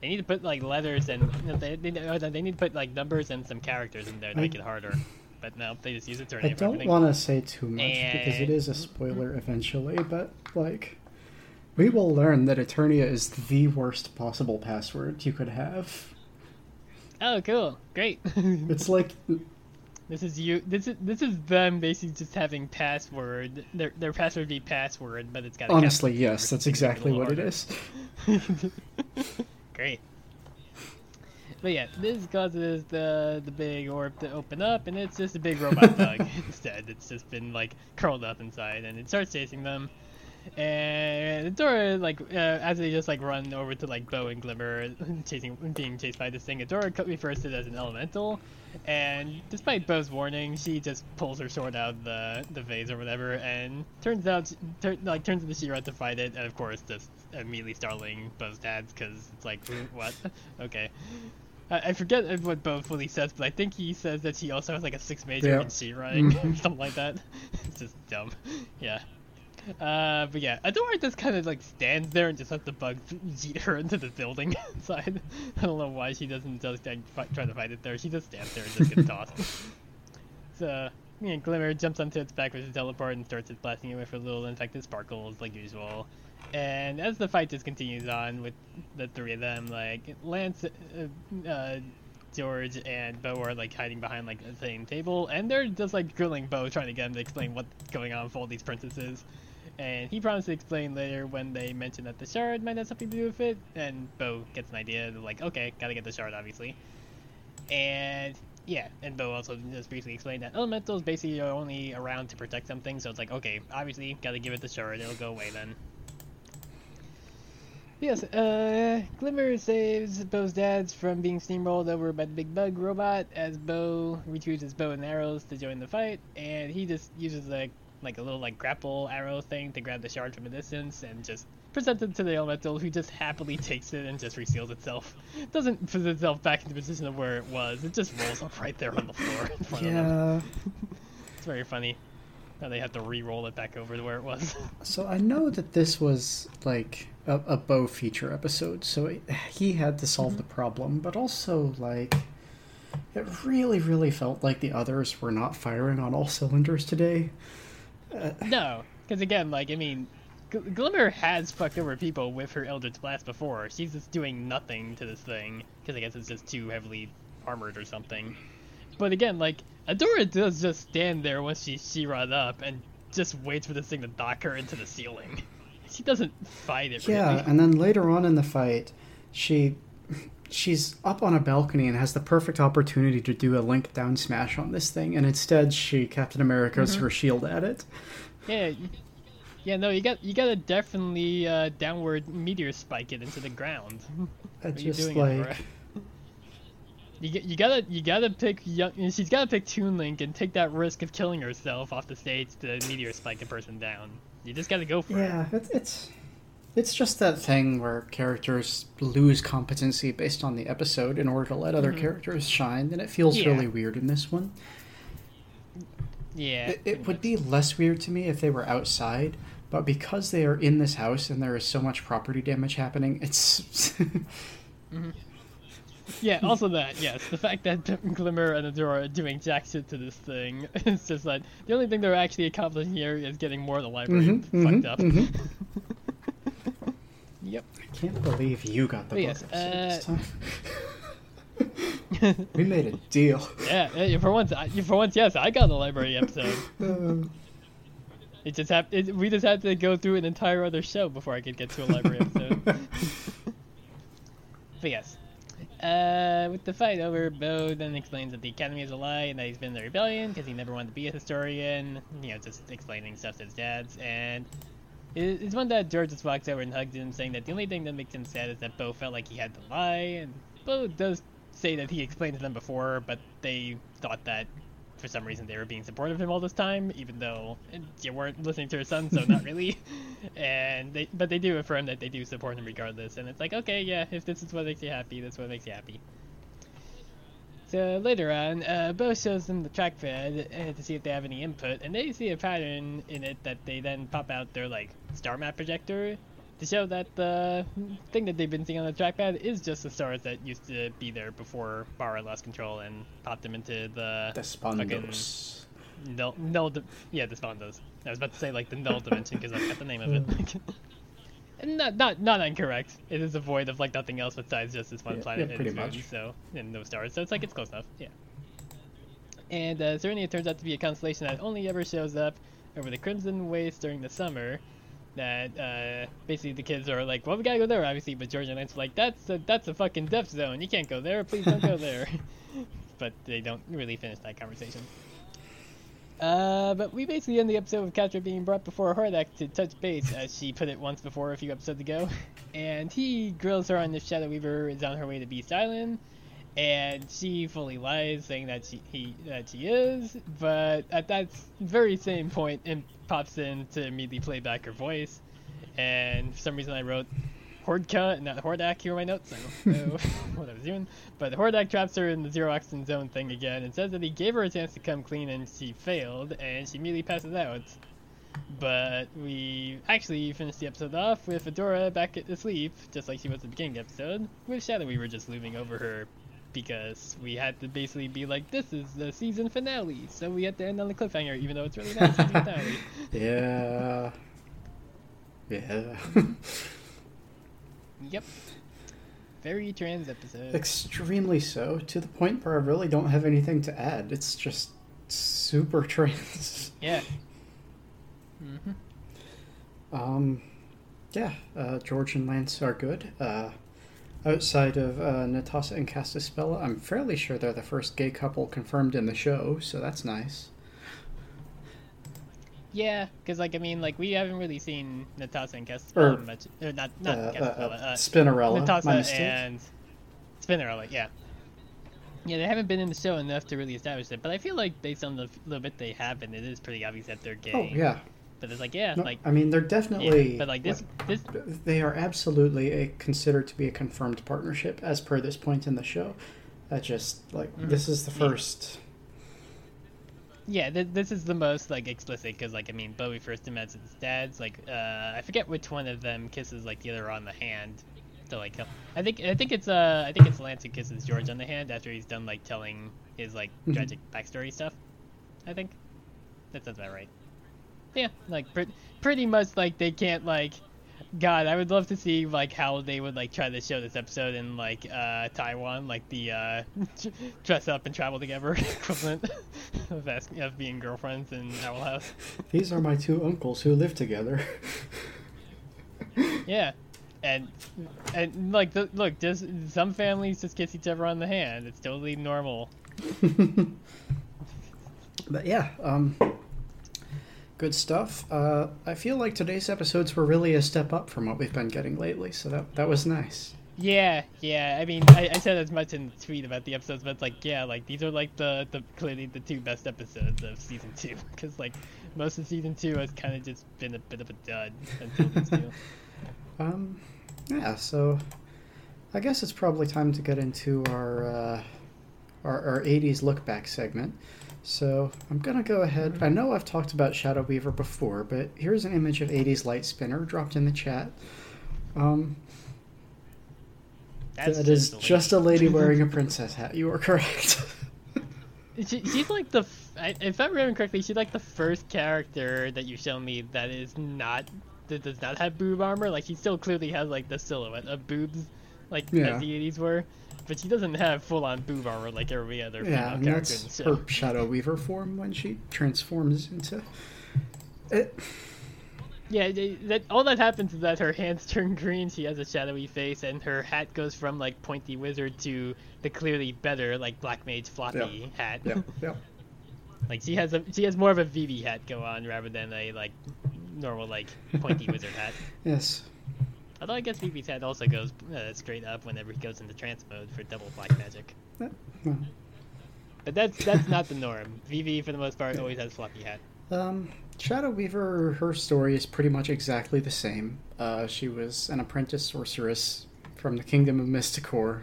They need to put like letters and they, they, uh, they need to put like numbers and some characters in there to I- make it harder. But no, they just use Eternia I don't want to say too much because it is a spoiler eventually, but like, we will learn that Eternia is the worst possible password you could have. Oh, cool, great. [LAUGHS] It's like This is you. This is this is them basically just having password. Their their password be password, but it's got. Honestly, yes, that's which is a exactly what it harder. is. [LAUGHS] Great. But yeah, this causes the the big orb to open up, and it's just a big robot [LAUGHS] bug instead. It's just been like curled up inside, and it starts chasing them. And Adora, like, uh, as they just like run over to like Bow and Glimmer, [LAUGHS] chasing, being chased by this thing, Adora co- refers to it as an elemental. And despite Bow's warning, she just pulls her sword out of the the vase or whatever, and turns out, tur- like, turns into She-Ra to fight it, and of course, just immediately startling Bow's dads because it's like, "Hmm, what? [LAUGHS] okay. I, forget what Bow fully says, but I think he says that she also has like a six major Yeah. in She-Ring, [LAUGHS] Mhm. something like that. it's just dumb. Yeah. Uh, but yeah, Adora just kind of like stands there and just lets the bug yeet [LAUGHS] her into the building [LAUGHS] inside. I don't know why she doesn't just try to fight it there. She just stands there and just gets tossed. [LAUGHS] So, yeah, Glimmer jumps onto its back with his teleport and starts it blasting it with a little infected sparkles like usual. And as the fight just continues on with the three of them, like Lance, uh, uh, George, and Bow are like hiding behind like the same table, and they're just like grilling Bow, trying to get him to explain what's going on with all these princesses. And he promised to explain later when they mention that the shard might have something to do with it. And Bow gets an idea. Like, okay, gotta get the shard, obviously. And yeah, and Bow also just briefly explained that elementals basically are only around to protect something. So it's like, okay, obviously, gotta give it the shard. It'll go away then. Yes, uh, Glimmer saves Bow's dads from being steamrolled over by the big bug robot as Bow retrieves his bow and arrows to join the fight, and he just uses like like a little like grapple arrow thing to grab the shard from a distance and just presents it to the elemental, who just happily takes it and just reseals itself. It [LAUGHS] doesn't put itself back in the position of where it was. It just rolls up right there on the floor in front of them. Yeah. It's very funny. Now they have to re-roll it back over to where it was. [LAUGHS] So I know that this was like a, a Bow feature episode, so it, he had to solve mm-hmm. the problem, but also like it really, really felt like the others were not firing on all cylinders today. [LAUGHS] No, because again, like I mean, Gl- Glimmer has fucked over people with her Eldritch Blast before. She's just doing nothing to this thing because I guess it's just too heavily armored or something. But again, like Adora does just stand there once she's She-Ra'd up and just waits for this thing to knock her into the ceiling. She doesn't fight it. Yeah, really. and then later on in the fight, she she's up on a balcony and has the perfect opportunity to do a link down smash on this thing, and instead she Captain America's her shield at it. Yeah, yeah. No, you got you gotta definitely uh, downward meteor spike it into the ground. [LAUGHS] You just like You, you gotta you gotta pick young, she's gotta pick Toon Link and take that risk of killing herself off the stage to meteor spike a person down. You just gotta go for it. Yeah, it's it's it's just that thing where characters lose competency based on the episode in order to let other characters shine, and it feels Mm-hmm. Yeah. really weird in this one. Yeah. It, it would much. be less weird to me if they were outside, but because they are in this house and there is so much property damage happening, it's Yeah. Also that yes, the fact that Glimmer and Adora are doing jack shit to this thing, [LAUGHS] it's just like the only thing they're actually accomplishing here is getting more of the library Mhm, fucked mhm, up. [LAUGHS] Yep. I can't believe you got the But book yes, episode this uh, time. [LAUGHS] we made a deal. Yeah, yeah, for once, I, for once, yes, I got the library episode. [LAUGHS] Uh, It just hap- it, we just had to go through an entire other show before I could get to a library episode. [LAUGHS] but yes, uh, with the fight over, Bow then explains that the academy is a lie and that he's been in the rebellion because he never wanted to be a historian. You know, just explaining stuff to his dads. And it- it's one that George just walks over and hugs him, saying that the only thing that makes him sad is that Bow felt like he had to lie. And Bow does say that he explained to them before, but they thought that for some reason they were being supportive of him all this time, even though eh, you weren't listening to her son, so not really. [LAUGHS] and they, but they do affirm that they do support him regardless, and it's like, okay, yeah, if this is what makes you happy, that's what makes you happy. So later on, uh, Bow shows them the trackpad uh, to see if they have any input, and they see a pattern in it that they then pop out their like star map projector to show that the thing that they've been seeing on the trackpad is just the stars that used to be there before Mara lost control and popped them into the Despondos. null, null di- yeah, Despondos. I was about to say like the null dimension because I got the name of it. [LAUGHS] Not not not incorrect. It is a void of like nothing else besides just this one Yeah, planet yeah, and pretty its moon, so and no stars. So it's like it's close enough. Yeah. And uh, it turns out to be a constellation that only ever shows up over the Crimson Waste during the summer. That uh, basically the kids are like, well, we gotta go there, obviously. But George and Lance are like, that's a, that's a fucking death zone. You can't go there. Please don't go there. [LAUGHS] but they don't really finish that conversation. Uh, but we basically end the episode with Catra being brought before Hordak to touch base, as she put it once before a few episodes ago. [LAUGHS] And he grills her on if Shadow Weaver is on her way to Beast Island, and she fully lies, saying that she he that she is. But at that very same point, Imp pops in to immediately play back her voice, and for some reason I wrote Hordka and not Hordak here in my notes. I don't know what I was doing. But the Hordak traps her in the zero oxygen zone thing again and says that he gave her a chance to come clean and she failed and she immediately passes out. But we actually finished the episode off with Fedora back asleep, just like she was at the beginning of the episode, with Shadow Weaver just looming over her because we had to basically be like, this is the season finale, so we had to end on the cliffhanger, even though it's really not season [LAUGHS] finale. Yeah. Yeah. [LAUGHS] Yep. Very trans episode. Extremely so, to the point where I really don't have anything to add. It's just super [LAUGHS] trans. Yeah. hmm Um, yeah, uh, George and Lance are good. Uh, outside of uh, Netossa and Castaspella, I'm fairly sure they're the first gay couple confirmed in the show, so that's nice. Yeah, because like I mean, like we haven't really seen Netossa and Or, Castaspella much. Or not not uh, Castaspella. uh, Uh, Spinnerella, my Netossa and Spinnerella. Yeah. Yeah, they haven't been in the show enough to really establish it, but I feel like based on the little bit they have and it is pretty obvious that they're gay. Oh yeah, But it's like, yeah, no, like, I mean they're yeah, definitely. but like this, this, They are absolutely a, considered to be a confirmed partnership as per this point in the show. That just like Mhm. this is the Yeah. first. Yeah, th- this is the most like explicit because like I mean, Bowie first met his dad's like, uh, I forget which one of them kisses like the other on the hand. To like, help. I think I think it's uh I think it's Lance who kisses George on the hand after he's done like telling his like Mhm. tragic backstory stuff. I think that sounds about right. Yeah, like pre- pretty much like they can't like. God, I would love to see like how they would like try to show this episode in like uh Taiwan, like the uh [LAUGHS] dress up and travel together [LAUGHS] equivalent [LAUGHS] of asking of being girlfriends in Owl House. These are my two uncles who live together. Yeah, and and like the, look, just some families just kiss each other on the hand. It's totally normal. But yeah, um, good stuff. Uh, I feel like today's episodes were really a step up from what we've been getting lately, so that that was nice. Yeah, yeah. I mean, I, I said as much in the tweet about the episodes, but it's like, yeah, like these are like the, the clearly the two best episodes of season two, [LAUGHS] because like most of season two has kind of just been a bit of a dud until these [LAUGHS] two. Um, yeah, so I guess it's probably time to get into our uh, our, our 80s look back segment. So I'm gonna go ahead. I know I've talked about Shadow Weaver before, but here's an image of 80s Light Spinner dropped in the chat. Um, That's that is the just a lady wearing a [LAUGHS] princess hat. You are correct. [LAUGHS] She, she's like the, f- I, if I'm remembering correctly, she's like the first character that you show me that is not, that does not have boob armor. Like she still clearly has like the silhouette of boobs, like Yeah. as the 80s were, but she doesn't have full on boob armor like every other yeah, female character in the that's her Shadow Weaver form when she transforms into. It, Yeah, that all that happens is that her hands [LAUGHS] turn green. She has a shadowy face, and her hat goes from like pointy wizard to the clearly better like black mage floppy hat. yeah, [LAUGHS] yeah. like she has a she has more of a Vivi hat go on rather than a like normal like pointy [LAUGHS] wizard hat. Yes. Although I guess Vivi's hat also goes uh, straight up whenever he goes into trance mode for double black magic. But that's that's not the norm. Vivi for the most part always has floppy hat. Um, Shadow Weaver, her story is pretty much exactly the same. Uh, she was an apprentice sorceress from the Kingdom of Mystacor.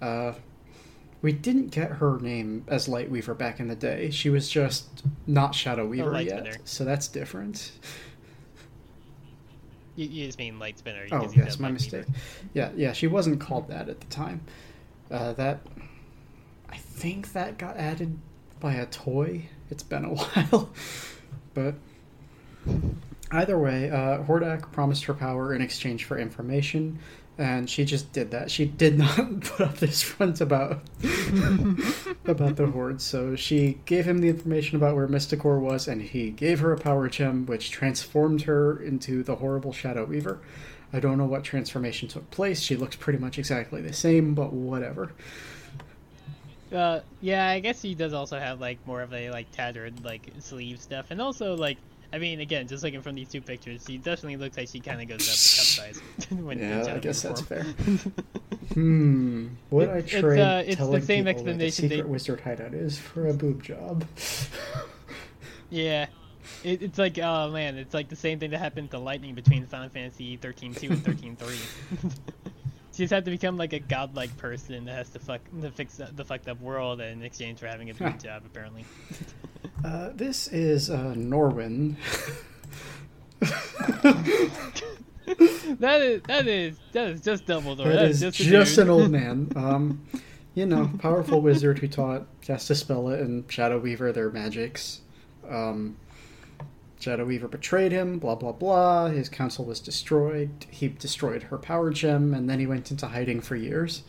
Uh, we didn't get her name as Light Weaver back in the day. She was just not Shadow Weaver yet, so that's different. You, you just mean light spinner. Oh, yes, my mistake. Yeah, yeah, she wasn't called that at the time. Uh, that, I think that got added by a toy. It's been a [LAUGHS] while, but Either way, uh, Hordak promised her power in exchange for information, and she just did that. She did not [LAUGHS] put up this front about [LAUGHS] about the Horde. So she gave him the information about where Mystacor was, and he gave her a power gem, which transformed her into the horrible Shadow Weaver. I don't know what transformation took place. She looks pretty much exactly the same, but whatever. Uh, yeah, I guess he does also have like more of a like tattered like sleeve stuff, and also like I mean, again, just looking from these two pictures, she definitely looks like she kind of goes up in cup [LAUGHS] size. [LAUGHS] when Yeah, [LAUGHS] it's I out guess that's uniform. fair. Hmm. Would I It- it's, uh, it's the same people where the explanation they- secret wizard hideout is for a boob job? Yeah, it, it's like oh man, it's like the same thing that happened to Lightning between Final Fantasy 13-2 and 13-3. She just had to become like a godlike person that has to fuck to fix the, fucked up world in exchange for having a boob [LAUGHS] job, apparently. Uh, this is uh, Norwyn. [LAUGHS] That is that is that is just Dumbledore. That that is just, just, an old [LAUGHS] man. Um, you know, powerful wizard who taught Castaspella and Shadow Weaver their magics. Um, Shadow Weaver betrayed him, blah blah blah. His council was destroyed. He destroyed her power gem, and then he went into hiding for years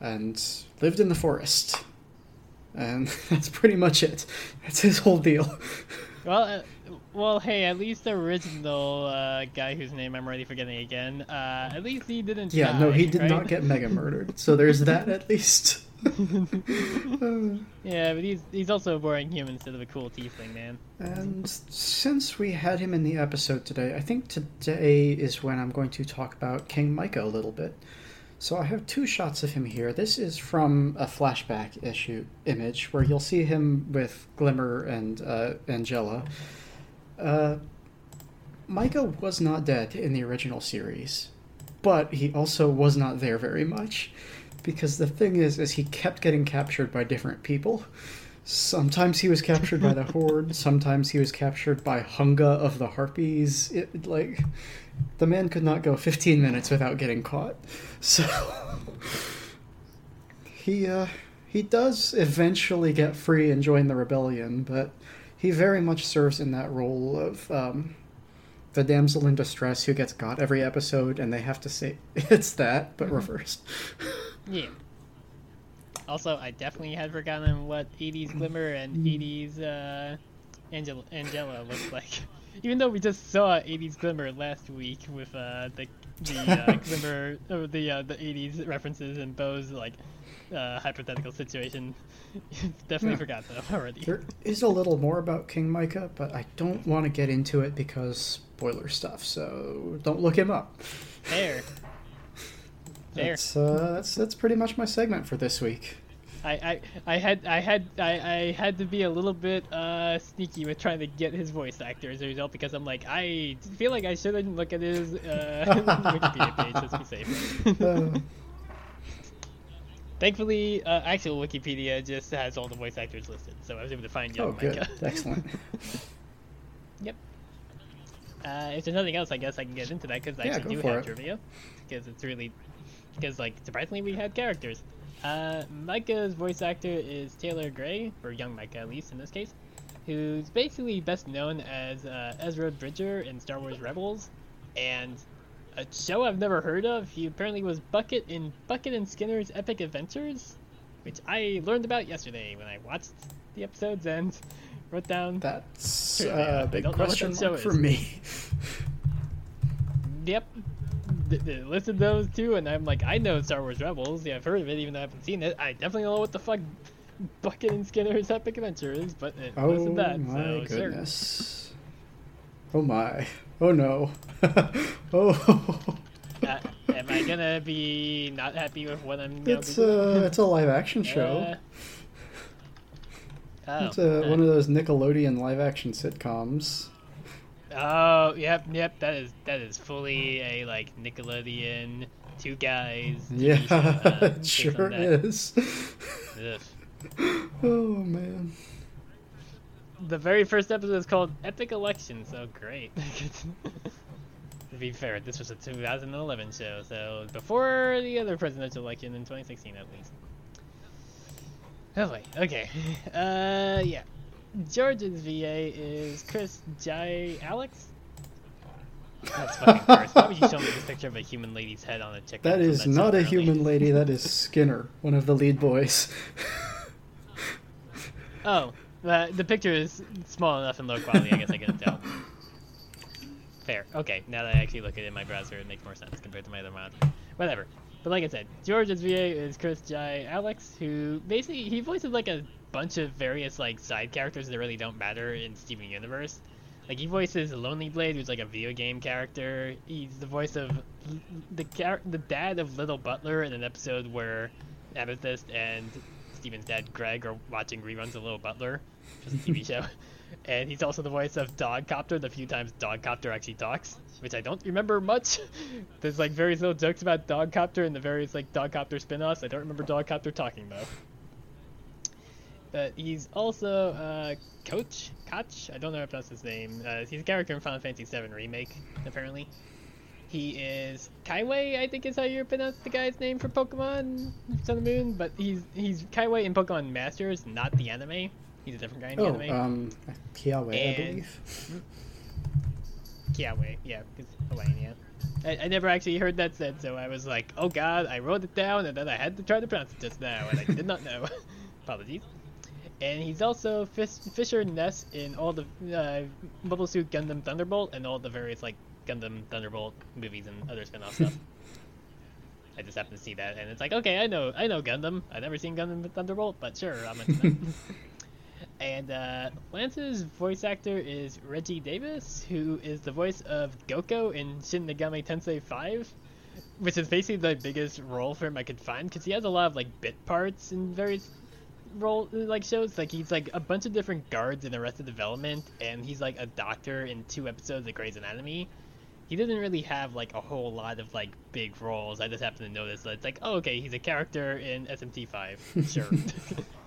and lived in the forest. And [LAUGHS] that's pretty much it. That's his whole deal. Well, uh, well, hey, at least the original uh, guy whose name I'm already forgetting again. Uh, at least he didn't. Yeah, die, no, he did right? not get mega murdered. So there's that at least. [LAUGHS] Yeah, but he's he's also a boring human instead of a cool tiefling, man. And since we had him in the episode today, I think today is when I'm going to talk about King Micah a little bit. So I have two shots of him here. This is from a flashback issue image where you'll see him with Glimmer and uh, Angella. Uh, Micah was not dead in the original series, but he also was not there very much because the thing is, is he kept getting captured by different people. Sometimes he was captured by the [LAUGHS] Horde. Sometimes he was captured by Hunga of the Harpies. It, like, the man could not go 15 minutes without getting caught. So [LAUGHS] he uh, he does eventually get free and join the rebellion, but he very much serves in that role of um, the damsel in distress who gets got every episode, and they have to say [LAUGHS] it's that, but reversed. Yeah. Also, I definitely had forgotten what 80s Glimmer and 80s uh, Angella, Angella looked like. [LAUGHS] Even though we just saw 80s Glimmer last week with uh, the the uh, [LAUGHS] Glimmer, or the uh, the 80s references and Bow's like uh, hypothetical situation, [LAUGHS] definitely Yeah. forgot though already. There is a little more about King Micah, but I don't want to get into it because spoiler stuff. So don't look him up. Fair. Fair. That's uh, that's that's pretty much my segment for this week. I, I, I had I had I, I had to be a little bit uh, sneaky with trying to get his voice actor as a result because I'm like I feel like I shouldn't look at his uh, [LAUGHS] Wikipedia page just to be safe. [LAUGHS] Thankfully, uh, actual Wikipedia just has all the voice actors listed, so I was able to find young oh, good, Micah. excellent. [LAUGHS] yep. Uh, if there's nothing else, I guess I can get into that because I Yeah, actually do have it. trivia. Because it's really, because like surprisingly we had characters. Uh, Micah's voice actor is Taylor Gray, or young Micah at least in this case, who's basically best known as uh, Ezra Bridger in Star Wars Rebels, and a show I've never heard of. He apparently was Bucket in Bucket and Skinner's Epic Adventures, which I learned about yesterday when I watched the episodes and wrote down. That's a uh, big don't know what question mark for me. [LAUGHS] Yep. Listed those two, and I'm like, I know Star Wars Rebels. Yeah, I've heard of it, even though I haven't seen it. I definitely know what the fuck Bucket and Skinner's Epic Adventure is, but it Oh listed that, my so sure. goodness. Oh my. Oh no. [LAUGHS] oh. Uh, am I gonna be not happy with what I'm? It's a uh, it's a live action show. Uh, oh, it's uh, uh, one of those Nickelodeon live action sitcoms. Oh, yep, yep. That is that is fully a like Nickelodeon two guys. Yeah, show, uh, [LAUGHS] it sure is. [LAUGHS] Oh man. The very first episode is called Epic Election, so great. [LAUGHS] to be fair, this was a 2011 show, so before the other presidential election in 2016 at least. Oh wait, okay. [LAUGHS] Uh, yeah. George's VA is Chris Jai Alex, That's fucking [LAUGHS] gross. Why would you show me this picture of a human lady's head on a chicken? That from is that not a early? human lady. That is Skinner, one of the lead boys. Oh, uh, the picture is small enough and low quality. I guess I can tell. Fair. Okay, now that I actually look at it in my browser, it makes more sense compared to my other mod. Whatever. But like I said, George's VA is Chris Jai Alex, who basically he voices like a bunch of various like side characters that really don't matter in Steven Universe. Like he voices Lonely Blade, who's like a video game character. He's the voice of the char- the dad of Little Butler in an episode where Amethyst and Steven's dad Greg are watching reruns of Little Butler, which a TV show. And he's also the voice of Dogcopter the few times Dogcopter actually talks, which I don't remember much. [LAUGHS] There's like various little jokes about Dogcopter and the various like Dogcopter spin-offs. I don't remember Dogcopter talking though. But he's also uh, Coach Koch. I don't know if that's his name. Uh, he's a character in Final Fantasy VII Remake, apparently. He is Kaiwei, I think is how you pronounce the guy's name for Pokemon Sun and Moon. But he's he's Kaiwei in Pokemon Masters, not the anime. He's a different guy in the Oh, anime. um, Kiawe, I believe. Kiawe, yeah, because Hawaiian, yeah. I, I never actually heard that said, so I was like, oh god, I wrote it down, and then I had to try to pronounce it just now, and I did not know. [LAUGHS] Apologies. And he's also Fish, Fisher Ness in all the uh, Mobile Suit Gundam Thunderbolt and all the various like Gundam Thunderbolt movies and other spin-off stuff. [LAUGHS] I just happened to see that, and it's like, okay, I know, I know Gundam. I've never seen Gundam Thunderbolt, but sure, I'm into that. [LAUGHS] And uh, Lance's voice actor is Regi Davis, who is the voice of Goko in Shin Megami Tensei 5, which is basically the biggest role for him I could find because he has a lot of like bit parts in various role like shows. Like he's like a bunch of different guards in Arrested Development, and he's like a doctor in two episodes of Grey's Anatomy. He doesn't really have like a whole lot of like big roles. I just happen to notice that it's like, oh, okay, he's a character in SMT5. Sure. [LAUGHS]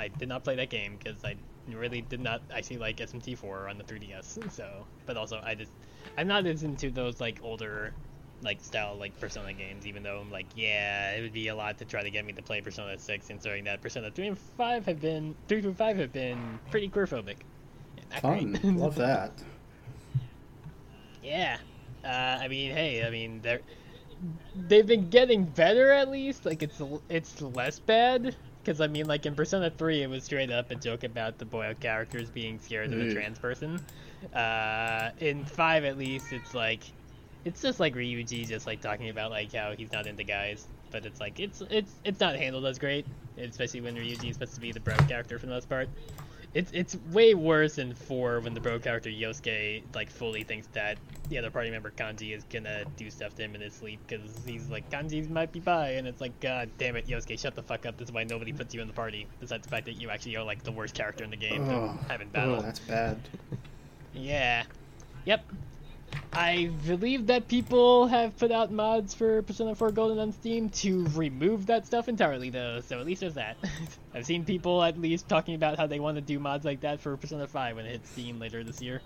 I did not play that game because I really did not actually like SMT4 on the 3DS. So, but also I just I'm not as into those like older like style like Persona games. Even though I'm like, yeah, it would be a lot to try to get me to play Persona 6, considering that Persona 3 and 5 have been 3 through 5 have been pretty queerphobic. Fun. [LAUGHS] Love that. Yeah. Uh, I mean, hey, I mean, they're they've been getting better at least. Like it's it's less bad because I mean, like in Persona Three, it was straight up a joke about the boy characters being scared of a trans person. Uh, in Five, at least, it's like it's just like Ryuji just like talking about like how he's not into guys. But it's like it's it's it's not handled as great, especially when Ryuji is supposed to be the bro character for the most part. It's it's way worse in four when the bro character Yosuke like fully thinks that the other party member Kanji is gonna do stuff to him in his sleep because he's like Kanji might be bi and it's like God damn it Yosuke shut the fuck up this is why nobody puts you in the party besides the fact that you actually are like the worst character in the game to Oh, have in battle. oh, that's bad. Yeah. Yep. I believe that people have put out mods for Persona 4 Golden on Steam to remove that stuff entirely, though, so at least there's that. [LAUGHS] I've seen people at least talking about how they want to do mods like that for Persona 5 when it hits Steam later this year.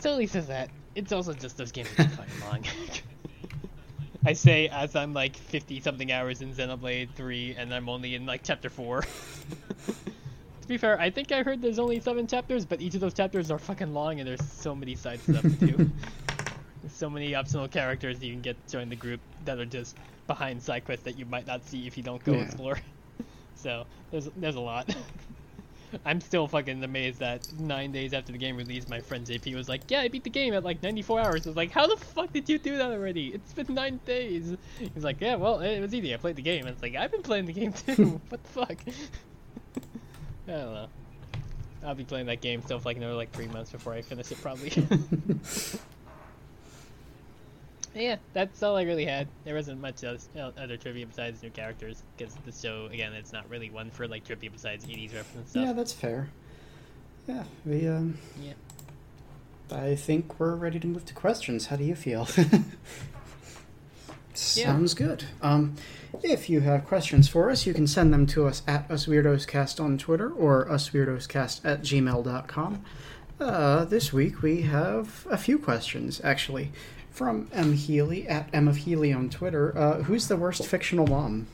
So at least there's that. It's also just those games are [LAUGHS] fucking long. [LAUGHS] I say as I'm like 50 something hours in Xenoblade 3 and I'm only in like chapter 4. To be fair, I think I heard there's only seven chapters, but each of those chapters are fucking long, and there's so many side stuff to do. [LAUGHS] So many optional characters you can get to join the group that are just behind side quests that you might not see if you don't go Yeah. explore. [LAUGHS] So there's there's a lot. [LAUGHS] I'm still fucking amazed that nine days after the game released, my friend JP was like, "Yeah, I beat the game at like 94 hours." I was like, "How the fuck did you do that already? It's been nine days." He's like, "Yeah, well, it was easy. I played the game." And it's like, "I've been playing the game too. what the fuck?" I don't know. I'll be playing that game still for like another like three months before I finish it probably. [LAUGHS] yeah, that's all I really had. There wasn't much else, uh, other trivia besides new characters because the show again it's not really one for like trivia besides 80s reference stuff. Yeah, that's fair. Yeah, we um. Yeah. I think we're ready to move to questions. How do you feel? [LAUGHS] Sounds good. Um, if you have questions for us, you can send them to us at usweirdoscast on Twitter or usweirdoscast at gmail.com. Uh, this week we have a few questions, actually, from M. Healy at M of Healy on Twitter. Uh, who's the worst fictional mom?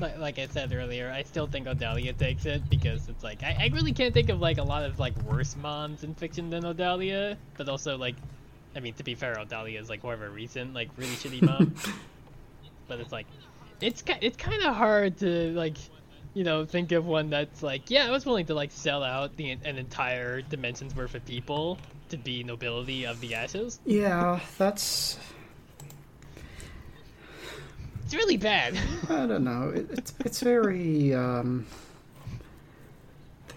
like, like I said earlier, I still think Odalia takes it because it's like I, I really can't think of like a lot of like worse moms in fiction than Odalia, but also like, I mean to be fair, Odalia is like more of a recent like really shitty [LAUGHS] mom. but it's like, it's it's kind of hard to like, you know, think of one that's like, yeah, I was willing to like sell out the an entire dimension's worth of people to be nobility of the ashes. Yeah, that's It's really bad. I don't know. [LAUGHS] It, it's it's very um,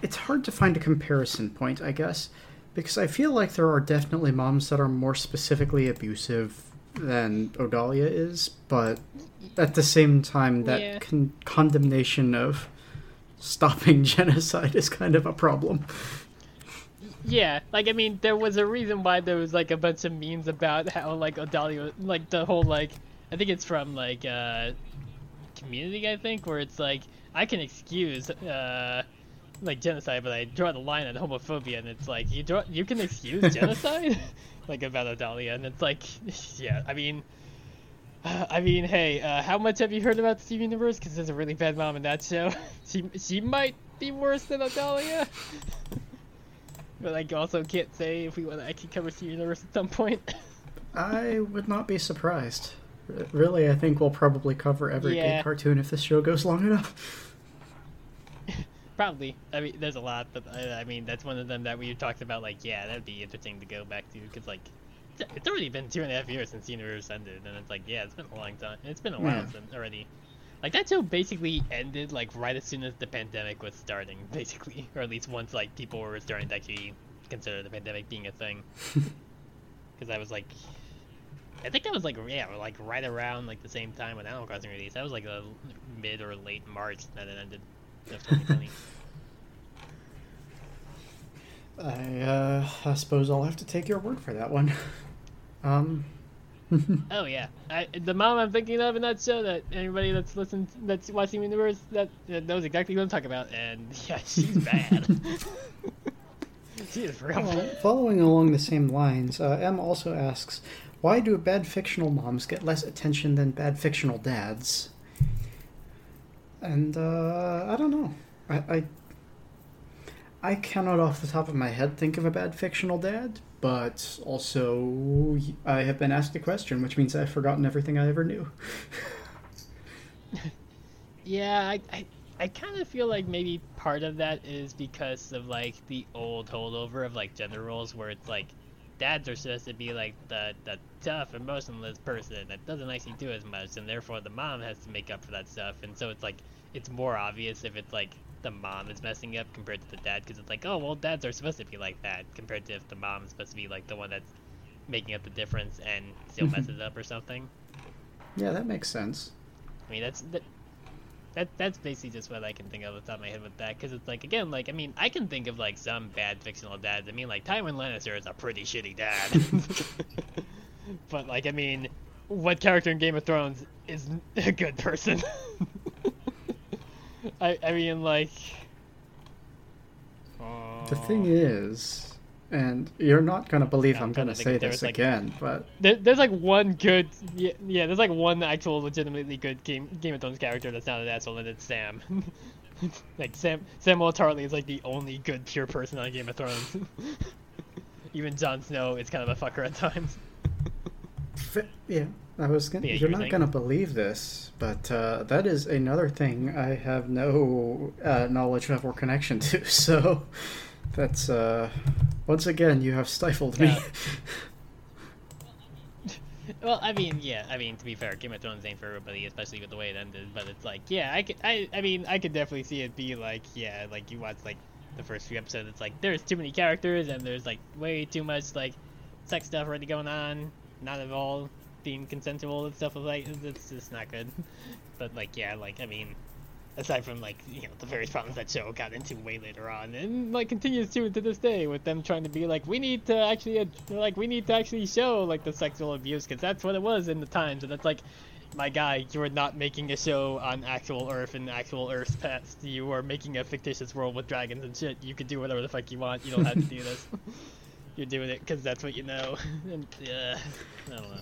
it's hard to find a comparison point, I guess, because I feel like there are definitely moms that are more specifically abusive than Odalia is, but at the same time, that Yeah. con- condemnation of stopping [LAUGHS] genocide is kind of a problem. Yeah, like I mean, there was a reason why there was like a bunch of memes about how like Odalia, like the whole like, I think it's from like uh, Community, I think, where it's like I can excuse uh, like genocide, but I draw the line at homophobia, and it's like you draw you can excuse [LAUGHS] genocide, [LAUGHS] like about Odalia, and it's like, [LAUGHS] yeah, I mean. Uh, [SIGHS] I mean, hey, uh, how much have you heard about Steve Universe? Because there's a really bad mom in that show. she she might be worse than Odalia. But I also can't say if we want to actually cover Steven Universe at some point. I would not be surprised. Really, I think we'll probably cover every gay cartoon if this show goes long enough. Probably. I mean, there's a lot, but I, I mean, that's one of them that we talked about. Like, yeah, that'd be interesting to go back to because, like, it's- it's already been two and a half years since Universe ended, and it's like, yeah, it's been a long time. It's been a while Yeah. since already. Like that show basically ended like right as soon as the pandemic was starting, [LAUGHS] basically, or at least once like people were starting to actually consider the pandemic being a thing. [LAUGHS] Because I was like, I think that was like yeah, like right around like the same time when Animal Crossing released. That was like a mid or late March that it ended 2020. I, uh, I suppose I'll have to take your word for that one. [LAUGHS] Um, [LAUGHS] oh yeah, I, the mom I'm thinking of in that show that anybody that's listened that's watching Universe that, that knows exactly what I'm talking about, and [LAUGHS] yeah, she's bad. she is real Well, following along the same lines, uh, M also asks, why do bad fictional moms get less attention than bad fictional dads? And uh, I don't know. I, I I cannot, off the top of my head, think of a bad fictional dad. But also, I have been asked a question, which means I've forgotten everything I ever knew. [LAUGHS] Yeah, I, I, I kind of feel like maybe part of that is because of like the old holdover of like gender roles where it's like dads are supposed to be like the the tough, emotionless person that doesn't actually do as much, and therefore the mom has to make up for that stuff, and so it's like it's more obvious if it's like the mom is messing up compared to the dad because it's like oh well dads are supposed to be like that compared to if the mom is supposed to be like the one that's making up the difference and still [LAUGHS] messes up or something. Yeah, that makes sense. I mean, that's that, that that's basically just what I can think of off the top of my head with that. Because it's like again, like I mean, I can think of like some bad fictional dads. I mean, like Tywin Lannister is a pretty shitty dad. [LAUGHS] but like, I mean, what character in Game of Thrones is [LAUGHS] a good person? [LAUGHS] I I mean, like. The thing uh, is, and you're not going to believe I'm I'm going to to say this like- again, but There, there's like one good, yeah, yeah. There's like one actual, legitimately good Game Game of Thrones character that's not an asshole, and it's Sam. [LAUGHS] like Sam Samwell Tarly is like the only good pure person on Game of Thrones. [LAUGHS] Even Jon Snow is kind of a fucker at times. Yeah, I was gonna. Yeah, you're you not gonna believe this, but uh, that is another thing I have no uh, knowledge of or connection to. [LAUGHS] So that's uh, once again you have stifled me. Yeah. [LAUGHS] Well, I mean, yeah. I mean, to be fair, Game of Thrones ain't for everybody, especially with the way it ended. But it's like, yeah, I could, I, I mean, I could definitely see it be like, yeah, like you watch like the first few episodes. It's like there's too many characters and there's like way too much like sex stuff already going on, not at all being consensual and stuff like it's just not good. [LAUGHS] But like, yeah, like I mean, aside from like you know the various problems that show got into way later on and like continues to to this day with them trying to be like we need to actually like we need to actually show like the sexual abuse because that's what it was in the times and it's like my guy you are not making a show on actual earth and actual earth's past. You are making a fictitious world with dragons and shit. You could do whatever the fuck you want. You don't have to do this. [LAUGHS] You're doing it because that's what you know. [LAUGHS] And yeah i don't know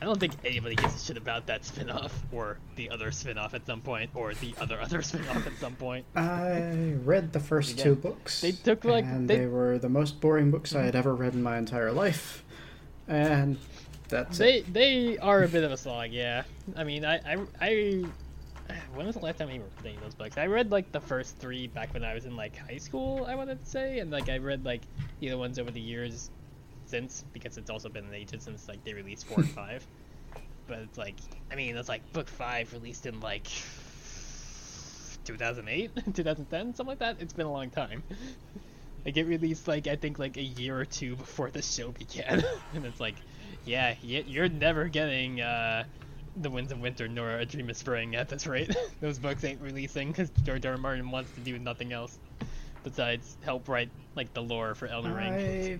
I don't think anybody gives a shit about that spin-off or the other spin-off at some point or the other other [LAUGHS] spin-off at some point. I read the first Again, two books. they took, like, and they- they were the most boring books I had ever read in my entire life, and that's They it. they are a bit of a slog, yeah. I mean, I I, I when was the last time we were reading those books? I read like the first three back when I was in like high school, I wanted to say, and like I read like the other ones over the years since because it's also been an ages since like they released four and [LAUGHS] five. But it's like, I mean, it's like book five released in like 2008, [LAUGHS] 2010, something like that. It's been a long time. [LAUGHS] Like it released like I think like a year or two before the show began, and it's like, yeah, you're never getting uh, the Winds of Winter nor A Dream of Spring at this rate. Those books ain't releasing because George R. R. Martin wants to do nothing else besides help write like the lore for Elden Ring. I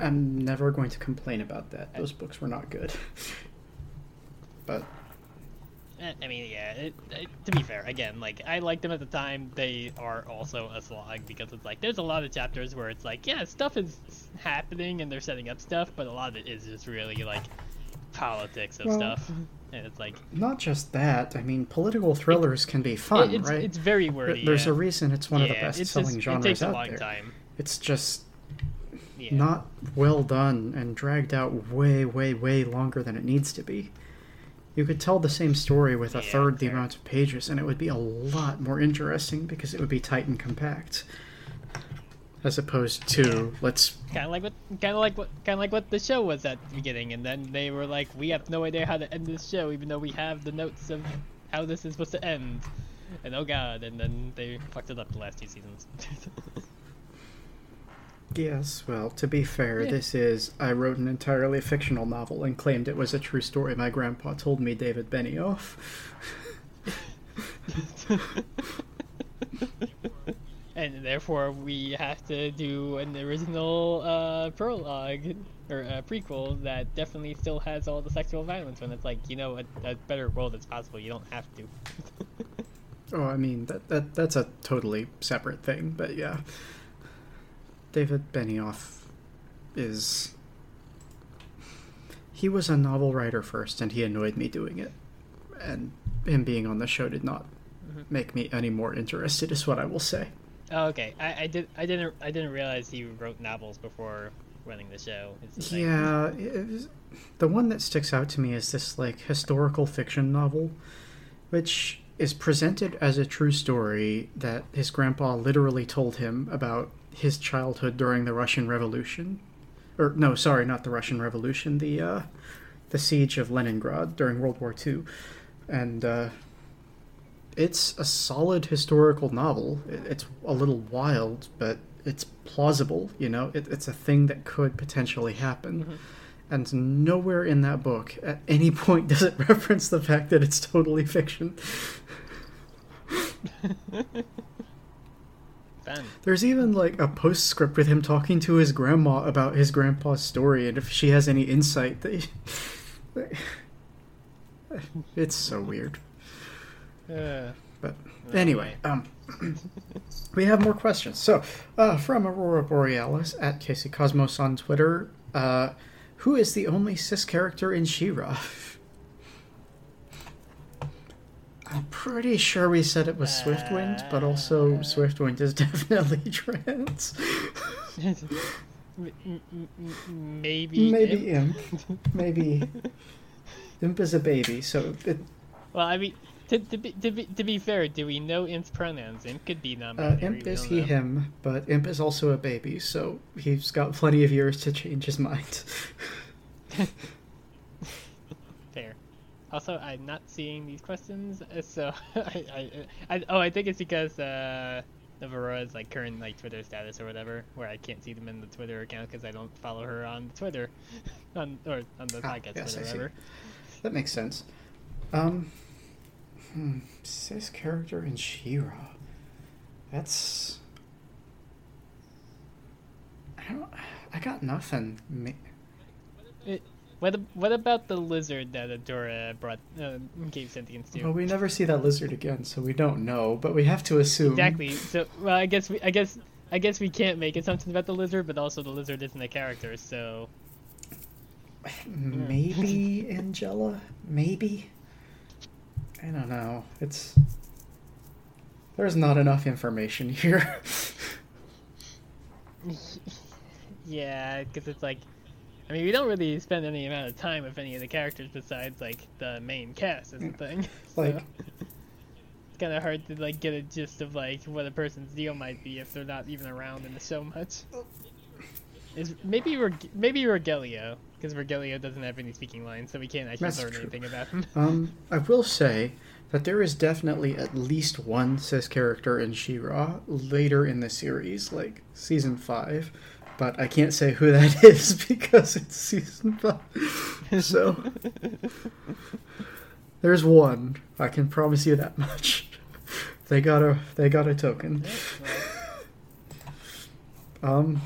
am never going to complain about that. Those books were not good. [LAUGHS] but I mean, yeah. It, it, to be fair, again, like I liked them at the time. They are also a slog because it's like there's a lot of chapters where it's like, yeah, stuff is happening and they're setting up stuff, but a lot of it is just really like politics of Well, stuff, uh-huh. and it's like not just that. I mean, political thrillers can be fun, it- it's, right? it's very Th- wordy. There's yeah. a reason it's one of the best-selling just- genres It takes a out long there. time. It's just Yeah. not well done and dragged out way, way, way longer than it needs to be. You could tell the same story with a Yeah, third the fair. amount of pages, and it would be a lot more interesting because it would be tight and compact, as opposed to let's. kind of like what kind of like what kind of like what the show was at the beginning and then they were like we have no idea how to end this show even though we have the notes of how this is supposed to end and oh god and then they fucked it up the last two seasons [LAUGHS] Yes, well, to be fair, Yeah. this is I wrote an entirely fictional novel and claimed it was a true story my grandpa told me, David Benioff. [LAUGHS] and therefore we have to do an original uh, prologue or a prequel that definitely still has all the sexual violence when it's like you know a, a better world is possible you don't have to [LAUGHS] Oh, I mean that that that's a totally separate thing, but yeah. David Benioff is he was a novel writer first and he annoyed me doing it. And him being on the show did not mm-hmm. make me any more interested is what I will say. oh, okay I, I did I didn't I didn't realize he wrote novels before running the show. Yeah, was, the one that sticks out to me is this like historical fiction novel, which is presented as a true story that his grandpa literally told him about his childhood during the Russian Revolution, or no, sorry, not the Russian Revolution, the uh, the siege of Leningrad during World War II, and uh, it's a solid historical novel. It's a little wild, but it's plausible. You know, it, it's a thing that could potentially happen. And nowhere in that book at any [LAUGHS] point does it [LAUGHS] reference the fact that it's totally fiction. [LAUGHS] Fun. There's even like a postscript with him talking to his grandma about his grandpa's story and if she has any insight. [LAUGHS] It's so weird. Uh, But anyway, um, [CLEARS THROAT] we have more questions. So, uh, from Aurora Borealis at Casey Cosmos on Twitter, uh, who is the only cis character in She-Ra? [LAUGHS] I'm pretty sure we said it was Swiftwind, but also Swiftwind is [LAUGHS] definitely trans. m- m- m- maybe Maybe Imp? Imp. Maybe Imp is a baby, so it, Well, I mean, to, to, be, to, be, to be fair, do we know Imp's pronouns? Imp could be Uh, non-binary. Imp is he, know. him, but Imp is also a baby, so he's got plenty of years to change his mind. [LAUGHS] Also, I'm not seeing these questions, uh, so [LAUGHS] I, I, I, oh, I think it's because uh, of Aurora's like current like Twitter status or whatever, where I can't see them in the Twitter account because I don't follow her on Twitter, [LAUGHS] on or on the Ah, podcast yes, Twitter, whatever. that makes sense. Um, hmm, cis character in She-Ra. That's. I don't. I got nothing. It, what what about the lizard that Adora brought uh, gave sentience to? Well, we never see that lizard again, so we don't know. But we have to assume. Exactly. So, well, I guess we, I guess, I guess we can't make assumptions about the lizard, but also the lizard isn't a character, so [SIGHS] maybe Angella, maybe. I don't know. It's there's not enough information [LAUGHS] here. [LAUGHS] Yeah, because it's like, I mean, we don't really spend any amount of time with any of the characters besides like the main cast is [LAUGHS] the thing. So, like it's kind of hard to like get a gist of like what a person's deal might be if they're not even around in the show much. Is maybe Reg- maybe Rogelio because Rogelio doesn't have any speaking lines, so we can't actually That's learn true. anything about him. [LAUGHS] Um, I will say that there is definitely at least one cis character in She-Ra later in the series, like season five, but I can't say who that [LAUGHS] is because it's season five. So there's one. I can promise you that much. They got a they got a token. Um,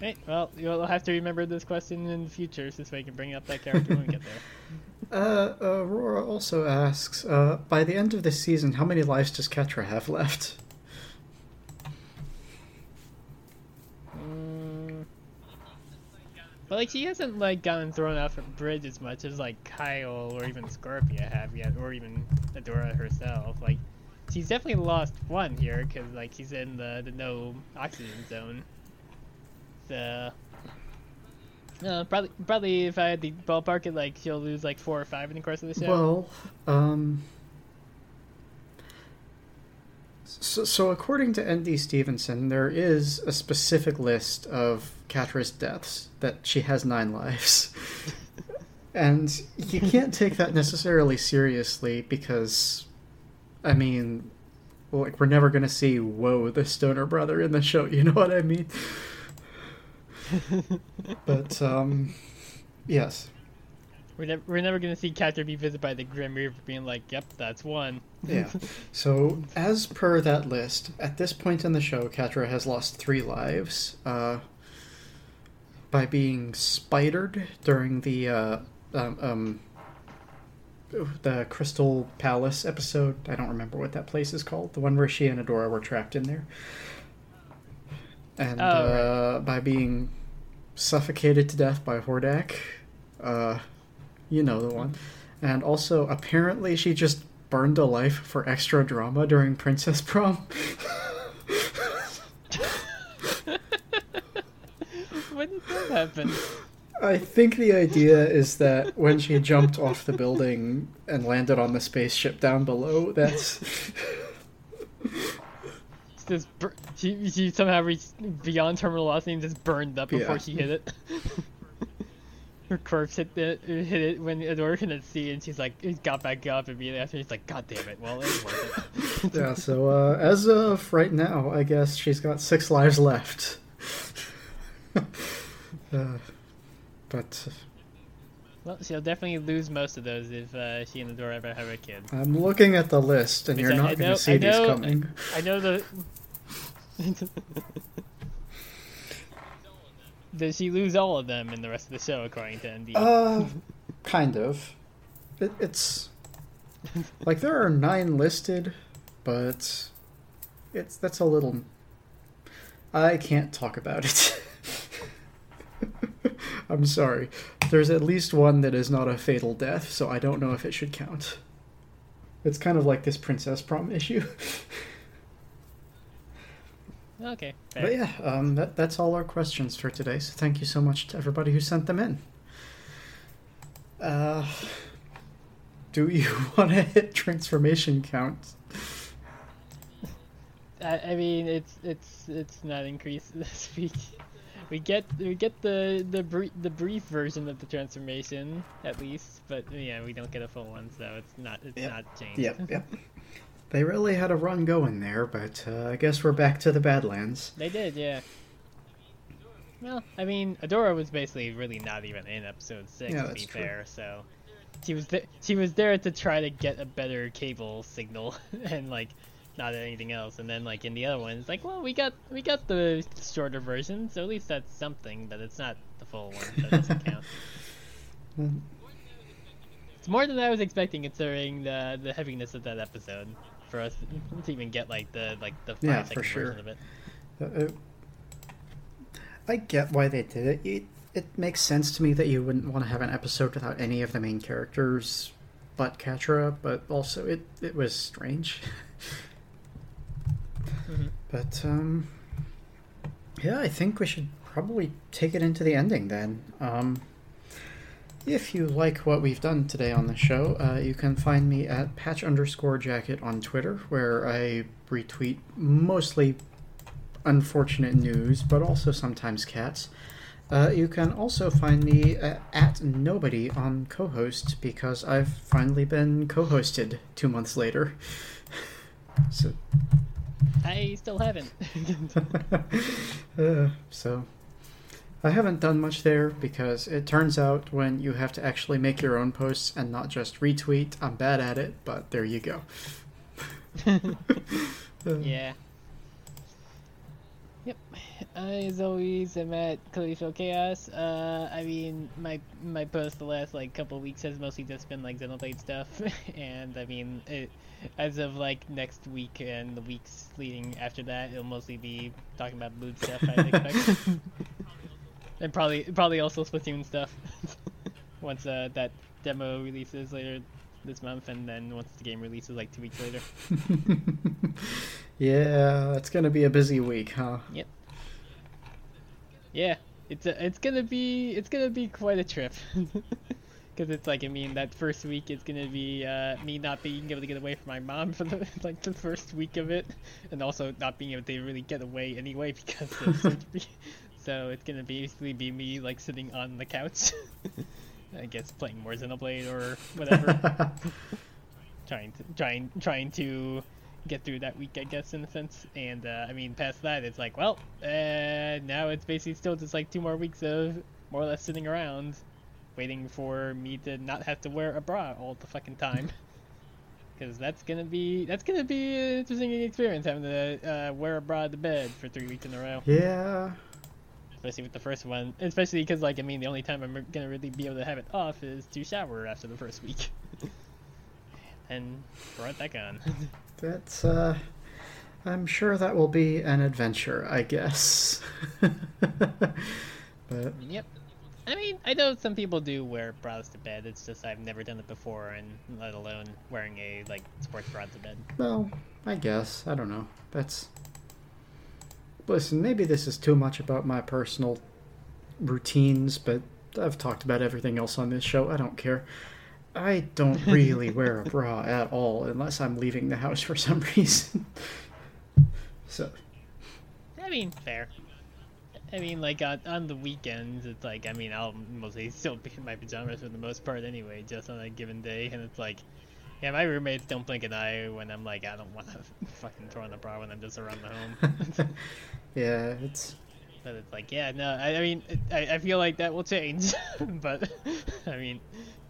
Right, well, you'll have to remember this question in the future so we can bring up that character when we get there. [LAUGHS] uh, Aurora also asks, uh, by the end of this season, how many lives does Catra have left? But like she hasn't like gotten thrown off a bridge as much as like Kyle or even Scorpia have yet, or even Adora herself. Like she's definitely lost one here because like she's in the the no oxygen zone. So. Uh, probably, probably if I had the ballpark it, like she'll lose like four or five in the course of the show. Well, um. So, so according to N.D. Stevenson, there is a specific list of Catra's deaths that she has nine lives. [LAUGHS] and you can't take that necessarily seriously because, I mean, like, we're never going to see whoa, the stoner brother, in the show, you know what I mean? [LAUGHS] but, um, yes. We're never, we're never gonna see Catra be visited by the Grim Reaper being like, "Yep, that's one." Yeah. [LAUGHS] So, as per that list, at this point in the show, Catra has lost three lives uh, by being spidered during the uh, um, um, the Crystal Palace episode. I don't remember what that place is called. The one where she and Adora were trapped in there. And Oh, uh, by being suffocated to death by Hordak. Uh, you know the one. And also, apparently, she just burned a life for extra drama during Princess Prom. [LAUGHS] when did that happen? I think the idea is that when she jumped off the building and landed on the spaceship down below, that's. Just bur- she she somehow reached beyond terminal velocity and just burned up before Yeah. she hit it. [LAUGHS] Her corpse hit the hit it when Adora couldn't see, and she's like, it got back up immediately after. She's like, God damn it! Well, it was worth it. Yeah, so uh, as of right now, I guess she's got six lives left. [LAUGHS] uh, but well, she'll definitely lose most of those if uh, she and Adora ever have a kid. I'm looking at the list, and Which you're I- not going to see I these know- coming. I know the. [LAUGHS] Does she lose all of them in the rest of the show, according to ND? Uh, [LAUGHS] kind of. It, it's like there are nine listed, but it's that's a little. I can't talk about it. [LAUGHS] I'm sorry. There's at least one that is not a fatal death, so I don't know if it should count. It's kind of like this princess prom issue. [LAUGHS] okay. But yeah, um, that, that's all our questions for today. So thank you so much to everybody who sent them in. Uh, do you [LAUGHS] want to hit transformation count? I, I mean, it's it's it's not increased this week. We get we get the the brief, the brief version of the transformation at least, but yeah, we don't get a full one, so it's not it's Yep. not changed. Yep, yep. [LAUGHS] They really had a run going there, but uh, I guess we're back to the Badlands. They did, yeah. Well, I mean, Adora was basically really not even in episode six, Yeah, to be true. fair. So she was th- she was there to try to get a better cable signal [LAUGHS] and like not anything else. And then like in the other one, it's like well, we got we got the shorter version, so at least that's something, but it's not the full one. So it doesn't count. [LAUGHS] It's more than I was expecting, considering the the heaviness of that episode. For us to even get like the like the five Yeah, second for sure. version of it. uh, uh, I get why they did it. it. it makes sense to me that you wouldn't want to have an episode without any of the main characters but Catra, but also it, it was strange. [LAUGHS] Mhm. But, um, yeah, I think we should probably take it into the ending then. Um, if you like what we've done today on the show, uh, you can find me at patch underscore jacket on Twitter, where I retweet mostly unfortunate news, but also sometimes cats. Uh, you can also find me uh, at nobody on co-host because I've finally been co-hosted two months later. [LAUGHS] so, I still haven't. [LAUGHS] uh, so I haven't done much there because it turns out when you have to actually make your own posts and not just retweet, I'm bad at it. But there you go. [LAUGHS] Uh, yeah. Yep. I, as always, I'm at Khalifa Chaos. Uh, I mean, my my post the last like couple weeks has mostly just been like Xenoblade stuff, [LAUGHS] and I mean, it, [LAUGHS] as of like next week and the weeks leading after that, it'll mostly be talking about mood stuff. I expect, [LAUGHS] and probably probably also Splatoon stuff. [LAUGHS] once uh, that demo releases later this month, and then once the game releases like two weeks later. yeah, it's gonna be a busy week, huh? Yep. Yeah, it's a, it's gonna be it's gonna be quite a trip. Because it's like I mean that first week is gonna be uh, me not being able to get away from my mom for the [LAUGHS] like the first week of it, and also not being able to really get away anyway [LAUGHS] because of surgery. [LAUGHS] So it's gonna basically be me like sitting on the couch, I guess playing more Xenoblade or whatever, trying to trying trying to get through that week, I guess, in a sense. And uh, I mean, past that, it's like, well, uh, now it's basically still just like two more weeks of more or less sitting around, waiting for me to not have to wear a bra all the fucking time. [LAUGHS] Because that's gonna be that's gonna be an interesting experience having to uh, wear a bra to bed for three weeks in a row. yeah. Especially with the first one, especially because like I mean, the only time I'm gonna really be able to have it off is to shower after the first week. [LAUGHS] and throw it back on. [LAUGHS] That's, uh, I'm sure that will be an adventure, I guess. but, Yep. I mean, I know some people do wear bras to bed. It's just I've never done it before, and let alone wearing a like sports bra to bed. well, I guess. I don't know. That's. Listen, maybe this is too much about my personal routines, but I've talked about everything else on this show. I don't care. I don't [LAUGHS] really wear a bra at all unless I'm leaving the house for some [LAUGHS] reason. so, I mean, fair. I mean, like on, on the weekends, it's like I mean, I'll mostly still be in my pajamas for the most part anyway, just on a given day, and it's like. Yeah, my roommates don't blink an eye when I'm like, I don't want to [LAUGHS] fucking throw on the bra when I'm just around the home. [LAUGHS] yeah, it's. But it's like, yeah, no, I, I mean, I, I feel like that will change. [LAUGHS] but, I mean,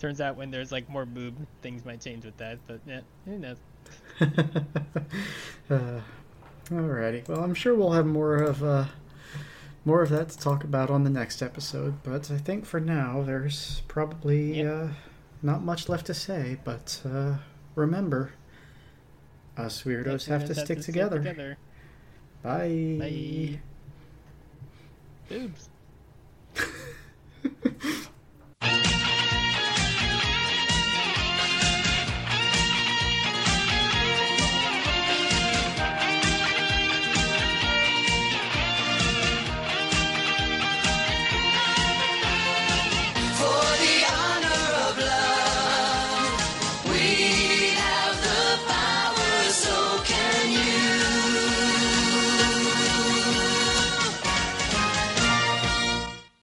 turns out when there's like more boob, things might change with that. But yeah, who knows? uh, alrighty. Well, I'm sure we'll have more of uh, more of that to talk about on the next episode. But I think for now, there's probably yep. uh, not much left to say. But uh, remember, us weirdos have to stick together. together. Bye. Bye. Boobs. [LAUGHS]